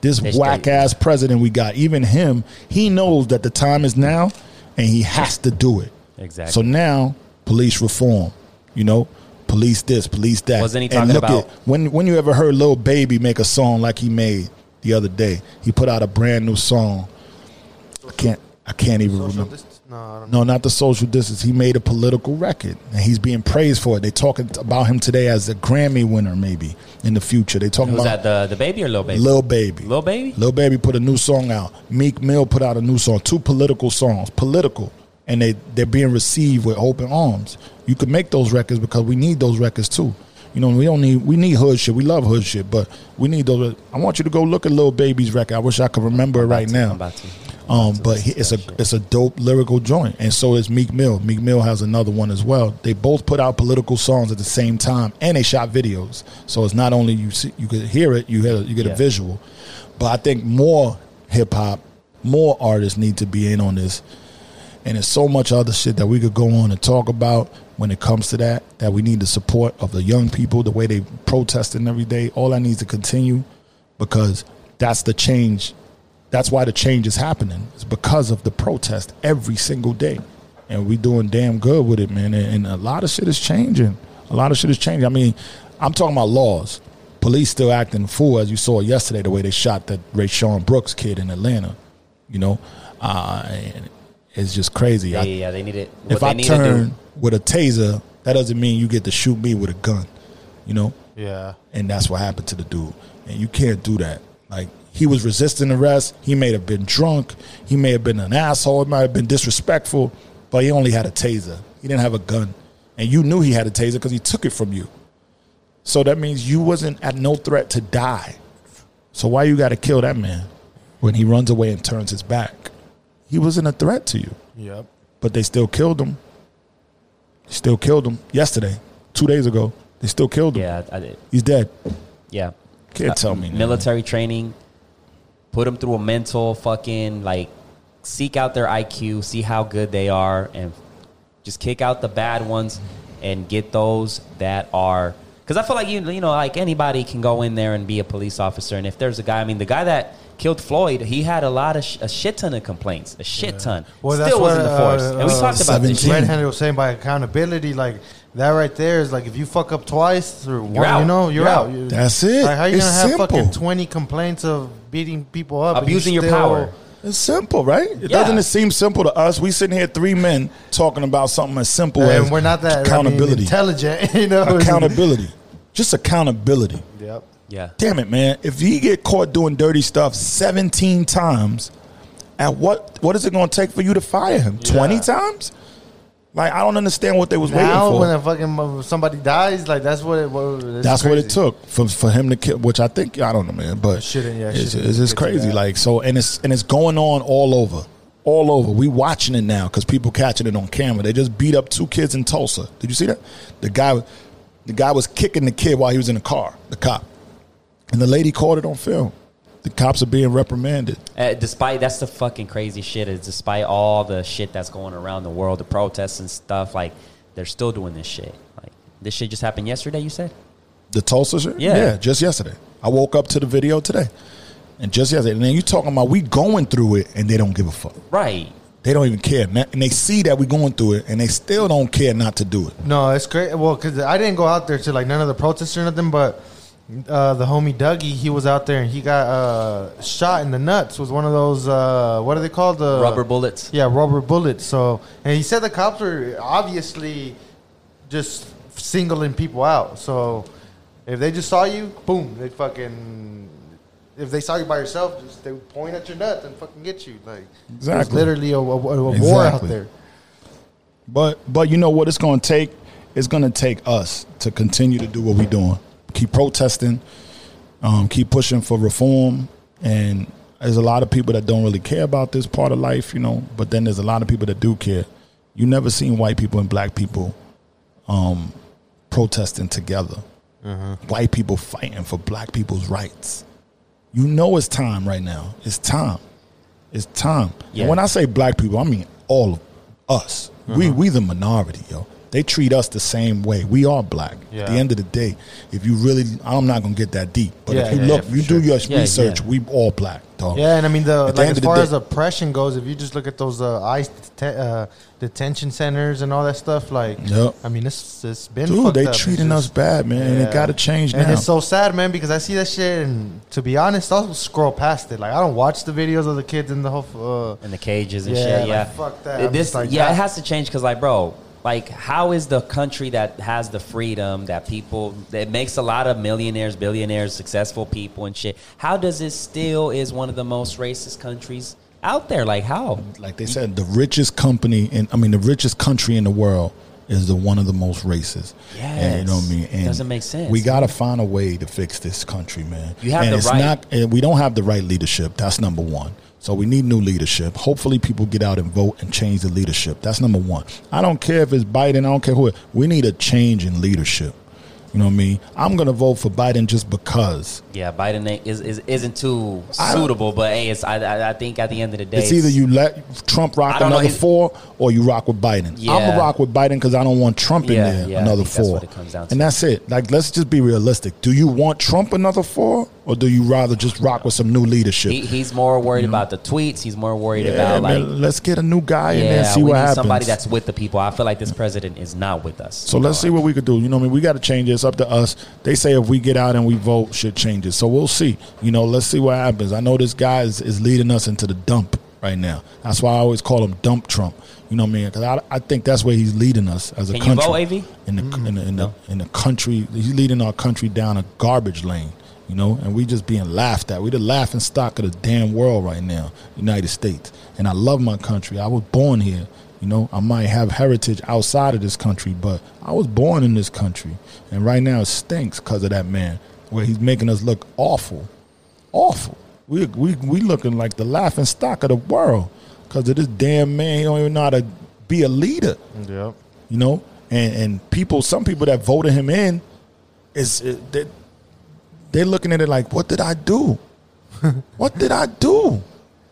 This They whack straight- ass president we got, even him, he knows that the time is now and he has to do it. Exactly. So now, police reform, you know, police this, police that. Wasn't he And talking look about- at- when when you ever heard Lil Baby make a song like he made the other day? He put out a brand new song. I can't I can't even Social remember. distance? No, don't No, not the social distance. He made a political record, and he's being praised for it. They talking about him today as a Grammy winner, maybe in the future. They talking Was about that the DaBaby or Lil Baby? Lil Baby. Lil Baby? Lil Baby put a new song out. Meek Mill put out a new song. Two political songs, political, and they they're being received with open arms. You can make those records because we need those records too. You know, we don't need we need hood shit. We love hood shit, but we need those. I want you to go look at Lil Baby's record. I wish I could remember it right to, now. I'm about to. Um, but he, it's a it's a dope lyrical joint, and so is Meek Mill. Meek Mill has another one as well. They both put out political songs at the same time, and they shot videos. So it's not only you see, you could hear it, you get a, you get Yeah. a visual. But I think more hip hop, more artists need to be in on this, and there's so much other shit that we could go on and talk about when it comes to that. That we need the support of the young people, the way they protesting every day. All that needs to continue because that's the change that's why the change is happening. It's because of the protest every single day, and we doing damn good with it, man. And, and a lot of shit is changing. A lot of shit is changing. I mean, I'm talking about laws. Police still acting fool, as you saw yesterday, the way they shot that Rayshard Brooks kid in Atlanta. You know, uh, and it's just crazy. I- Yeah, yeah, they need it. What if they I need to turn do. with a taser, that doesn't mean you get to shoot me with a gun. You know, Yeah. and that's what happened to the dude. And you can't do that. Like he was resisting arrest. He may have been drunk. He may have been an asshole. It might have been disrespectful. But he only had a taser. He didn't have a gun, and you knew he had a taser because he took it from you. So that means you wasn't at no threat to die. So why you got to kill that man when he runs away and turns his back? He wasn't a threat to you, Yep. but they still killed him. Still killed him yesterday, two days ago. They still killed him. Yeah, I did. He's dead. Yeah. Can't uh, tell me. military training, put them through a mental fucking like seek out their IQ, see how good they are, and just kick out the bad ones and get those that are. Because I feel like you you know like anybody can go in there and be a police officer, and if there's a guy, I mean the guy that killed Floyd, he had a lot of sh- a shit ton of complaints, a shit ton. Well, that's Still was what, in the force, uh, and we uh, talked about this. 17. shit. Red Handed was saying by accountability, like that right there is like if you fuck up twice or one, out. you know, you're, You're out. out. You- That's it. Like how you It's gonna have simple. fucking twenty complaints of beating people up, and you Abusing your still- power. It's simple, right? It Yeah. doesn't it seem simple to us? We sitting here, three men, talking about something as simple as And we're not that I mean, accountability. intelligent, you know. accountability, just accountability. Yep. Yeah, Damn it, man! If he get caught doing dirty stuff seventeen times, at what what is it going to take for you to fire him? Twenty times? Like I don't understand what they was Now, waiting for. when a fucking somebody dies, like that's what it. What, That's what it took for for him to kill. Which I think I don't know, man. But Shouldn't- yeah, it's, shouldn't it's just get to crazy. that. Like so, and it's and it's going on all over, all over. We watching it now because people catching it on camera. They just beat up two kids in Tulsa. Did you see that? The guy, the guy was kicking the kid while he was in the car. The cop, and the lady caught it on film. The cops are being reprimanded. Uh, despite that's the fucking crazy shit. Is despite all the shit that's going around the world, the protests and stuff, like they're still doing this shit. Like this shit just happened yesterday. You said The Tulsa shit? Yeah. just yesterday. I woke up to the video today. And just yesterday. And then you talking about we going through it and they don't give a fuck. right. They don't even care. And and they see that we going through it and they still don't care not to do it. No, it's great. Well, because I didn't go out there to like none of the protests or nothing, but uh, the homie Dougie, he was out there and he got uh, shot in the nuts. Was one of those uh, what are they called? The Rubber bullets. Yeah, rubber bullets. So, and he said the cops were obviously just singling people out. So, if they just saw you, boom, they fucking. If they saw you by yourself, just they would point at your nuts and fucking get you. Like it's Exactly. literally a, a, a war out there. But but you know what it's going to take? It's going to take us to continue to do what we're doing. Keep protesting, um, keep pushing for reform, and there's a lot of people that don't really care about this part of life, you know. But then there's a lot of people that do care. You never seen white people and black people um, protesting together. White people fighting for black people's rights. You know it's time right now. It's time. It's time. Yeah. And when I say black people, I mean all of us. We we the minority, yo. They treat us the same way. We are black. Yeah. At the end of the day, if you really, I'm not gonna get that deep, but Yeah, if you yeah, look, yeah, you sure. do your Yeah, research. yeah. We all black. dog. Yeah, and I mean the At the like end as of the far day- as oppression goes, if you just look at those uh, ICE det- uh, detention centers and all that stuff, like Yep. I mean, it's it's been Dude, fucked they up. It's treating us bad, man, and it got to change And now. it's so sad, man, because I see that shit, and to be honest, I'll scroll past it. Like I don't watch the videos of the kids in the whole. Uh, in the cages and Yeah, shit. like, Yeah, fuck that. It- This, like, yeah, ah. it has to change because, like, bro, like, how is the country that has the freedom that people that makes a lot of millionaires, billionaires, successful people and shit? How does it still is one of the most racist countries out there? Like, how? like they said, the richest company in, I mean, the richest country in the world is the one of the most racist. Yeah, you know what I mean? And Doesn't make sense. We got to find a way to fix this country, man. You have and the it's right- Not, and we don't have the right leadership. That's number one. So we need new leadership. Hopefully, people get out and vote and change the leadership. That's number one. I don't care if it's Biden. I don't care who. it- We need a change in leadership. You know what I mean? I'm gonna vote for Biden just because. Yeah, Biden is, is isn't too suitable, but hey, it's I, I I think at the end of the day, It's either you let Trump rock don't know, another four, or you rock with Biden. I'm gonna rock with Biden because I don't want Trump in Yeah, there yeah, another that's four. what it comes down to. And that's it. Like, let's just be realistic. Do you want Trump another four, or do you rather just rock with some new leadership? He, he's more worried about the tweets. He's more worried yeah, about like let's get a new guy in there and yeah, see we what need happens. somebody that's with the people. I feel like this president is not with us. So let's see what we could do. You know, what I mean, we got to change it. It's up to us. They say if we get out and we vote, shit changes. So we'll see. You know, let's see what happens. I know this guy is, is leading us into the dump right now. That's why I always call him Dump Trump. You know what I mean? Because I, I think that's where he's leading us as a Can you country. vote, AV? In the in the in the, in the country, he's leading our country down a garbage lane. You know, and we just being laughed at. We the laughing stock of the damn world right now, United States. And I love my country. I was born here. You know, I might have heritage outside of this country, but I was born in this country. And right now it stinks because of that man, where he's making us look awful. Awful. We, we, we looking like the laughing stock of the world because of this damn man. He don't even know how to be a leader Yep. you know and and people some people that voted him in is they, they're looking at it like what did i do what did i do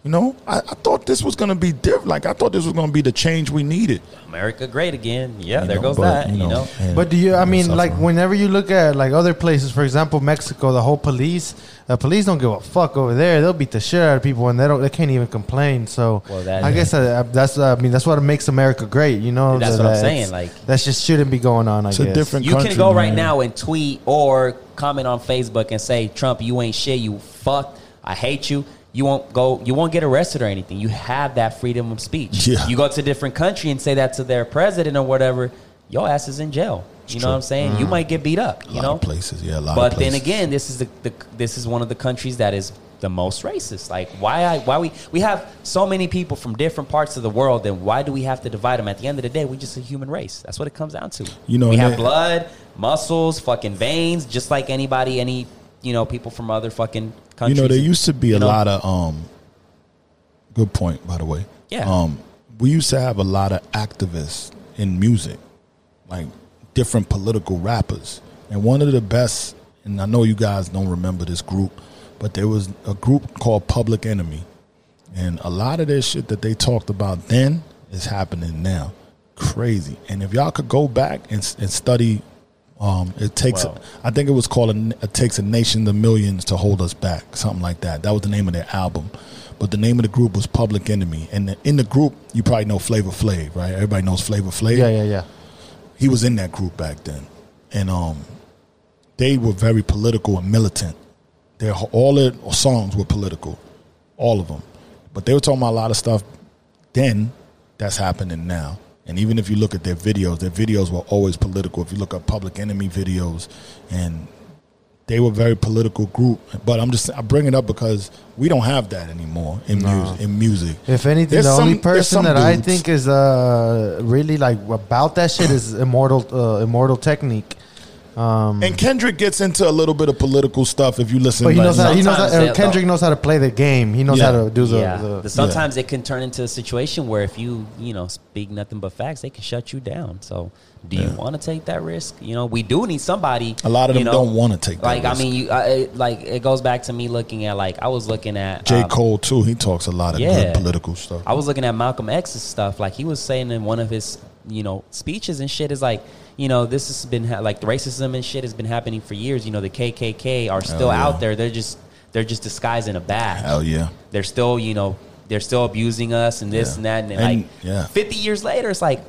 you know I, I thought this was going to be different like i thought this was going to be the change we needed America great again. Yeah, you there know, goes but, that. You know, and But do you? I we're mean, like suffering. whenever you look at like other places, for example, Mexico, the whole police, the police don't give a fuck over there. They'll beat the shit out of people, and they don't. They can't even complain. So Well, that- I guess uh, that's. I mean, that's what makes America great. You know, That's that- what I'm saying, like- that just shouldn't be going on. I It's guess a different you country, can go right now and tweet or comment on Facebook and say, "Trump, you ain't shit. You fuck. I hate you." You won't go. You won't get arrested or anything. You have that freedom of speech. Yeah. You go to a different country and say that to their president or whatever. Your ass is in jail. You know true. what I'm saying? You mm. might get beat up. a You lot know, of places yeah a lot but then again, this is the, the this is one of the countries that is the most racist. Like why I why we we have so many people from different parts of the world. Then why do we have to divide them? At the end of the day, we're just a human race. That's what it comes down to. You know, we have they- blood, muscles, fucking veins, just like anybody, any you know people from other fucking countries. You know, there used to be a know? lot of um. Good point, by the way. Yeah. Um, we used to have a lot of activists in music, like different political rappers, and one of the best. And I know you guys don't remember this group, but there was a group called Public Enemy, and a lot of their shit that they talked about then is happening now. Crazy. And if y'all could go back and, and study, um, it takes. Wow. I think it was called a, "It Takes a Nation of Millions to Hold Us Back," something like that. That was the name of their album. But the name of the group was Public Enemy, and in the group, you probably know Flavor Flav, right? Everybody knows Flavor Flav Yeah, yeah, yeah. he was in that group back then, and um, they were very political and militant. Their all their songs were political, all of them, but they were talking about a lot of stuff then that's happening now. And even if you look at their videos, their videos were always political. If you look at Public Enemy videos, and they were a very political group. But I'm just I bring it up because we don't have that anymore in music. In music, If anything, There's the only some- there's person some that I think is uh really like about that shit is Immortal uh, Immortal Technique. Um, And Kendrick gets into a little bit of political stuff if you listen. but he knows how he knows how, sometimes Kendrick knows how to play the game. He knows Yeah. how to do the. yeah. the But sometimes it can turn into a situation where if you, you know, speak nothing but facts, they can shut you down. So, do you want to take that risk? You know, we do need somebody. A lot of you them know, don't wanna take that Like, risk. I mean, you, I, it- like it goes back to me looking at like I was looking at J. um, Cole too. He talks a lot of Yeah. good political stuff. I was looking at Malcolm X's stuff. Like he was saying in one of his, you know, speeches and shit is like, you know, this has been ha- like the racism and shit has been happening for years. You know, the KKK are still yeah. out there. They're just they're just disguised in a badge. Hell yeah. They're still, you know, they're still abusing us and this Yeah. and that. And, And- like yeah. 50 years later, it's like,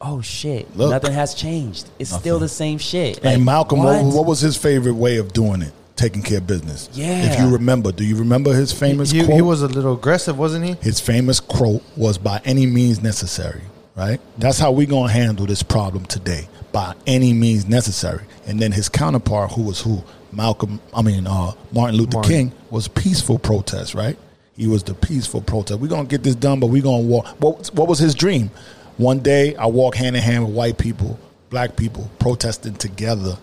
oh shit, Look. nothing has changed. It's still the same shit. Like, and Malcolm, what? what? what was his favorite way of doing it? Taking care of business. Yeah. If you remember, do you remember his famous He, quote? he was a little aggressive, wasn't he? his famous quote was by any means necessary right? That's how we're gonna handle this problem today by any means necessary. And then his counterpart who was who malcolm i mean uh, martin luther Martin. king was peaceful protest right? He was the peaceful protest. We're gonna get this done but we're gonna walk what, what was his dream? One day i walk hand in hand with white people black people protesting together.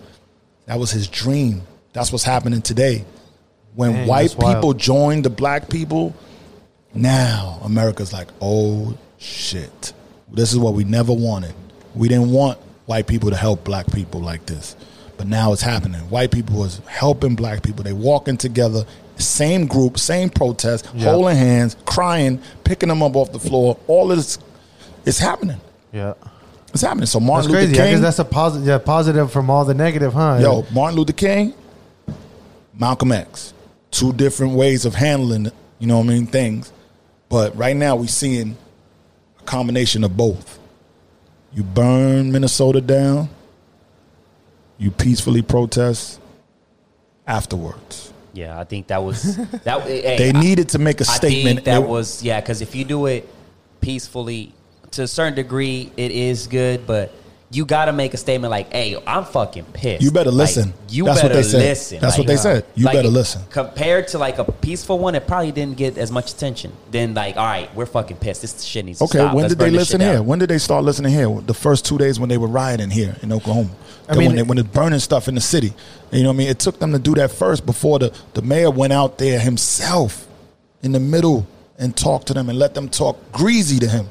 That was his dream. That's what's happening today. When Dang, white that's wild. people join the black people now America's like, oh shit, this is what we never wanted. We didn't want white people to help black people like this, but now it's happening. White people was helping black people. They walking together, same group, same protest, Yeah. holding hands, crying, picking them up off the floor. All of this, it's happening. Yeah. It's happening. So That's Martin crazy. Luther guess King, that's a positive, yeah, positive from all the negative, huh? yo, Martin Luther King, Malcolm X, two different ways of handling, you know what I mean, things. But right now we're seeing combination of both. You burn Minnesota down, you peacefully protest afterwards. Yeah, I think that was that. hey, They needed to make a I statement. think that They- was yeah, because if you do it peacefully, to a certain degree, it is good, but. You got to make a statement like, "Hey, I'm fucking pissed." You better Like, listen. you That's what better they said. listen. That's what they said. You better listen. Compared to like a peaceful one, it probably didn't get as much attention. Then like, all right, we're fucking pissed. This shit needs to stop. Okay, when Let's did they listen here? down. When did they start listening here? The first two days when they were rioting here in Oklahoma. I Then mean- when they when it's burning stuff in the city. You know what I mean? It took them to do that first before the, the mayor went out there himself in the middle and talked to them and let them talk greasy to him.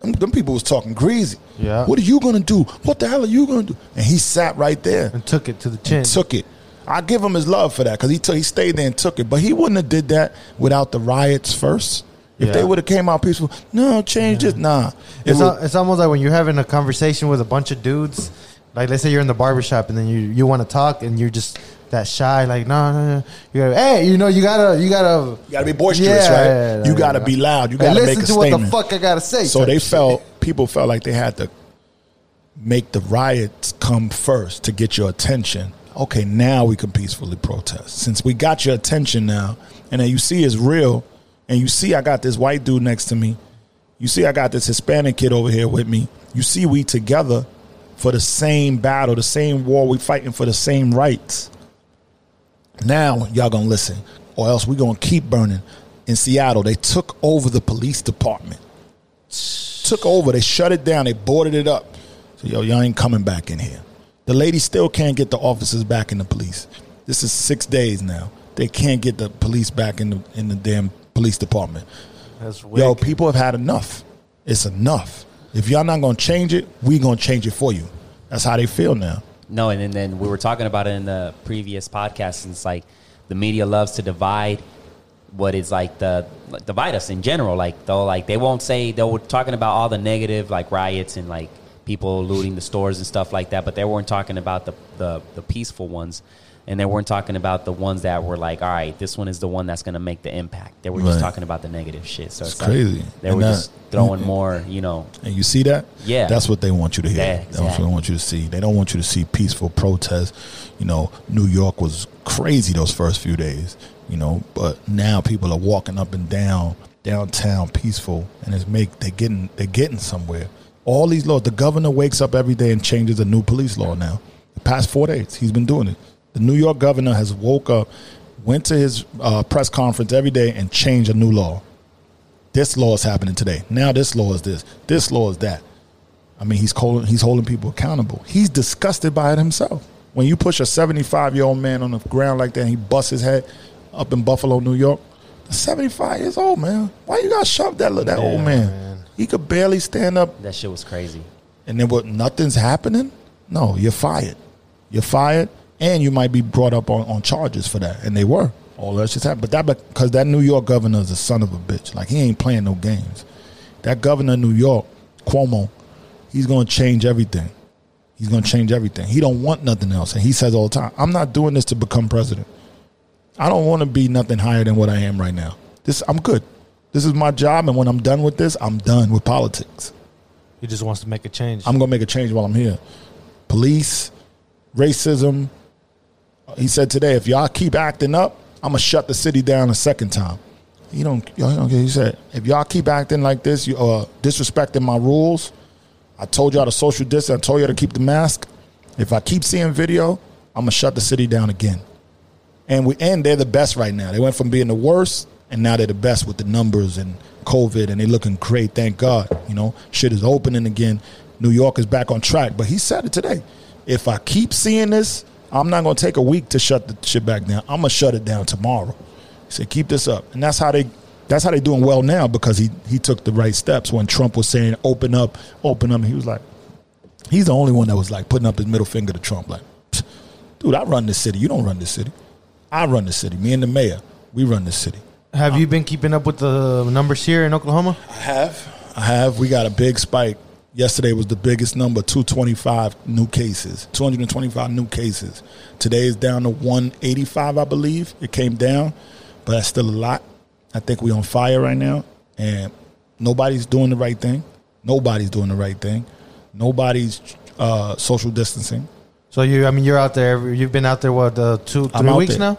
Them, them people was talking greasy. Yeah. What are you gonna do? What the hell are you gonna do? And he sat right there And took it to the chin. took it. I give him his love for that because he took, he stayed there and took it. But he wouldn't have did that without the riots first. If Yeah. they would have came out peaceful, no, change this. Nah, it It's, al- it's almost like when you're having a conversation with a bunch of dudes. Like, let's say you're in the barbershop and then you, you want to talk and you're just that shy. Like, no, no, no. You gotta, hey, you know, you gotta, you gotta, You gotta be boisterous, Yeah, right? yeah, yeah, you gotta be loud. You gotta listen make a to what the fuck I gotta say. so they shit. felt people felt like they had to make the riots come first to get your attention. Okay, now we can peacefully protest. Since we got your attention now, and then you see it's real, and you see I got this white dude next to me, you see I got this Hispanic kid over here with me. You see we together for the same battle, the same war. We fighting for the same rights. Now y'all gonna listen, or else we gonna keep burning. In Seattle, they took over the police department. Took over. They shut it down. They boarded it up. So yo, y'all ain't coming back in here. The lady still can't get the officers back in the police. This is six days now. They can't get the police back in the in the damn police department. That's Yo, people have had enough. It's enough. If y'all not gonna change it, we gonna change it for you. That's how they feel now. No, and then, then we were talking about it in the previous podcast. And it's like the media loves to divide what is like the like, divide us in general. Like though, like they won't say they were talking about all the negative like riots and like people looting the stores and stuff like that, but they weren't talking about the the, the peaceful ones. And they weren't talking about the ones that were like, all right, this one is the one that's going to make the impact. They were just Right. talking about the negative shit. So it's, It's like crazy. they And were that- just throwing more, you know, And you see that? Yeah. That's what they want you to hear. Yeah, That's what they want you to see. They don't want you to see peaceful protests. You know, New York was crazy those first few days, you know, but now people are walking up and down downtown peaceful and it's make they're getting they're getting somewhere. All these laws, the governor wakes up every day and changes a new police law now. The past four days, he's been doing it. The New York governor has woke up, went to his uh, press conference every day and changed a new law. This law is happening today. Now this law is this. This law is that. I mean, he's holding he's holding people accountable. He's disgusted by it himself. When you push a 75 year old man on the ground like that, and he busts his head up in Buffalo, New York. 75 years old, man. Why you got shove that that old man? man. He could barely stand up, that shit was crazy. and then what? Nothing's happening. No, you're fired. You're fired, and you might be brought up on, on charges for that. And they were. All that shit's happened. But that because that New York governor is a son of a bitch. Like he ain't playing no games. That governor of New York, Cuomo, he's gonna change everything. He's gonna change everything. He don't want nothing else. And he says all the time, I'm not doing this to become president. I don't want to be nothing higher than what I am right now. This I'm good. This is my job, and when I'm done with this, I'm done with politics. He just wants to make a change. I'm gonna make a change while I'm here. Police, racism. He said today, if y'all keep acting up, I'm gonna shut the city down a second time. You don't. you he said, if y'all keep acting like this, you uh, disrespecting my rules. I told y'all to social distance. I told y'all to keep the mask. If I keep seeing video, I'm gonna shut the city down again. And we and they're the best right now. They went from being the worst, and now they're the best with the numbers and COVID, and they're looking great. Thank God. You know, shit is opening again. New York is back on track. But he said it today. If I keep seeing this, I'm not gonna take a week to shut the shit back down. I'm gonna shut it down tomorrow. He said, keep this up, and that's how they. That's how they're doing well now because he he took the right steps when Trump was saying open up, open up. He was like, he's the only one that was like putting up his middle finger to Trump, like, dude, I run this city. You don't run this city. I run the city. Me and the mayor, we run the city. Have you been keeping up with the numbers here in Oklahoma? I have. I have. We got a big spike. Yesterday was the biggest number, 225 new cases, 225 new cases. Today is down to 185, I believe. It came down, but that's still a lot. I think we're on fire right now, and nobody's doing the right thing. Nobody's doing the right thing. Nobody's uh, social distancing. So you, I mean, you're out there. You've been out there what uh, two, three weeks there. now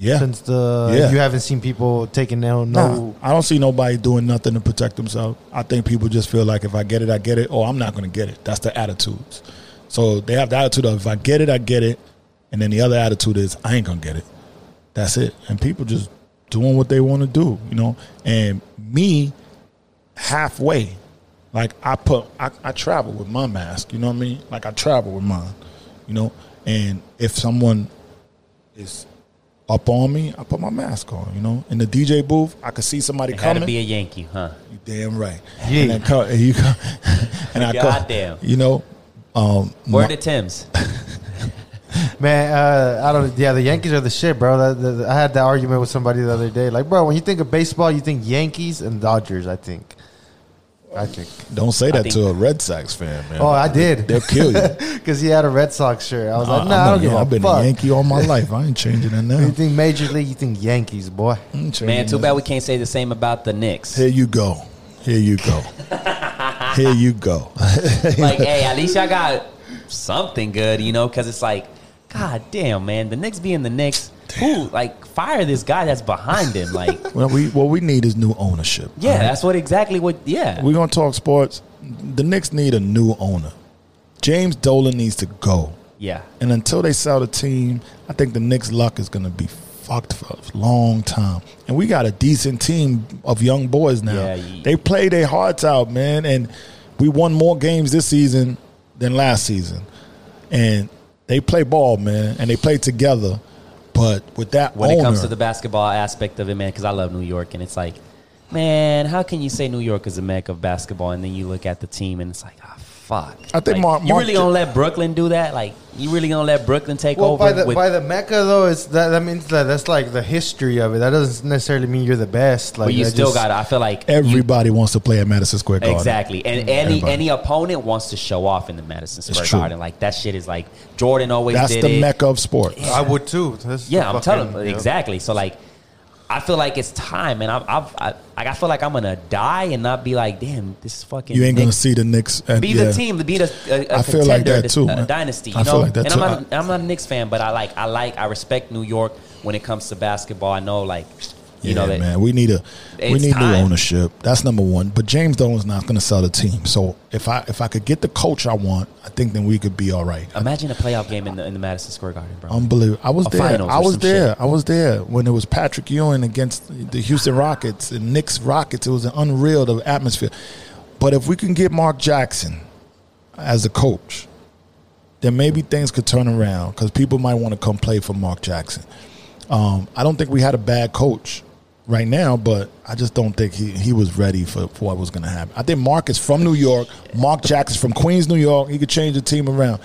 Yeah. since the. Yeah. You haven't seen people taking no no. Nah, I don't see nobody doing nothing to protect themselves. I think people just feel like if I get it, I get it, or I'm not going to get it. That's the attitudes. So they have the attitude of if I get it, I get it, and then the other attitude is I ain't gonna get it. That's it. And people just doing what they want to do, you know. And me, halfway, like I put, I, I travel with my mask. You know what I mean? Like I travel with mine, you know. And if someone is up on me, I put my mask on. You know, in the DJ booth, I could see somebody It had coming. to be a Yankee, huh? you damn right. Yeah. And, then co- and you, co- and I, co- Goddamn. you know, um, Where the Tims? Man, uh, I don't. Yeah, the Yankees are the shit, bro. That, that- I had that argument with somebody the other day. Like, bro, when you think of baseball, you think Yankees and Dodgers. I think. I think. don't say that to a Red Sox fan, man. Oh, I did. They'll kill you. Because he had a Red Sox shirt. I was like, no, nah, I'm I a- don't give yeah, a I've been fuck. a Yankee all my life. I ain't changing that now. You think Major League? You think Yankees, boy? I ain't changing Man, too that. bad we can't say the same about the Knicks. Here you go. Here you go. Here you go. like, hey, at least y'all got something good, you know? Because it's like, god damn, man, the Knicks being the Knicks. Who like fire this guy that's behind him? Like, well, we what we need is new ownership. yeah, right? that's what exactly what. Yeah, We're gonna talk sports. The Knicks need a new owner. James Dolan needs to go. yeah. And until they sell the team, I think the Knicks' luck is going to be fucked for a long time. And we got a decent team of young boys now. Yeah, ye- They play their hearts out, man. And we won more games this season than last season. And they play ball, man. And they play together. But with that When owner, it comes to the basketball aspect of it, man, because I love New York, and it's like, man, how can you say New York is a mecca of basketball, and then you look at the team, and it's like, ah, fuck. I think Like, Mark- you really gonna let Brooklyn do that? Like, you really gonna let Brooklyn take Well, over? by the with, by the Mecca though, it's that that means that that's like the history of it. That doesn't necessarily mean you're the best. Like but you that still got. to I feel like you- everybody wants to play at Madison Square Garden. Exactly, and mm-hmm. any Everybody. any opponent wants to show off in the Madison Square true. Garden. Like that shit is like Jordan always That's did the it. mecca of sports. I would too. That's Yeah, I'm telling yeah. exactly. So like, I feel like it's time, and I've, I've I, like I feel like I'm gonna die and not be like, damn, this is fucking. You ain't going to see the Knicks. At, be yeah. the team, be the a, a I feel like contender, that too, a man. dynasty. You I know, feel like that and too. I'm not, I'm not a Knicks fan, but I like I like I respect New York when it comes to basketball. I know like, you yeah, know that man, we need a we need time. new ownership. That's number one. But James Dolan's not going to sell the team. So if I if I could get the coach I want, I think then we could be all right. Imagine a playoff game in the in the Madison Square Garden, bro. Unbelievable. I was A there. I was there. shit. I was there when it was Patrick Ewing against the Houston Rockets and Knicks Rockets. It was an unreal the atmosphere. But if we can get Mark Jackson as a coach, then maybe things could turn around because people might want to come play for Mark Jackson. Um, I don't think we had a bad coach right now, but I just don't think he, he was ready for, for what was going to happen. I think Mark is from New York. Mark Jackson's from Queens, New York. He could change the team around.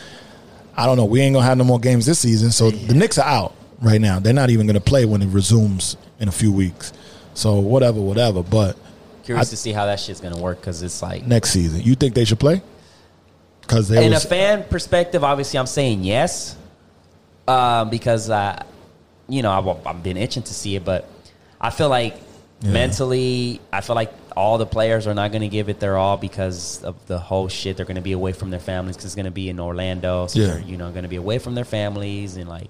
I don't know. We ain't gonna have no more games this season, so the Knicks are out right now. They're not even gonna play when it resumes in a few weeks. So whatever, whatever. But Curious I- to see how that shit's gonna work because it's like next season, you think they should play? Because in was a fan perspective, obviously, I'm saying yes, um, because uh, you know, I've, I've been itching to see it, but I feel like Yeah. mentally, I feel like all the players are not going to give it their all because of the whole shit. They're going to be away from their families because it's going to be in Orlando. So Yeah. they're, you know, going to be away from their families and like.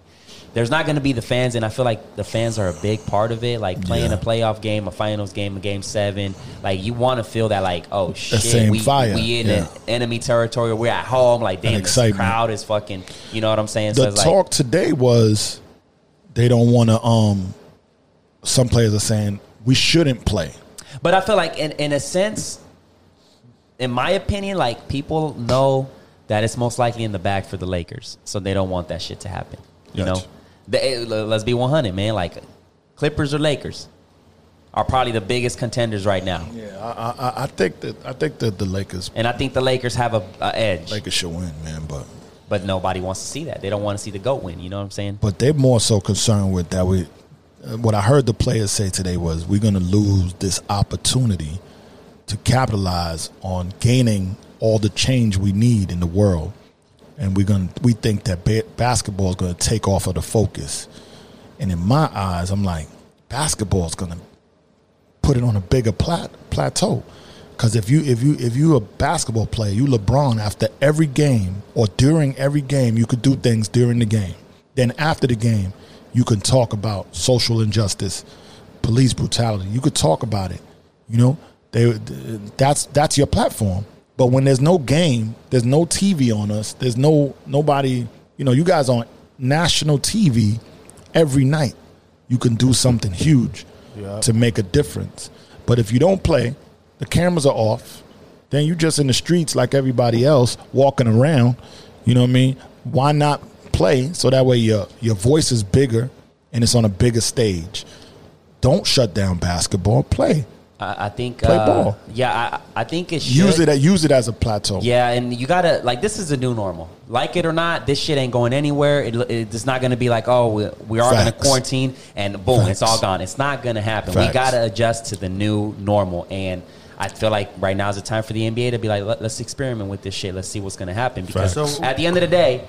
There's not going to be the fans, and I feel like the fans are a big part of it. Like playing Yeah. a playoff game, a finals game, a game seven. Like you want to feel that, like, oh shit, we, fire, we in yeah. enemy territory. We're at home. Like damn, excitement. crowd is fucking. You know what I'm saying? the like, talk today was they don't want to. Um, some players are saying we shouldn't play. But I feel like, in, in a sense, in my opinion, like people know that it's most likely in the bag for the Lakers, so they don't want that shit to happen. You Gotcha. know, the, eh, let's be one hundred, man. Like Clippers or Lakers are probably the biggest contenders right now, Yeah, I, I, I think that I think that the Lakers and I think the Lakers have a, a edge. Lakers should win, man. But but nobody wants to see that. They don't want to see the goat win. You know what I'm saying? but they're more so concerned with that. We what I heard the players say today was we're going to lose this opportunity to capitalize on gaining all the change we need in the world, and we're going we think that ba- basketball is going to take off of the focus. And in my eyes, I'm like basketball is going to put it on a bigger plat- plateau. Because if you if you if you a basketball player, you LeBron. After every game or during every game, you could do things during the game. Then after the game, you can talk about social injustice, police brutality. You could talk about it. You know, they that's that's your platform. But when there's no game, there's no TV on us. There's no nobody. You know, you guys on national TV every night. You can do something huge Yeah. to make a difference. But if you don't play, the cameras are off. Then you're just in the streets like everybody else, walking around. You know what I mean? Why not play so that way your your voice is bigger and it's on a bigger stage? Don't shut down basketball. Play. I, I think. Play uh, ball. Yeah, I, I think it should. Use it. Use it as a plateau. Yeah, and you gotta like this is a new normal. Like it or not, this shit ain't going anywhere. It, it's not gonna be like, oh, we, we are gonna quarantine and boom, it's all gone. It's not gonna happen. We gotta adjust to the new normal, and I feel like right now is the time for the NBA to be like, Let, let's experiment with this shit. Let's see what's gonna happen. Because So- at the end of the day,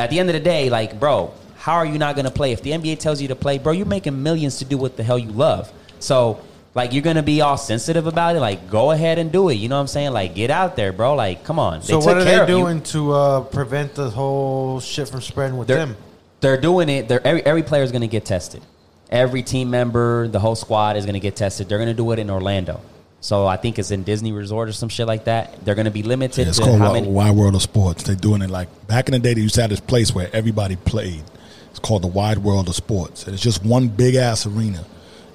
at the end of the day, like, bro, how are you not gonna play if the NBA tells you to play, bro? You're making millions to do what the hell you love. So. Like you're gonna be all sensitive about it. Like go ahead and do it. You know what I'm saying? Like get out there, bro. Like come on. So what are they doing to uh, prevent the whole shit from spreading with They're, them? they're doing it. They're, every every player is going to get tested. Every team member, the whole squad is going to get tested. They're going to do it in Orlando. So I think it's in Disney Resort or some shit like that. They're going to be limited Yeah, it's to called how Wide, many. Wide World of Sports. They're doing it like back in the day. They used to have this place where everybody played. It's called the Wide World of Sports, and it's just one big ass arena,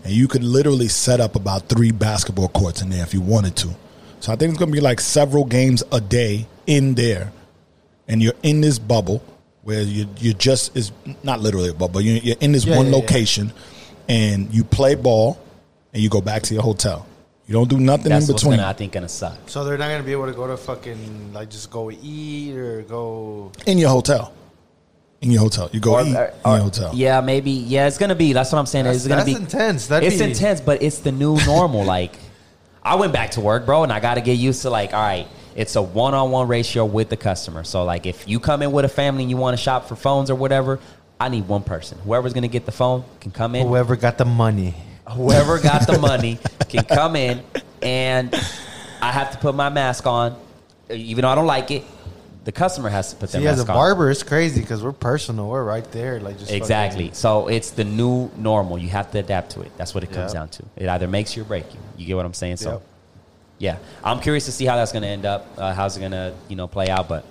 and you could literally set up about three basketball courts in there if you wanted to. So I think it's going to be like several games a day in there, and you're in this bubble where you you just is not literally a bubble. You're, you're in this Yeah, one yeah. location, and you play ball, and you go back to your hotel. You don't do nothing That's in what's between. gonna, I think, going to suck. So they're not gonna be able to go to fucking like just go eat or go. in your hotel. In your hotel, you go Or- eat or- in your hotel. Yeah, maybe. Yeah, it's going to be. That's what I'm saying. That's, it's going to that's be intense. That'd it's be, intense, but it's the new normal. like, I went back to work, bro, and I got to get used to like, all right, it's a one-on-one ratio with the customer. So, like, if you come in with a family and you want to shop for phones or whatever, I need one person. Whoever's going to get the phone can come in. Whoever got the money. Whoever got the money can come in, and I have to put my mask on, even though I don't like it. The customer has to put their See, as a mask on. barber, it's crazy because we're personal. We're right there, like just Exactly. So it's the new normal. You have to adapt to it. That's what it comes Yeah. down to. It either makes you or break you. You get what I'm saying? So, Yep. yeah, I'm curious to see how that's going to end up. Uh, how's it going to you know play out? But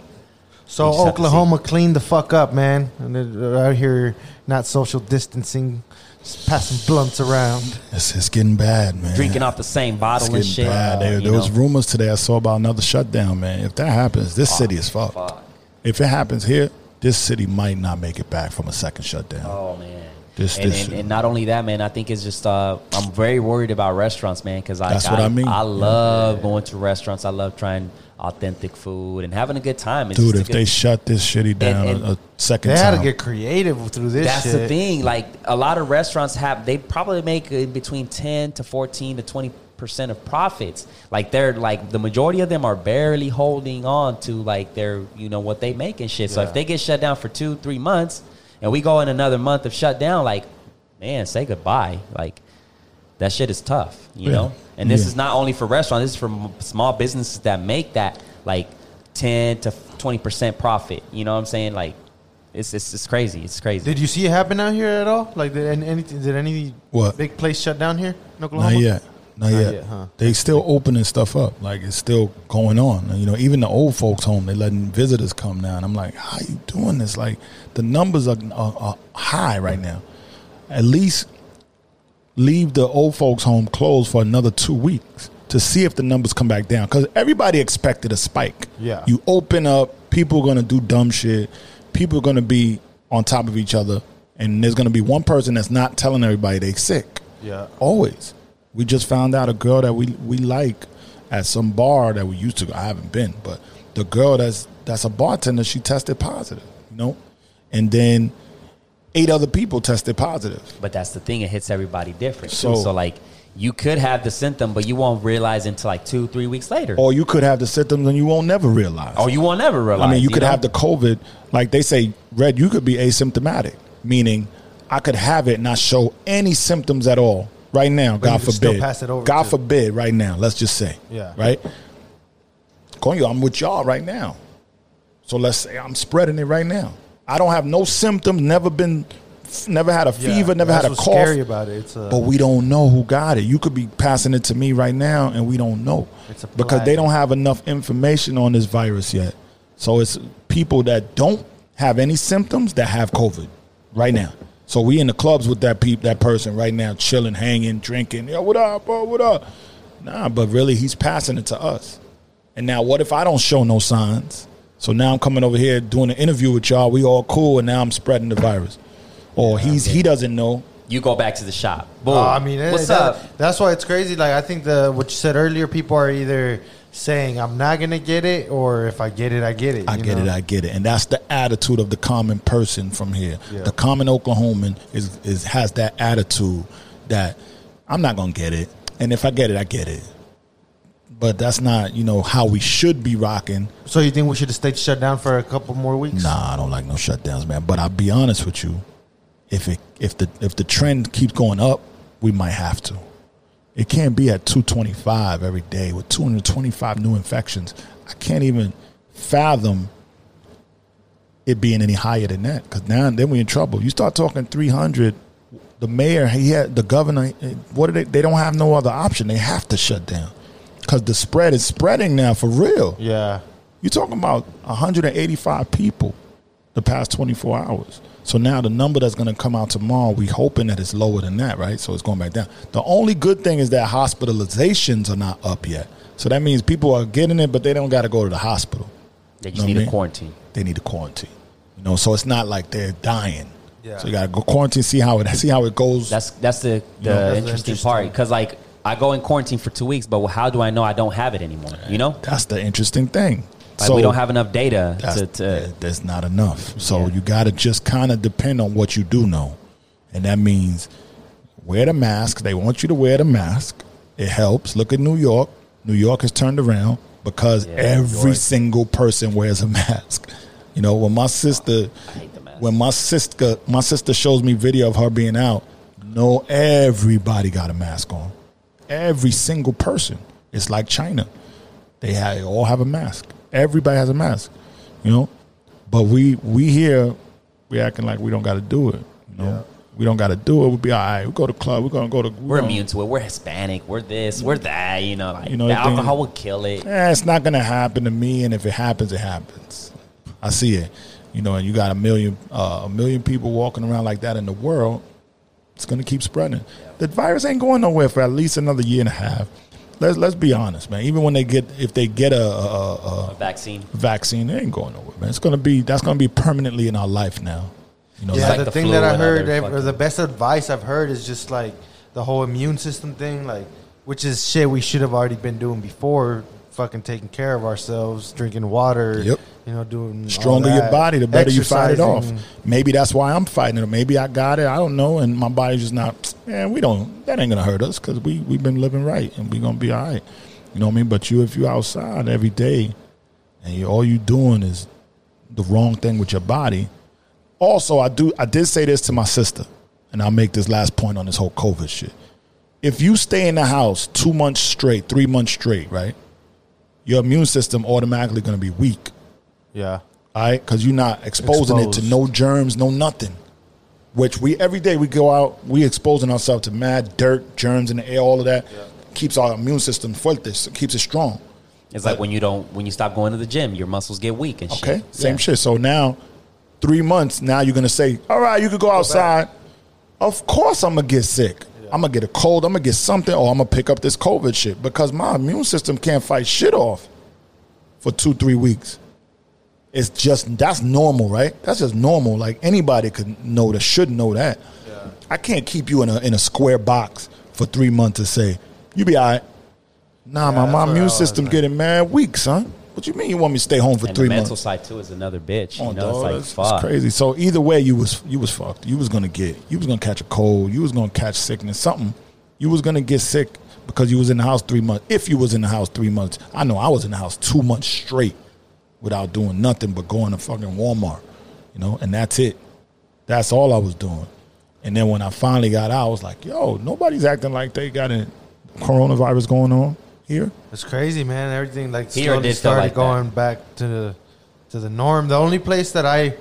So You just have to Oklahoma cleaned the fuck up, man. And they're out here not social distancing, just passing blunts around. It's, it's getting bad, man. drinking off the same it's bottle and shit. bad. uh, There, you there was rumors today I saw about another shutdown, man. If that happens, this city is fucked. Fuck. If it happens here, this city might not make it back from a second shutdown. Oh man. This- and, this- and, and not only that, man. I think it's just uh, I'm very worried about restaurants, man, because That's what I mean. I love going to restaurants. I love trying authentic food and having a good time. It's Dude, just if good- they shut this shitty down and- a, a second They had to get creative through this That's shit. the thing. Like a lot of restaurants have, they probably make in between ten to fourteen to twenty percent of profits. Like they're like the majority of them are barely holding on to like their you know what they make and shit. So Yeah. if they get shut down for two three months and we go in another month of shutdown, like man, say goodbye. Like that shit is tough, you Yeah. know. And this Yeah. is not only for restaurants. This is for m- small businesses that make that like ten to twenty percent profit. You know what I'm saying? Like it's it's, it's crazy. It's crazy. Did you see it happen out here at all? Like, did any. Did any What? big place shut down here in Oklahoma? Not yet. Not, Not yet. yet, huh? They still opening stuff up. Like it's still going on. You know, even the old folks home, they letting visitors come now. And I'm like, how you doing this? Like the numbers are, are, are high right now. At least leave the old folks home closed for another two weeks to see if the numbers come back down. Because everybody expected a spike. Yeah. You open up, people are going to do dumb shit. People are going to be on top of each other. And there's going to be one person that's not telling everybody they sick. Yeah. Always. We just found out a girl that we we like at some bar that we used to. I haven't been, but the girl that's that's a bartender, she tested positive, you know? And then eight other people tested positive. But that's the thing; it hits everybody different. So- So, so like you could have the symptom, but you won't realize until like two, three weeks later, Or you could have the symptoms and you won't never realize. or you won't ever realize. I mean, you could know? have the COVID, like they say, Red, you could be asymptomatic, meaning I could have it and not show any symptoms at all right now, But God could still forbid. pass it over God to- forbid, right now, let's just say. Yeah. Right? Konyo, I'm with y'all right now. So let's say I'm spreading it right now. I don't have no symptoms, never been, never had a Yeah, fever, never had a cough. Scary about it. Uh, But we don't know who got it. You could be passing it to me right now, and we don't know It's a because they don't have enough information on this virus yet. So it's people that don't have any symptoms that have COVID right now. So we in the clubs with that peep, that person right now, chilling, hanging, drinking. Yo, what up, bro? What up? Nah, but really, he's passing it to us. And now, what if I don't show no signs? So now I'm coming over here doing an interview with y'all. We all cool, and now I'm spreading the virus. Or he's he doesn't know. you go back to the shop. Boom. Uh, I mean, it- what's that- up? That's why it's crazy. Like I think the what you said earlier, people are either saying I'm not gonna get it, or if I get it, I get it. I you get know? it, I get it, and that's the attitude of the common person from here. Yeah. The common Oklahoman is is has that attitude that I'm not gonna get it, and if I get it, I get it. But that's not, you know, how we should be rocking. So you think we should have stayed shut down for a couple more weeks? Nah, I don't like no shutdowns, man. But I'll be honest with you, if it if the if the trend keeps going up, we might have to. It can't be at 225 every day with 225 new infections. I can't even fathom it being any higher than that because now then we're in trouble. You start talking 300. The mayor, he had the governor. Eh, what do they? They don't have no other option. They have to shut down because the spread is spreading now for real. Yeah. You're talking about 185 people the past 24 hours. So now the number that's going to come out tomorrow, we hoping that it's lower than that, right? So it's going back down. The only good thing is that hospitalizations are not up yet. So that means people are getting it, but they don't got to go to the hospital. They just know need what I a mean? quarantine. They need a quarantine. You know, so it's not like they're dying. Yeah. So you got to go quarantine, see how it see how it goes. That's that's the, the know, that's interesting, interesting- part because like I go in quarantine for two weeks, but how do I know I don't have it anymore? You know, that's the interesting thing. like we don't have enough data That's, to, to there- there's not enough. So Yeah. you got to just kind of depend on what you do know, and that means wear the mask. They want you to wear the mask. It helps. Look at New York. New York has turned around because Yeah, every York. single person wears a mask. You know, when my sister, I hate the mask. when my sister, my sister shows me video of her being out. No, everybody got a mask on. Every single person. It's like China. They have, they all have a mask. Everybody has a mask, you know. But we we here we acting like we don't got to do it. You know, Yeah. we don't got to do it. We'll be all right. We go to club. We're gonna go to. we're gonna- immune to it. We're Hispanic. We're this. We're that. You know, like You know, the alcohol will kill it. Eh, it's not gonna happen to me. And if it happens, it happens. I see it. You know, and you got a million uh, a million people walking around like that in the world. It's gonna keep spreading. The virus ain't going nowhere for at least another year and a half. Let's let's be honest, man. Even when they get if they get a, a, a, A vaccine. vaccine, they ain't going nowhere, man. It's gonna be that's gonna be permanently in our life now. You know, Yeah, like the, the thing that I heard, or fucking- the best advice I've heard is just like the whole immune system thing, like which is shit we should have already been doing before. Fucking taking care of ourselves, drinking water. Yep. You know, doing stronger your body, the better you fight it off. Maybe that's why I'm fighting it. Maybe I got it. I don't know, and my body's just not. Man, we don't. That ain't gonna hurt us because we we've been living right, and we gonna be all right. You know what I mean? But you, if you outside every day, and you, all you doing is the wrong thing with your body. Also, I do. I did say this to my sister, and I'll make this last point on this whole COVID shit. If you stay in the house two months straight, three months straight, right? Your immune system automatically going to be weak, Yeah. all right? Because you're not exposing it to no germs, no nothing. Which we every day we go out, we exposing ourselves to mad dirt, germs in the air, all of that. Keeps our immune system fuerte, keeps it strong. It's like when you don't when you stop going to the gym, your muscles get weak and shit. Okay, same Yeah. shit. So now, three months. Now you're gonna say, "All right, you could go outside." Of course, I'm gonna get sick. I'm gonna get a cold. I'm gonna get something, or I'm gonna pick up this COVID shit because my immune system can't fight shit off for two, three weeks. It's just that's normal, right? That's just normal. Like anybody could know that, should know that. I can't keep you in a in a square box for three months to say you be all right. Nah, my, my immune system getting mad weak, son. What you mean you want me to stay home for And three the mental months? side too is another bitch. Oh, you know, dog, it's like fuck. that's crazy. So either way, you was you was fucked. You was gonna get. You was gonna catch a cold. You was gonna catch sickness. Something. You was gonna get sick because you was in the house three months. If you was in the house three months, I know I was in the house two months straight without doing nothing but going to fucking Walmart. You know, and that's it. That's all I was doing. And then when I finally got out, I was like, "Yo, nobody's acting like they got a coronavirus going on here." It's crazy, man. Everything like Here slowly did started like that. going back to the to the norm. The only place that I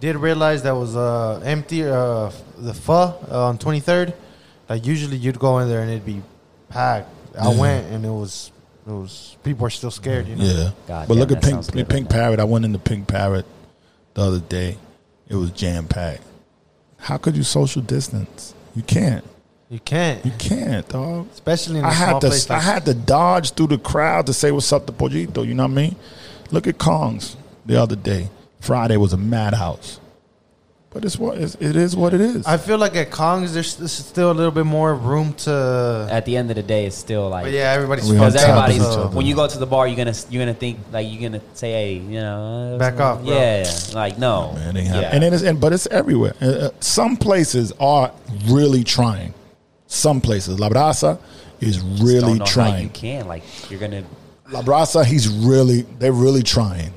did realize that was uh, empty, uh, the pho uh, on Twenty Third. Like usually, you'd go in there and it'd be packed. I Yeah. went and it was it was people are still scared. You know. Yeah. God but damn, look at Pink good Pink right. Parrot. I went into Pink Parrot the other day. It was jam packed. How could you social distance? You can't. You can't, You can't, dog. especially in a I small had to place. I Like, had to dodge through the crowd to say what's up to Pollito. You know what I mean? Look at Kongs the other day. Friday was a madhouse. But it's what it's, it is what it is. I feel like at Kongs, there's, there's still a little bit more room to. At the end of the day, it's still like But yeah, everybody's We on because top of everybody's each other. when you go to the bar, you're gonna you're gonna think like you're gonna say, hey, you know, uh, Back off, bro. Yeah, like no, Man, they have, yeah. and it is, and but it's everywhere. Uh, uh, some places are really trying. Some places, La Brasa is really don't know how trying. you can like you're gonna La Brasa, he's really, they're really trying.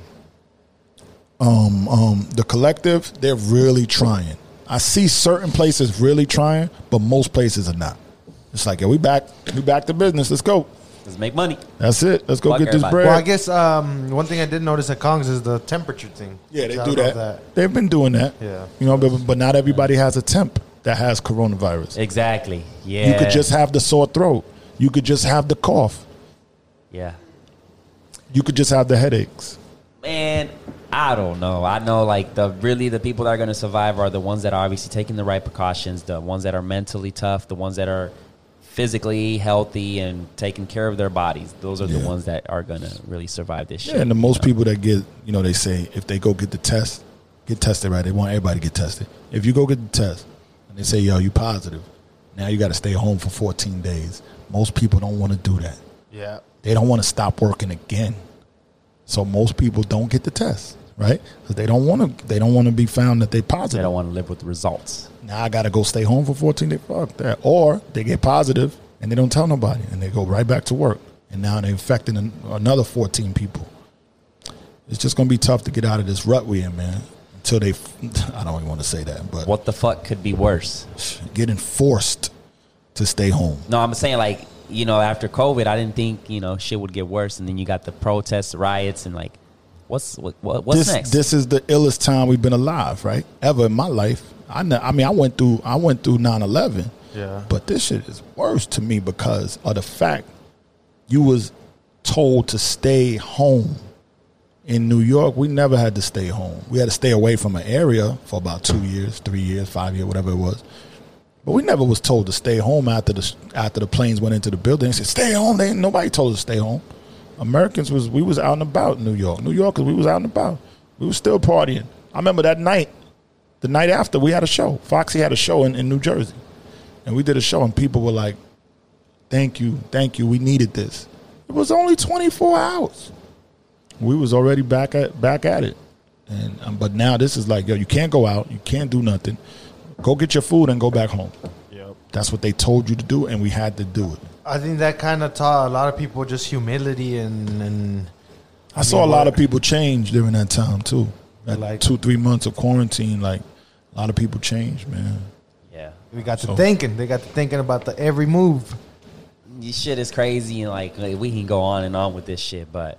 Um, um, the collective, they're really trying. I see certain places really trying, but most places are not. It's like, yeah, we back, we back to business. Let's go. Let's make money. That's it. Let's go Fuck get this everybody. bread. Well, I guess um, one thing I did notice at Kongs is the temperature thing. yeah, they I do love that. They've been doing that. Yeah. you know, but, but not everybody has a temp that has coronavirus. Exactly. Yeah. You could just have the sore throat. You could just have the cough. yeah. You could just have the headaches. Man, I don't know. I know like the really the people that are going to survive are the ones that are obviously taking the right precautions, the ones that are mentally tough, the ones that are physically healthy and taking care of their bodies. Those are the ones that are going to really survive this shit. Yeah, and the you most know? people that get, you know, they say if they go get the test, get tested right. They want everybody to get tested. If you go get the test and they say, yo, you positive, now you got to stay home for 14 days. Most people don't want to do that. Yeah. They don't want to stop working again. So most people don't get the test, right? Because they don't want to. They don't want to be found that they positive. they don't want to live with the results. now I got to go stay home for 14 days. Fuck that. Or they get positive and they don't tell nobody and they go right back to work. And now they're infecting an, another 14 people. It's just going to be tough to get out of this rut we're in, man. Until they, I don't even want to say that, but What the fuck could be worse? getting forced to stay home. No, I'm saying like you know after COVID, I didn't think you know shit would get worse, and then you got the protests, riots, and like what's what, what what's this, next? This is the illest time we've been alive, right? Ever in my life. I, kn- I mean, I went through, I went through 9/11. Yeah. But this shit is worse to me because of the fact you was told to stay home. In New York, we never had to stay home. We had to stay away from an area for about two years, three years, five years, whatever it was. But we never was told to stay home after the after the planes went into the building. They said, "Stay home." They nobody told us to stay home. Americans was we was out and about in New York. New Yorkers, we was out and about. We was still partying. I remember that night, the night after we had a show. Foxy had a show in, in New Jersey, and we did a show, and people were like, "Thank you, thank you. We needed this." It was only twenty four hours. We was already back at back at it, and um, but now this is like, yo, you can't go out, you can't do nothing. Go get your food and go back home. Yep. That's what they told you to do, and we had to do it. I think that kind of taught a lot of people just humility and and I saw a lot of people change during that time too. That Like- two, three months of quarantine, like a lot of people changed, man. yeah, We got to So- thinking. They got to thinking about the every move. This shit is crazy, and like, like, we can go on and on with this shit, but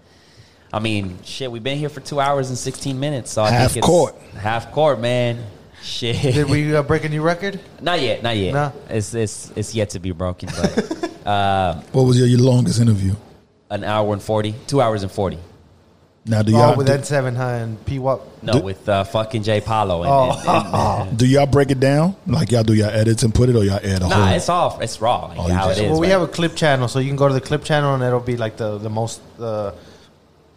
I mean, shit, we've been here for two hours and sixteen minutes, so I Half think it's court. half court, man. Shit, Did we uh, break a new record? not yet, not yet. No? It's it's it's yet to be broken, but uh, What was your, your longest interview? an hour and 40. Two hours and forty. Now, do Oh, y'all with do, N7 huh, and P Wop. No, Did- with uh, fucking Jay Paulo. And, Oh. and- and- do y'all break it down? Like y'all do y'all edits and put it, or y'all add a nah, whole? it's off. It's raw, like Oh, how it is. well, we have a clip channel, so you can go to the clip channel and it'll be like the the most uh,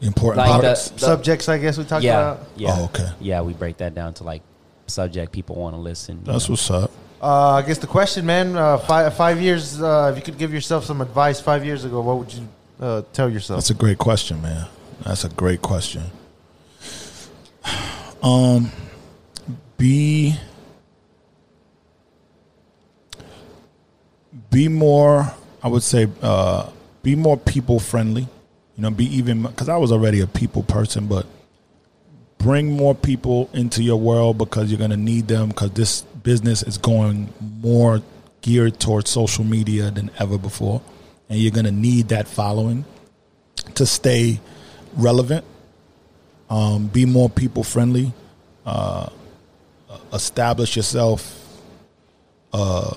important Like the- the- subjects I guess we talked yeah, about. yeah. Oh, okay. Yeah, we break that down to like subject people want to listen. That's know. what's up. Uh, I guess the question, man, uh, five five years. Uh, if you could give yourself some advice five years ago, what would you uh, tell yourself? That's a great question, man. That's a great question. Um, be be more. I would say, uh, be more people friendly. You know, be even because I was already a people person, but bring more people into your world because you're going to need them because this business is going more geared towards social media than ever before and you're going to need that following to stay relevant um, be more people friendly uh, establish yourself uh,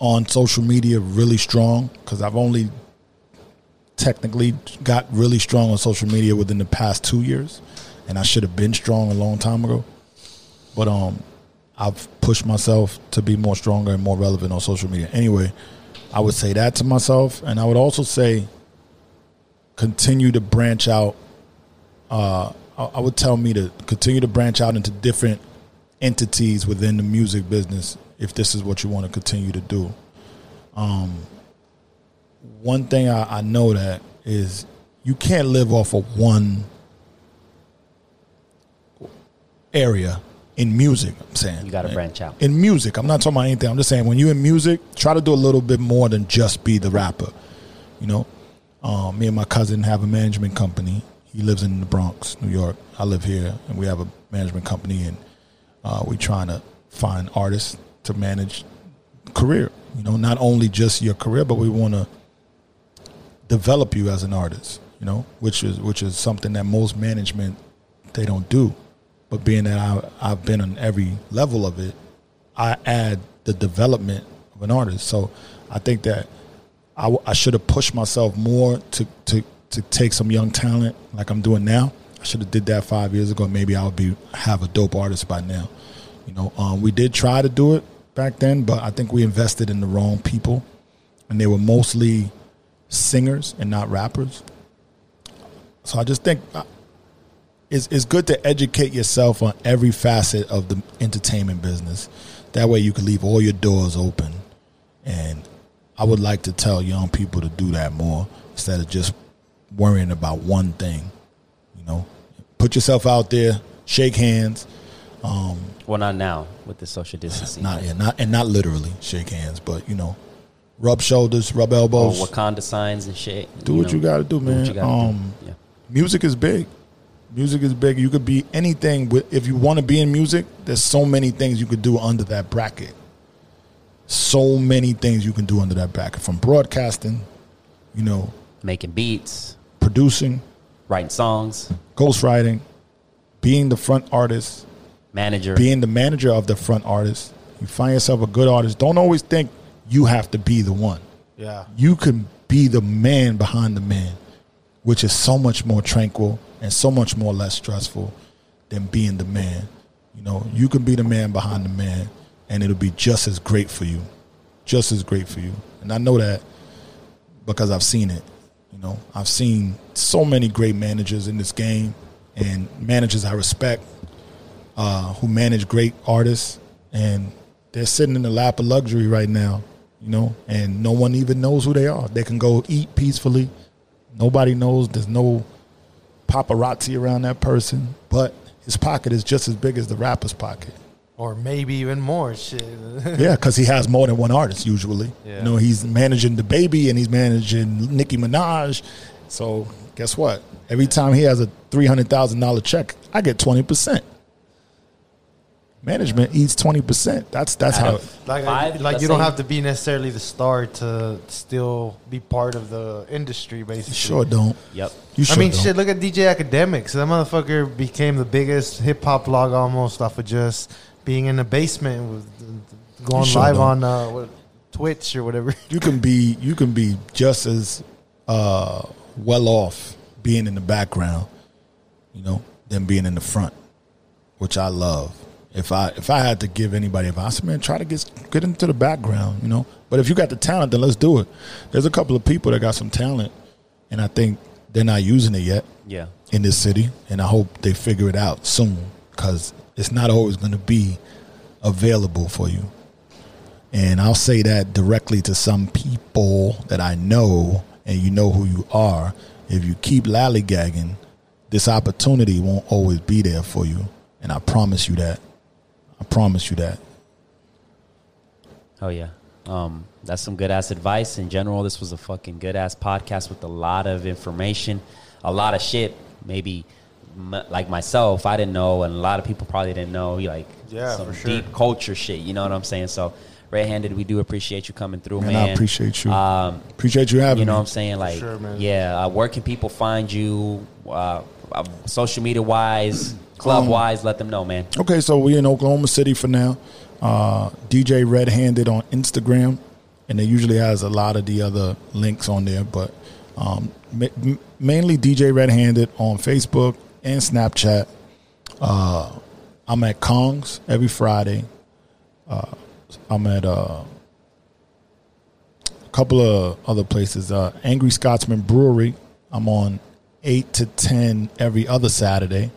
on social media really strong because i've only technically got really strong on social media within the past two years, and I should have been strong a long time ago. But um, I've pushed myself to be more stronger and more relevant on social media. Anyway, I would say that to myself, and I would also say continue to branch out. Uh, I would tell me to continue to branch out into different entities within the music business if this is what you want to continue to do one thing I, I know that is you can't live off of one area in music. I'm saying You gotta branch out. in music. I'm not talking about anything. I'm just saying when you're in music, try to do a little bit more than just be the rapper. You know, um, me and my cousin have a management company. He lives in the Bronx, New York. I live here, and we have a management company, and uh, we trying to find artists to manage career. You know, not only just your career, but we want to develop you as an artist. You know, which is which is something that most management they don't do. But being that I, I've been on every level of it, I add the development of an artist. So I think that I should have pushed myself more to, to, to take some young talent like I'm doing now. I should have did that five years ago. Maybe I would be have a dope artist by now. You know, um, we did try to do it back then, but I think we invested in the wrong people, and they were mostly singers and not rappers. So I just think uh, it's, it's good to educate yourself on every facet of the entertainment business. That way you can leave all your doors open. And I would like to tell young people to do that more instead of just worrying about one thing. You know, put yourself out there, shake hands. Um, well, not now with the social distancing. Not yeah, not and not literally shake hands, but you know, rub shoulders, rub or elbows. Wakanda signs and shit. do what you got to do, do man. what you gotta um, do. Yeah. music is big. Music is big. You could be anything. If you want to be in music, there's so many things you could do under that bracket. So many things you can do under that bracket, from broadcasting, you know, Making beats, producing, writing songs, ghostwriting, being the front artist, manager. being the manager of the front artist. You find yourself a good artist. Don't always think you have to be the one. Yeah. you can be the man behind the man, which is so much more tranquil and so much more less stressful than being the man. You know, you can be the man behind the man, and it'll be just as great for you, just as great for you. And I know that because I've seen it. You know, I've seen so many great managers in this game, and managers I respect uh, who manage great artists, and they're sitting in the lap of luxury right now, you know, and no one even knows who they are. They can go eat peacefully. Nobody knows. There's no paparazzi around that person, but his pocket is just as big as the rapper's pocket. Or maybe even more shit. Yeah, because he has more than one artist usually. Yeah. You know, he's managing the baby and he's managing Nicki Minaj. So guess what? Every time he has a three hundred thousand dollar check, I get twenty percent. Management eats twenty percent. That's that's Out how. of Like, five, like you don't say- have to be necessarily the star to still be part of the industry, basically. Sure don't. Yep. You sure I mean, don't. shit. Look at DJ Akademiks. That motherfucker became the biggest hip hop blog almost off of just being in the basement with going sure live don't. on uh, what, Twitch or whatever. you can be you can be just as uh, well off being in the background, you know, than being in the front, which I love. If I if I had to give anybody advice, man, try to get get into the background, you know. But if you got the talent, then let's do it. There's a couple of people that got some talent, and I think they're not using it yet Yeah. in this city, and I hope they figure it out soon because it's not always going to be available for you. And I'll say that directly to some people that I know, and you know who you are. If you keep lollygagging, this opportunity won't always be there for you, and I promise you that. I promise you that. Oh yeah. Um, that's some good ass advice. In general, this was a fucking good ass podcast with a lot of information, a lot of shit. Maybe m- like myself, I didn't know, and a lot of people probably didn't know. Like Yeah, some sure. deep culture shit. You know what I'm saying? So, red handed, we do appreciate you coming through, Man, man. I appreciate you. Um, appreciate you having you know me. what I'm saying? Like, sure, man. yeah. Uh, where can people find you? Uh, uh, social media wise, club Um, wise, let them know, man. Okay, so we're in Oklahoma City for now. Uh, DJ Red Handed on Instagram, and it usually has a lot of the other links on there. But um, ma- mainly DJ Red Handed on Facebook and Snapchat. Uh, I'm at Kong's every Friday. Uh, I'm at uh, a couple of other places. Uh, Angry Scotsman Brewery. I'm on eight to ten every other Saturday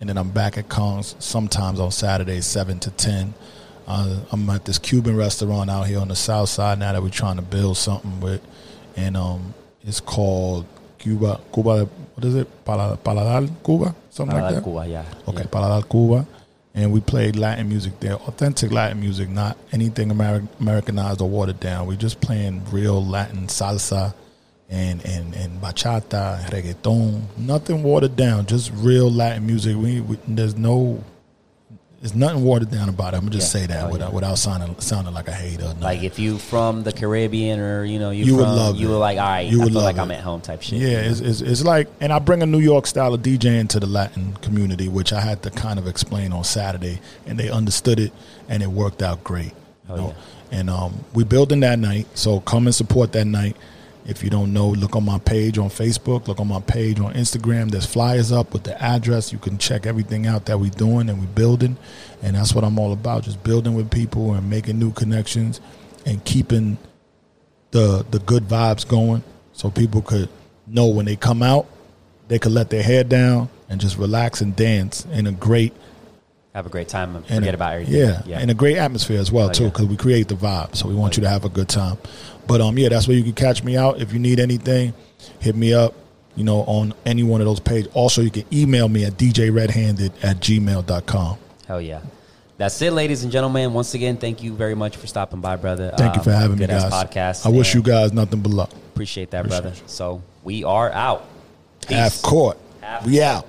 and then I'm back at Kong's sometimes on Saturdays, seven to ten. Uh, I'm at this Cuban restaurant out here on the south side now that we're trying to build something with, and um, it's called Cuba. Cuba, what is it? Pala- Paladar Cuba, something like that. Cuba, yeah. Okay, Yeah. Paladar Cuba, and we played Latin music there, authentic Latin music, not anything Ameri- Americanized or watered down. We're just playing real Latin salsa and and and bachata, reggaeton, nothing watered down, just real Latin music. We, we there's no. There's nothing watered down about it. I'm gonna just Yeah. say that Oh, without yeah. without sounding sounding like a hater. nothing. Like if you from the Caribbean or you know you, You would from, love you it. were like all right You I would feel like love I'm at home type shit. Yeah, it's, it's, it's like, and I bring a New York style of DJ into the Latin community, which I had to kind of explain on Saturday, and they understood it, and it worked out great. Oh, know? And um, we building that night, so come and support that night. If you don't know, look on my page on Facebook, look on my page on Instagram. There's flyers up with the address. You can check everything out that we're doing and we're building, and that's what I'm all about. Just building with people and making new connections, and keeping the the good vibes going so people could know when they come out they could let their hair down and just relax and dance in a great Have a great time and forget a, about everything. yeah, yeah. in a great atmosphere as well Oh, too yeah. because we create the vibe so we want oh, you to have a good time but um yeah that's where you can catch me out if you need anything hit me up you know on any one of those pages also you can email me at djredhanded at gmail.com Hell yeah. That's it, ladies and gentlemen. Once again, thank you very much for stopping by, brother. thank you Um, for having me guys podcast. i wish you guys nothing but luck appreciate that, Appreciate brother. you. So we are out. Peace. half court Half we out